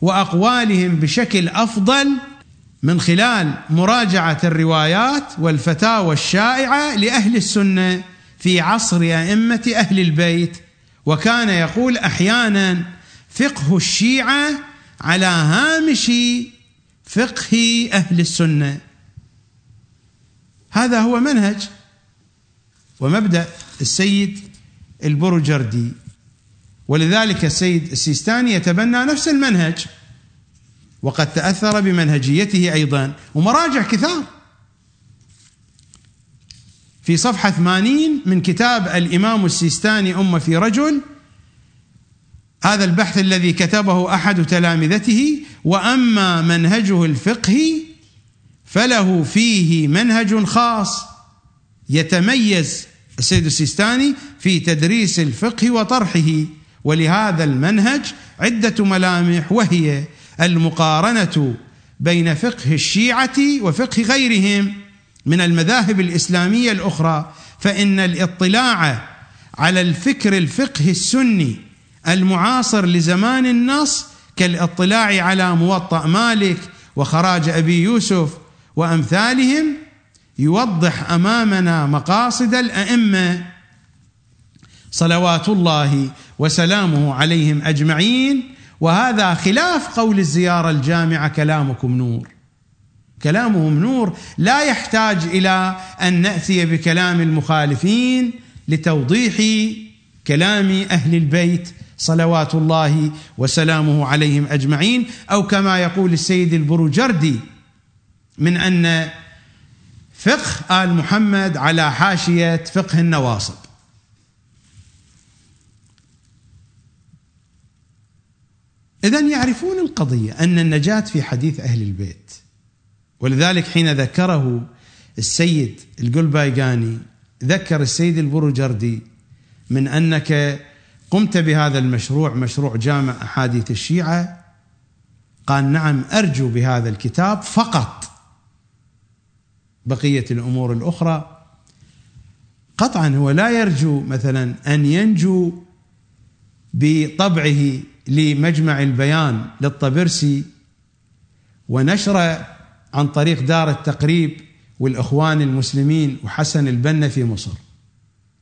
وأقوالهم بشكل أفضل من خلال مراجعة الروايات والفتاوى الشائعة لأهل السنة في عصر أئمة أهل البيت. وكان يقول أحيانا فقه الشيعة على هامش فقه أهل السنة. هذا هو منهج ومبدأ السيد البرجردي. ولذلك السيد السيستاني يتبنى نفس المنهج وقد تأثر بمنهجيته أيضا. ومراجع كثار. في صفحة 80 من كتاب الإمام السيستاني أمة في رجل هذا البحث الذي كتبه أحد تلامذته وأما منهجه الفقهي فله فيه منهج خاص يتميز السيد السيستاني في تدريس الفقه وطرحه ولهذا المنهج عدة ملامح وهي المقارنة بين فقه الشيعة وفقه غيرهم. من المذاهب الإسلامية الأخرى فإن الاطلاع على الفكر الفقهي السني المعاصر لزمان النص كالاطلاع على موطأ مالك وخراج أبي يوسف وأمثالهم يوضح أمامنا مقاصد الأئمة صلوات الله وسلامه عليهم أجمعين وهذا خلاف قول الزيارة الجامعة كلامكم نور. كلامهم نور. لا يحتاج إلى أن نأتي بكلام المخالفين لتوضيح كلام أهل البيت صلوات الله وسلامه عليهم أجمعين أو كما يقول السيد البروجردي من أن فقه آل محمد على حاشية فقه النواصب. إذا يعرفون القضية أن النجاة في حديث أهل البيت ولذلك حين ذكره السيد القلبايقاني ذكر السيد البروجردي من أنك قمت بهذا المشروع مشروع جامع أحاديث الشيعة. قال نعم أرجو بهذا الكتاب فقط. بقية الأمور الأخرى. قطعا هو لا يرجو مثلا أن ينجو بطبعه لمجمع البيان للطبرسي ونشره عن طريق دار التقريب والإخوان المسلمين وحسن البنا في مصر.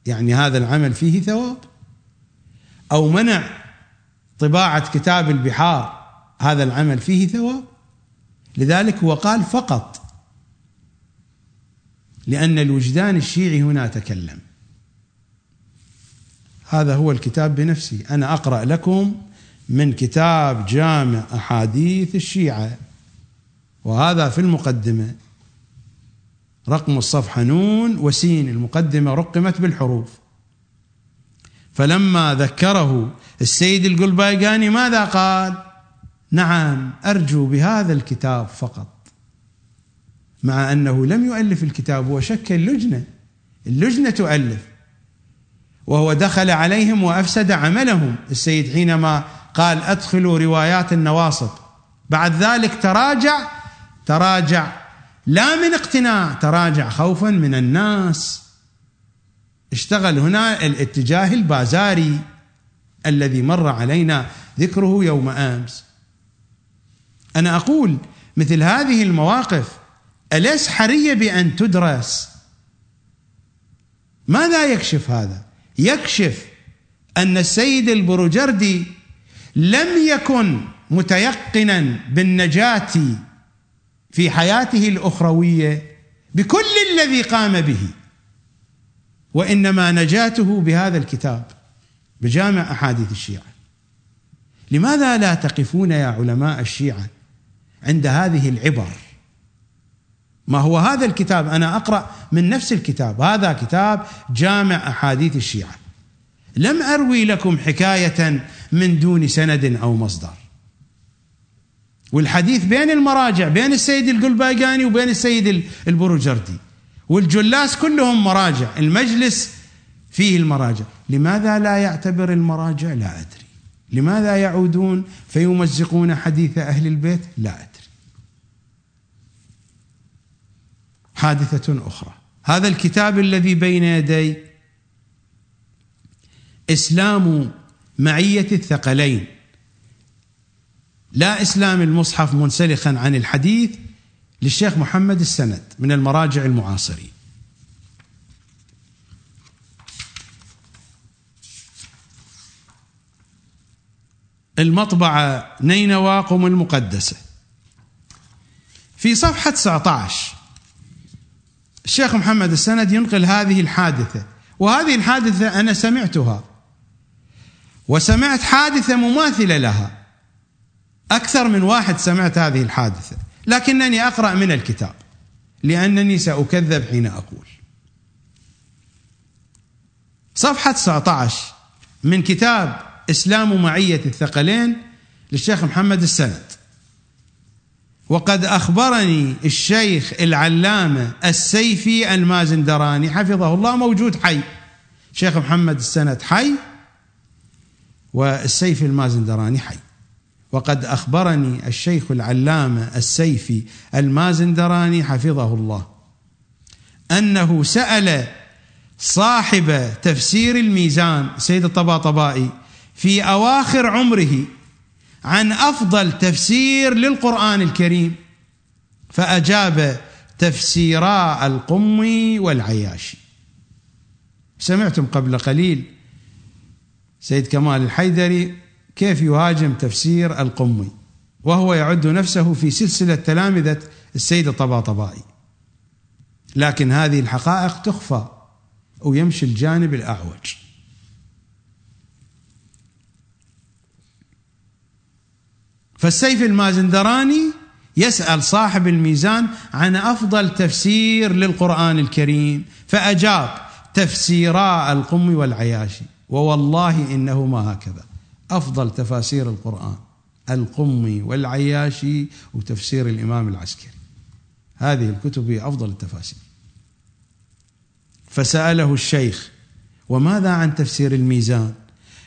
يعني هذا العمل فيه ثواب. أو منع طباعة كتاب البحار هذا العمل فيه ثواب؟ لذلك هو قال فقط. لأن الوجدان الشيعي هنا تكلم. هذا هو الكتاب بنفسه أنا أقرأ لكم من كتاب جامع أحاديث الشيعة. وهذا في المقدمة. رقم الصفحة نون وسين. المقدمة رقمت بالحروف. فلما ذكره السيد القلبايقاني ماذا قال؟ نعم أرجو بهذا الكتاب فقط. مع أنه لم يؤلف الكتاب هو شكل لجنة اللجنة تؤلف. وهو دخل عليهم وأفسد عملهم. السيد حينما قال أدخلوا روايات النواصب. بعد ذلك تراجع تراجع. لا من اقتناع تراجع خوفا من الناس. اشتغل هنا الاتجاه البازاري الذي مر علينا ذكره يوم أمس. أنا أقول مثل هذه المواقف أليس حريه بأن تدرس؟ ماذا يكشف هذا؟ يكشف أن السيد البروجردي لم يكن متيقنا بالنجاة في حياته الأخروية بكل الذي قام به. وإنما نجاته بهذا الكتاب بجامع أحاديث الشيعة. لماذا لا تقفون يا علماء الشيعة عند هذه العبر؟ ما هو هذا الكتاب؟ أنا أقرأ من نفس الكتاب. هذا كتاب جامع أحاديث الشيعة. لم أروي لكم حكاية من دون سند أو مصدر. والحديث بين المراجع بين السيد القلباقاني وبين السيد البروجردي. والجلاس كلهم مراجع. المجلس فيه المراجع. لماذا لا يعتبر المراجع؟ لا أدري. لماذا يعودون فيمزقون حديث أهل البيت؟ لا أدري. حادثة أخرى. هذا الكتاب الذي بين يدي إسلام معية الثقلين. لا إسلام المصحف منسلخا عن الحديث للشيخ محمد السند من المراجع المعاصرين. المطبعة نينوى قم المقدسة. في صفحة 19 الشيخ محمد السند ينقل هذه الحادثة وهذه الحادثة أنا سمعتها وسمعت حادثة مماثلة لها. أكثر من واحد سمعت هذه الحادثة. لكنني أقرأ من الكتاب لأنني سأكذب حين أقول. صفحة 19 من كتاب إسلام معية الثقلين للشيخ محمد السند. وقد أخبرني الشيخ العلامة السيفي المازندراني حفظه الله موجود حي. شيخ محمد السند حي والسيفي المازندراني حي. وقد أخبرني الشيخ العلامة السيفي المازندراني حفظه الله أنه سأل صاحب تفسير الميزان سيد الطباطبائي في أواخر عمره عن أفضل تفسير للقرآن الكريم فأجاب تفسيرا القمي والعياشي سمعتم قبل قليل سيد كمال الحيدري كيف يهاجم تفسير القمي وهو يعد نفسه في سلسلة تلامذة السيد الطباطبائي لكن هذه الحقائق تخفى ويمشي الجانب الأعوج. فالسيف المازندراني يسأل صاحب الميزان عن أفضل تفسير للقرآن الكريم فأجاب تفسيرا القم والعياشي ووالله إنه ما هكذا. أفضل تفاسير القرآن القمي والعياشي وتفسير الإمام العسكري. هذه الكتب هي أفضل التفاسير. فسأله الشيخ وماذا عن تفسير الميزان؟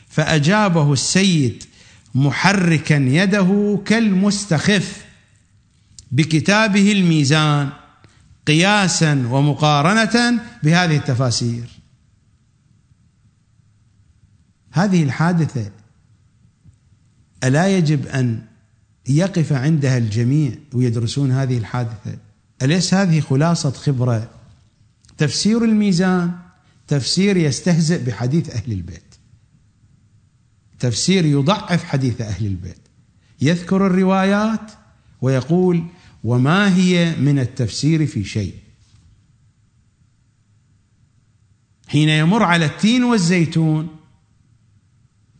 فأجابه السيد محركا يده كالمستخف بكتابه الميزان قياسا ومقارنة بهذه التفاسير. هذه الحادثة ألا يجب أن يقف عندها الجميع ويدرسون هذه الحادثة؟ أليس هذه خلاصة خبرة؟ تفسير الميزان تفسير يستهزئ بحديث أهل البيت. تفسير يضعف حديث أهل البيت. يذكر الروايات ويقول وما هي من التفسير في شيء. حين يمر على التين والزيتون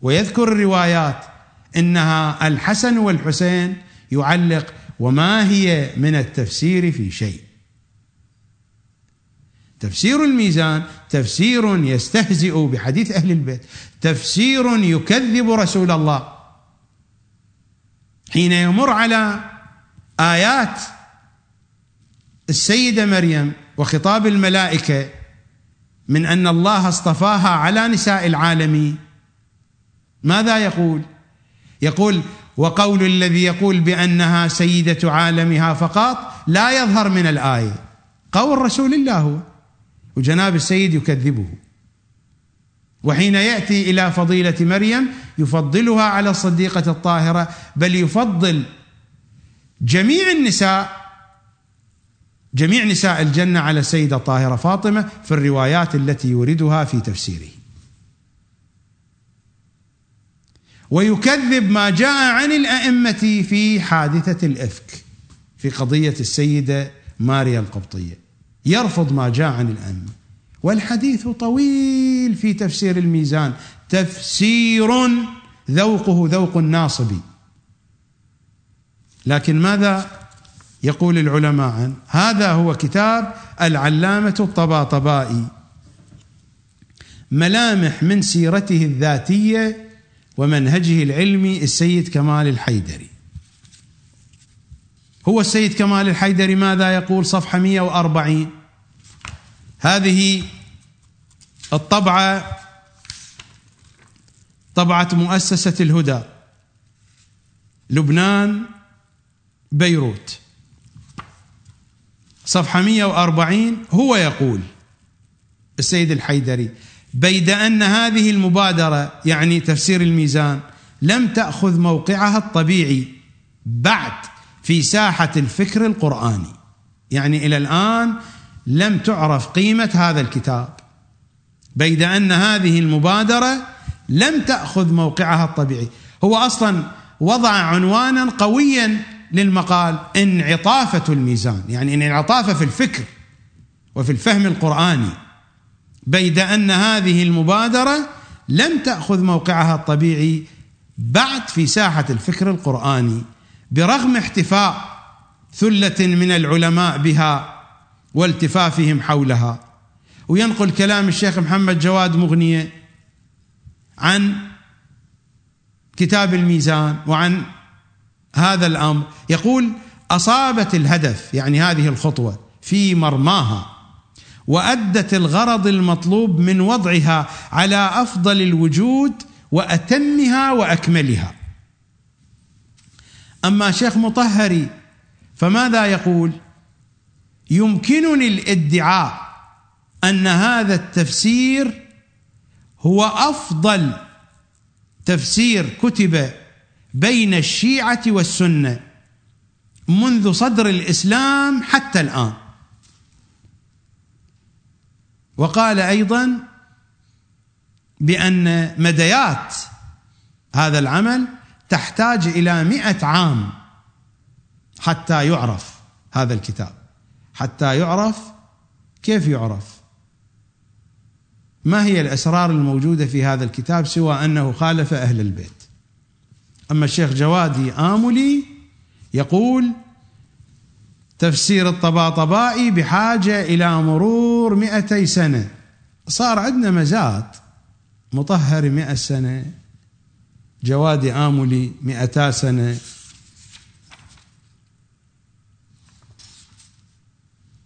ويذكر الروايات إنها الحسن والحسين يعلق وما هي من التفسير في شيء. تفسير الميزان تفسير يستهزئ بحديث أهل البيت تفسير يكذب رسول الله. حين يمر على آيات السيدة مريم وخطاب الملائكة من أن الله اصطفاها على نساء العالمين ماذا يقول؟ يقول وقول الذي يقول بأنها سيدة عالمها فقط لا يظهر من الآية. قول رسول الله هو وجناب السيد يكذبه. وحين يأتي إلى فضيلة مريم يفضلها على الصديقة الطاهرة بل يفضل جميع النساء جميع نساء الجنة على السيدة الطاهرة فاطمة في الروايات التي يوردها في تفسيره. ويكذب ما جاء عن الأئمة في حادثة الإفك في قضية السيدة ماريا القبطية. يرفض ما جاء عن الأئمة. والحديث طويل في تفسير الميزان. تفسير ذوقه ذوق الناصب. لكن ماذا يقول العلماء عنه؟ هذا هو كتاب العلامة الطباطبائي. ملامح من سيرته الذاتية ومنهجه العلمي السيد كمال الحيدري. هو السيد كمال الحيدري ماذا يقول صفحة 140 هذه الطبعة طبعة مؤسسة الهدى لبنان بيروت. صفحة 140 هو يقول السيد الحيدري بيد أن هذه المبادرة يعني تفسير الميزان لم تأخذ موقعها الطبيعي بعد في ساحة الفكر القرآني. يعني إلى الآن لم تعرف قيمة هذا الكتاب. بيد أن هذه المبادرة لم تأخذ موقعها الطبيعي. هو أصلا وضع عنوانا قويا للمقال انعطافة الميزان يعني انعطافة في الفكر وفي الفهم القرآني. بيد أن هذه المبادرة لم تأخذ موقعها الطبيعي بعد في ساحة الفكر القرآني برغم احتفاء ثلة من العلماء بها والتفافهم حولها. وينقل كلام الشيخ محمد جواد مغنية عن كتاب الميزان وعن هذا الأمر. يقول أصابت الهدف يعني هذه الخطوة في مرماها. وأدت الغرض المطلوب من وضعها على أفضل الوجود وأتمها وأكملها. أما شيخ مطهري فماذا يقول؟ يمكنني الادعاء أن هذا التفسير هو أفضل تفسير كتب بين الشيعة والسنة منذ صدر الإسلام حتى الآن. وقال أيضا بأن مديات هذا العمل تحتاج إلى مئة عام حتى يعرف هذا الكتاب حتى يعرف كيف يعرف. ما هي الأسرار الموجودة في هذا الكتاب سوى أنه خالف أهل البيت؟ أما الشيخ جوادي آملي يقول تفسير الطباطبائي بحاجة إلى مرور مئتي سنة. صار عندنا مزات مطهر مئة سنة جوادي آملي مئتا سنة.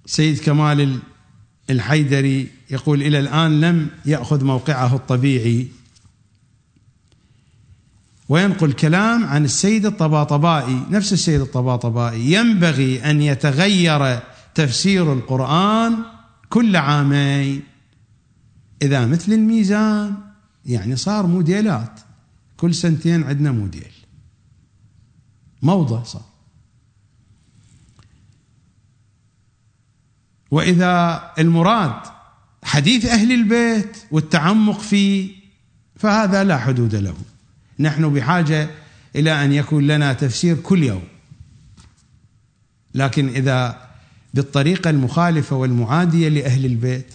سيد كمال الحيدري يقول إلى الآن لم يأخذ موقعه الطبيعي. وينقل كلام عن السيد الطباطبائي نفس السيد الطباطبائي. ينبغي أن يتغير تفسير القرآن كل عامين. إذا مثل الميزان يعني صار موديلات. كل سنتين عندنا موديل. موضة صار. وإذا المراد حديث أهل البيت والتعمق فيه فهذا لا حدود له. نحن بحاجة إلى أن يكون لنا تفسير كل يوم. لكن إذا بالطريقة المخالفة والمعادية لأهل البيت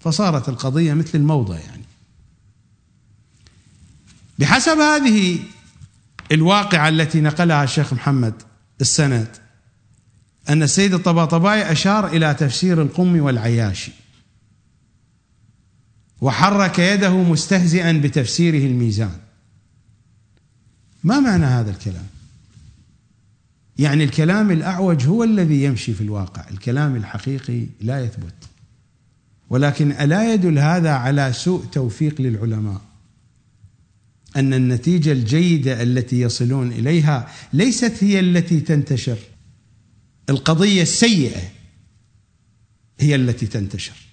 فصارت القضية مثل الموضة يعني. بحسب هذه الواقعة التي نقلها الشيخ محمد السند أن السيد الطباطبائي أشار إلى تفسير القم والعياشي. وحرك يده مستهزئا بتفسيره الميزان. ما معنى هذا الكلام؟ يعني الكلام الأعوج هو الذي يمشي في الواقع. الكلام الحقيقي لا يثبت. ولكن ألا يدل هذا على سوء توفيق للعلماء؟ أن النتيجة الجيدة التي يصلون إليها ليست هي التي تنتشر. القضية السيئة هي التي تنتشر.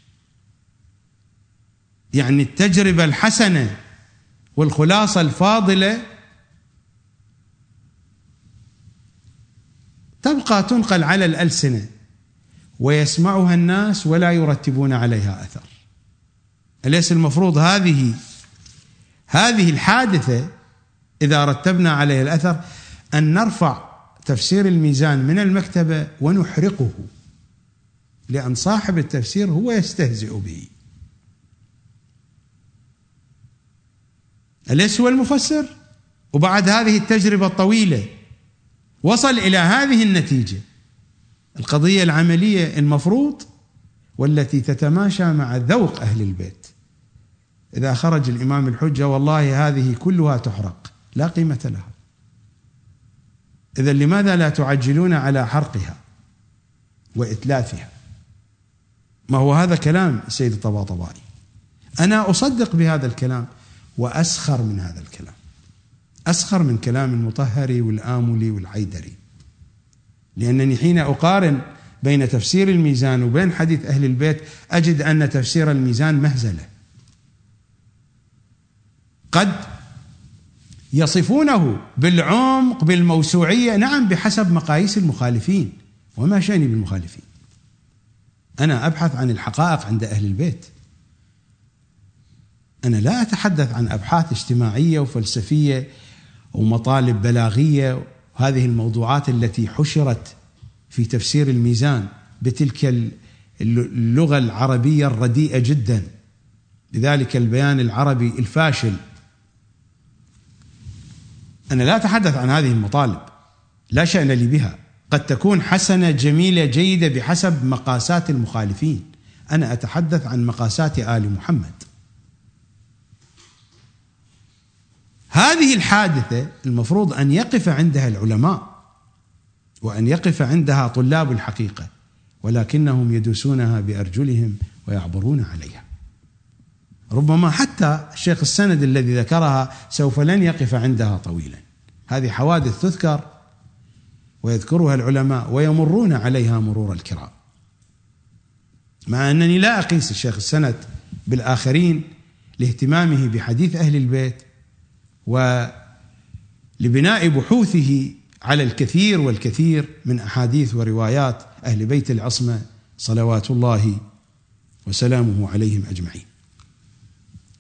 يعني التجربة الحسنة والخلاصة الفاضلة تبقى تنقل على الألسنة ويسمعها الناس ولا يرتبون عليها أثر. أليس المفروض هذه هذه الحادثة إذا رتبنا عليها الأثر أن نرفع تفسير الميزان من المكتبة ونحرقه لأن صاحب التفسير هو يستهزئ به. أليس هو المفسر؟ وبعد هذه التجربة الطويلة وصل إلى هذه النتيجة. القضية العملية المفروض والتي تتماشى مع ذوق أهل البيت. إذا خرج الإمام الحجة والله هذه كلها تحرق لا قيمة لها. إذا لماذا لا تعجلون على حرقها وإتلافها؟ ما هو هذا كلام السيد الطباطبائي. أنا أصدق بهذا الكلام وأسخر من هذا الكلام. أسخر من كلام المطهري والآملي والعيدري. لأنني حين أقارن بين تفسير الميزان وبين حديث أهل البيت أجد أن تفسير الميزان مهزلة. قد يصفونه بالعمق بالموسوعية نعم بحسب مقاييس المخالفين وما شأني بالمخالفين. أنا أبحث عن الحقائق عند أهل البيت. أنا لا أتحدث عن أبحاث اجتماعية وفلسفية ومطالب بلاغية. هذه الموضوعات التي حشرت في تفسير الميزان بتلك اللغة العربية الرديئة جدا. لذلك البيان العربي الفاشل. أنا لا أتحدث عن هذه المطالب لا شأن لي بها. قد تكون حسنة جميلة جيدة بحسب مقاسات المخالفين. أنا أتحدث عن مقاسات آل محمد. هذه الحادثة المفروض أن يقف عندها العلماء وأن يقف عندها طلاب الحقيقة ولكنهم يدوسونها بأرجلهم ويعبرون عليها. ربما حتى الشيخ السند الذي ذكرها سوف لن يقف عندها طويلا. هذه حوادث تذكر ويذكرها العلماء ويمرون عليها مرور الكرام. مع أنني لا أقيس الشيخ السند بالآخرين لاهتمامه بحديث أهل البيت ولبناء بحوثه على الكثير والكثير من أحاديث وروايات أهل بيت العصمة صلوات الله وسلامه عليهم أجمعين.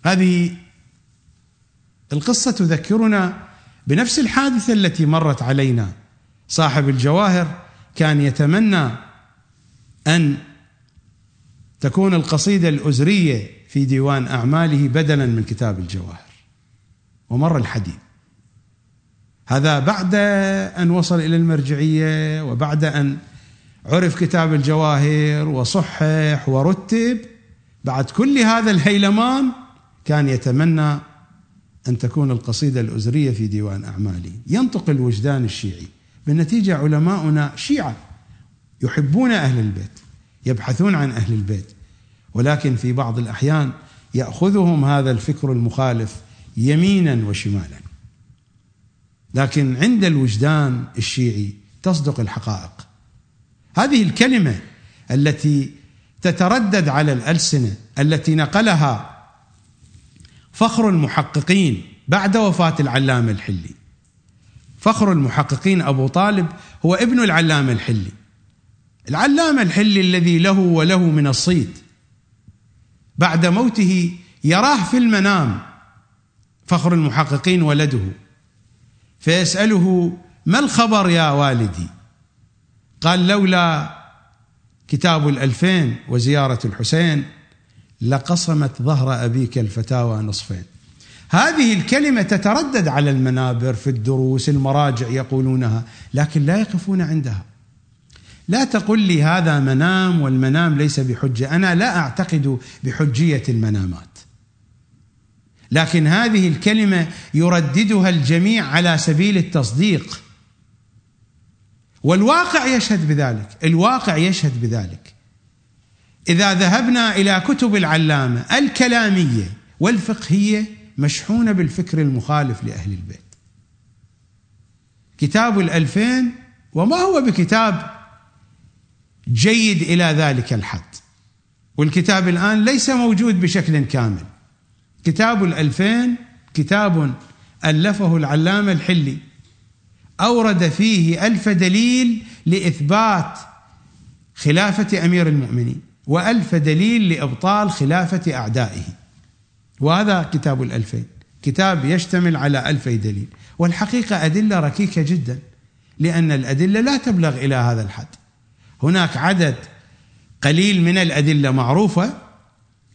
هذه القصة تذكرنا بنفس الحادثة التي مرت علينا صاحب الجواهر كان يتمنى أن تكون القصيدة الأزرية في ديوان أعماله بدلا من كتاب الجواهر ومر الحديث. هذا بعد أن وصل إلى المرجعية وبعد أن عرف كتاب الجواهر وصحح ورتب بعد كل هذا الهيلمان كان يتمنى أن تكون القصيدة الأزرية في ديوان اعماله ينطق الوجدان الشيعي. بالنتيجة علماؤنا شيعة يحبون أهل البيت يبحثون عن أهل البيت. ولكن في بعض الأحيان يأخذهم هذا الفكر المخالف يمينا وشمالا. لكن عند الوجدان الشيعي تصدق الحقائق. هذه الكلمة التي تتردد على الألسنة التي نقلها فخر المحققين بعد وفاة العلامة الحلي. فخر المحققين أبو طالب هو ابن العلامة الحلي. العلامة الحلي الذي له وله من الصيت بعد موته يراه في المنام. فخر المحققين ولده. فيسأله ما الخبر يا والدي؟ قال لولا كتاب الألفين وزيارة الحسين لقصمت ظهر أبيك الفتاوى نصفين. هذه الكلمة تتردد على المنابر في الدروس المراجع يقولونها لكن لا يقفون عندها. لا تقل لي هذا منام والمنام ليس بحجة. أنا لا أعتقد بحجية المنامات. لكن هذه الكلمة يرددها الجميع على سبيل التصديق. والواقع يشهد بذلك الواقع يشهد بذلك. إذا ذهبنا إلى كتب العلامة الكلامية والفقهية مشحونة بالفكر المخالف لأهل البيت. كتاب الألفين وما هو بكتاب جيد إلى ذلك الحد. والكتاب الآن ليس موجود بشكل كامل. كتاب الألفين كتاب ألفه العلامة الحلي. أورد فيه ألف دليل لإثبات خلافة أمير المؤمنين وألف دليل لإبطال خلافة أعدائه. وهذا كتاب الألفين. كتاب يشتمل على ألفي دليل. والحقيقة أدلة ركيكة جدا لأن الأدلة لا تبلغ إلى هذا الحد. هناك عدد قليل من الأدلة معروفة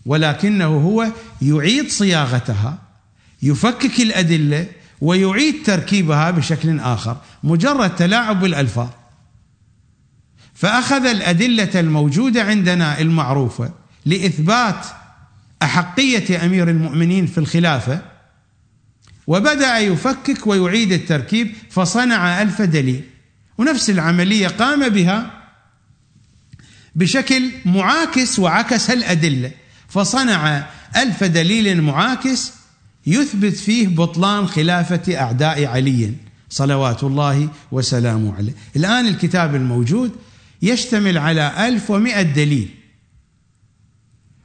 ولكنه هو يعيد صياغتها يفكك الأدلة ويعيد تركيبها بشكل آخر مجرد تلاعب بالالفاظ فأخذ الأدلة الموجودة عندنا المعروفة لإثبات أحقية أمير المؤمنين في الخلافة وبدأ يفكك ويعيد التركيب فصنع ألف دليل. ونفس العملية قام بها بشكل معاكس وعكس الأدلة. فصنع ألف دليل معاكس يثبت فيه بطلان خلافة أعداء علي صلوات الله وسلامه عليه. الآن الكتاب الموجود يشتمل على ألف ومئة دليل.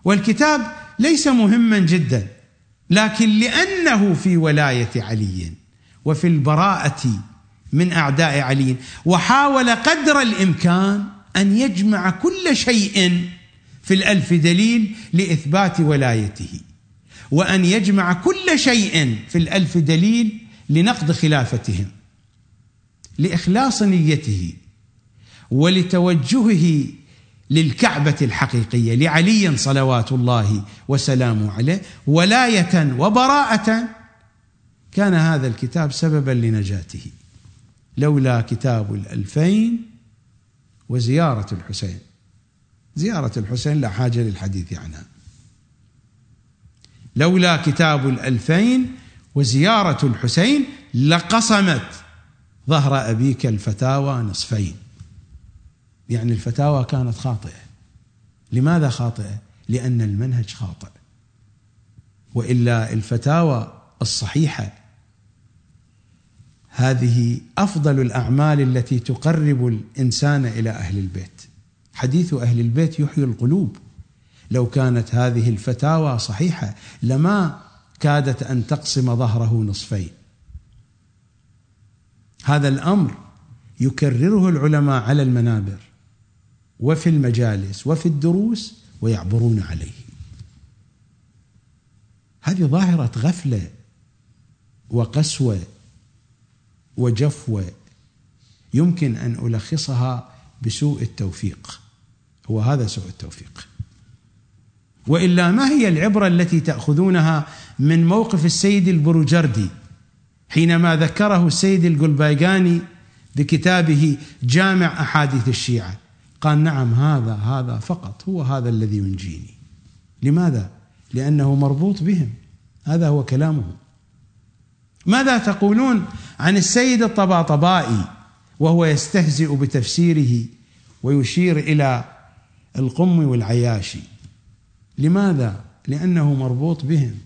والكتاب ليس مهما جدا لكن لأنه في ولاية علي وفي البراءة من أعداء علي وحاول قدر الإمكان أن يجمع كل شيء في الألف دليل لإثبات ولايته وأن يجمع كل شيء في الألف دليل لنقض خلافتهم لإخلاص نيته ولتوجهه للكعبة الحقيقية لعلي صلوات الله وسلامه عليه ولاية وبراءة كان هذا الكتاب سببا لنجاته لولا كتاب الألفين وزيارة الحسين. زيارة الحسين لا حاجة للحديث عنها. لولا كتاب الألفين وزيارة الحسين لقصمت ظهر أبيك الفتاوى نصفين. يعني الفتاوى كانت خاطئة. لماذا خاطئة؟ لأن المنهج خاطئ. وإلا الفتاوى الصحيحة هذه أفضل الأعمال التي تقرب الإنسان إلى أهل البيت. حديث أهل البيت يحيي القلوب. لو كانت هذه الفتاوى صحيحة لما كادت أن تقسم ظهره نصفين. هذا الأمر يكرره العلماء على المنابر وفي المجالس وفي الدروس ويعبرون عليه. هذه ظاهرة غفلة وقسوة وجفوة يمكن أن ألخصها بسوء التوفيق. هو هذا سوء التوفيق. وإلا ما هي العبرة التي تأخذونها من موقف السيد البروجردي حينما ذكره السيد القلبايقاني بكتابه جامع أحاديث الشيعة؟ قال نعم هذا هذا فقط هو هذا الذي ينجيني. لماذا؟ لأنه مربوط بهم. هذا هو كلامه. ماذا تقولون عن السيد الطباطبائي وهو يستهزئ بتفسيره ويشير إلى القم والعياشي. لماذا؟ لأنه مربوط بهم.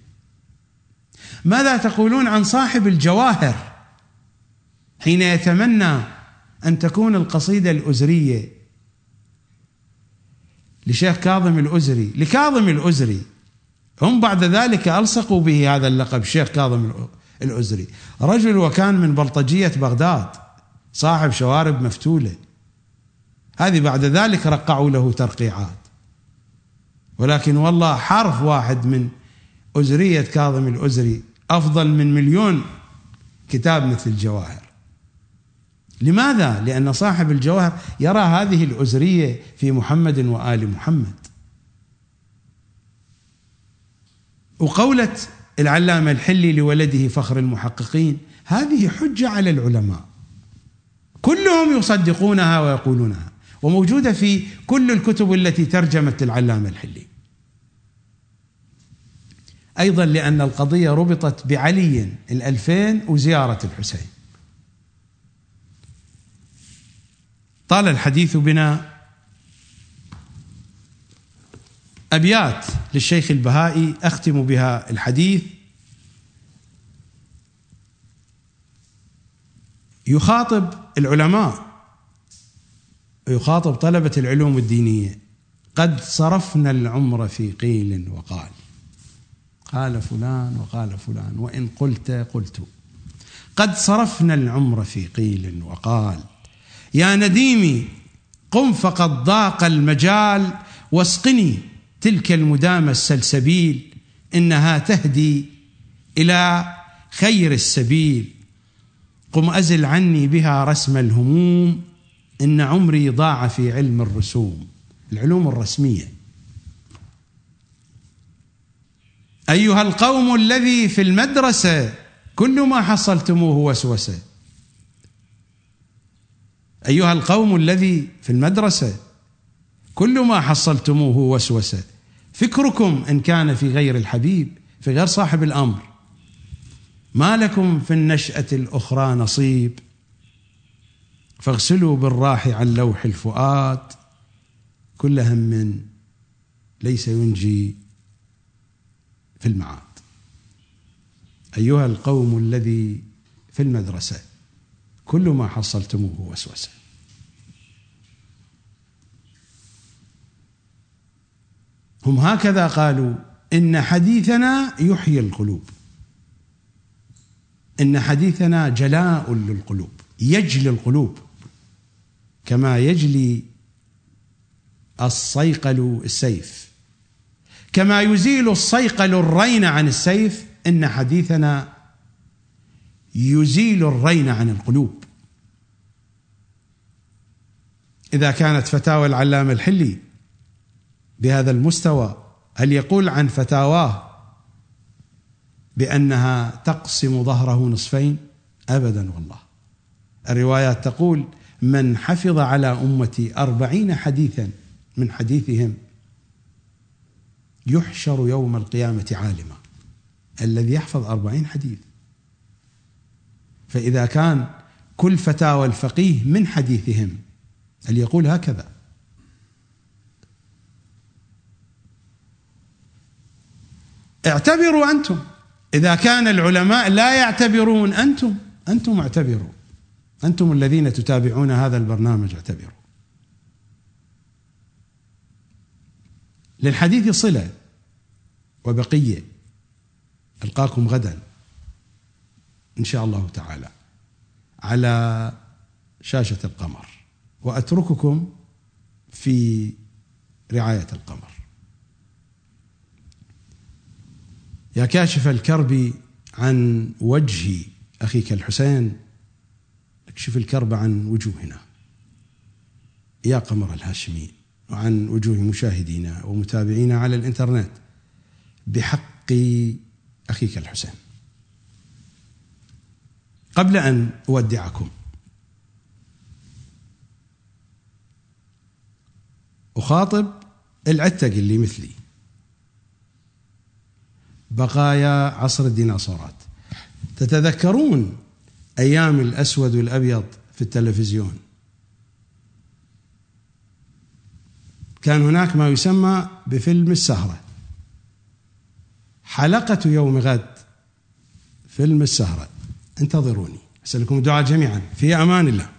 ماذا تقولون عن صاحب الجواهر حين يتمنى أن تكون القصيدة الأزرية لشيخ كاظم الأزري؟ لكاظم الأزري. هم بعد ذلك ألصقوا به هذا اللقب شيخ كاظم الأزري. رجل وكان من بلطجية بغداد صاحب شوارب مفتولة. هذه بعد ذلك رقعوا له ترقيعات. ولكن والله حرف واحد من أزرية كاظم الأزري أفضل من مليون كتاب مثل الجواهر. لماذا؟ لأن صاحب الجواهر يرى هذه الأزرية في محمد وآل محمد. وقولة العلامة الحلي لولده فخر المحققين هذه حجة على العلماء. كلهم يصدقونها ويقولونها. وموجودة في كل الكتب التي ترجمت العلامة الحلي. أيضا لأن القضية ربطت بعلي الألفين وزيارة الحسين. طال الحديث بنا أبيات للشيخ البهائي أختم بها الحديث. يخاطب العلماء يخاطب طلبة العلوم الدينية. قد صرفنا العمر في قيل وقال. قال فلان وقال فلان وإن قلت قلت. قد صرفنا العمر في قيل وقال. يا نديمي قم فقد ضاق المجال واسقني تلك المدامة السلسبيل. إنها تهدي إلى خير السبيل. قم أزل عني بها رسم الهموم إن عمري ضاع في علم الرسوم العلوم الرسمية. أيها القوم الذي في المدرسة كل ما حصلتموه وسوسة. أيها القوم الذي في المدرسة كل ما حصلتموه وسوسة. فكركم إن كان في غير الحبيب في غير صاحب الأمر. ما لكم في النشأة الأخرى نصيب. فاغسلوا بالراح عن لوح الفؤاد. كل هم ليس ينجي في المعاد. أيها القوم الذي في المدرسة كل ما حصلتموه وسوسة. هم هكذا قالوا إن حديثنا يحيي القلوب. إن حديثنا جلاء للقلوب يجلي القلوب. كما يجلي الصيقل السيف. كما يزيل الصيقل الرين عن السيف إن حديثنا يزيل الرين عن القلوب. إذا كانت فتاوى العلامة الحلي بهذا المستوى هل يقول عن فتاواه بأنها تقسم ظهره نصفين؟ ابدا والله. الروايات تقول من حفظ على أمتي أربعين حديثا من حديثهم يحشر يوم القيامة عالما الذي يحفظ أربعين حديث. فإذا كان كل فتاوى الفقيه من حديثهم هل يقول هكذا؟ اعتبروا أنتم. إذا كان العلماء لا يعتبرون أنتم أنتم اعتبروا. أنتم الذين تتابعون هذا البرنامج اعتبروا. للحديث صلة وبقية. ألقاكم غدا. إن شاء الله تعالى. على شاشة القمر. وأترككم في رعاية القمر. يا كاشف الكرب عن وجه أخيك الحسين. اكشف الكرب عن وجوهنا. يا قمر الهاشمين وعن وجوه مشاهدينا ومتابعينا على الإنترنت. بحق أخيك الحسين. قبل أن أودعكم أخاطب العتق اللي مثلي. بقايا عصر الديناصورات. تتذكرون أيام الأسود والأبيض في التلفزيون. كان هناك ما يسمى بفيلم السهرة. حلقة يوم غد فيلم السهرة. انتظروني. أسألكم الدعاء جميعا. في أمان الله.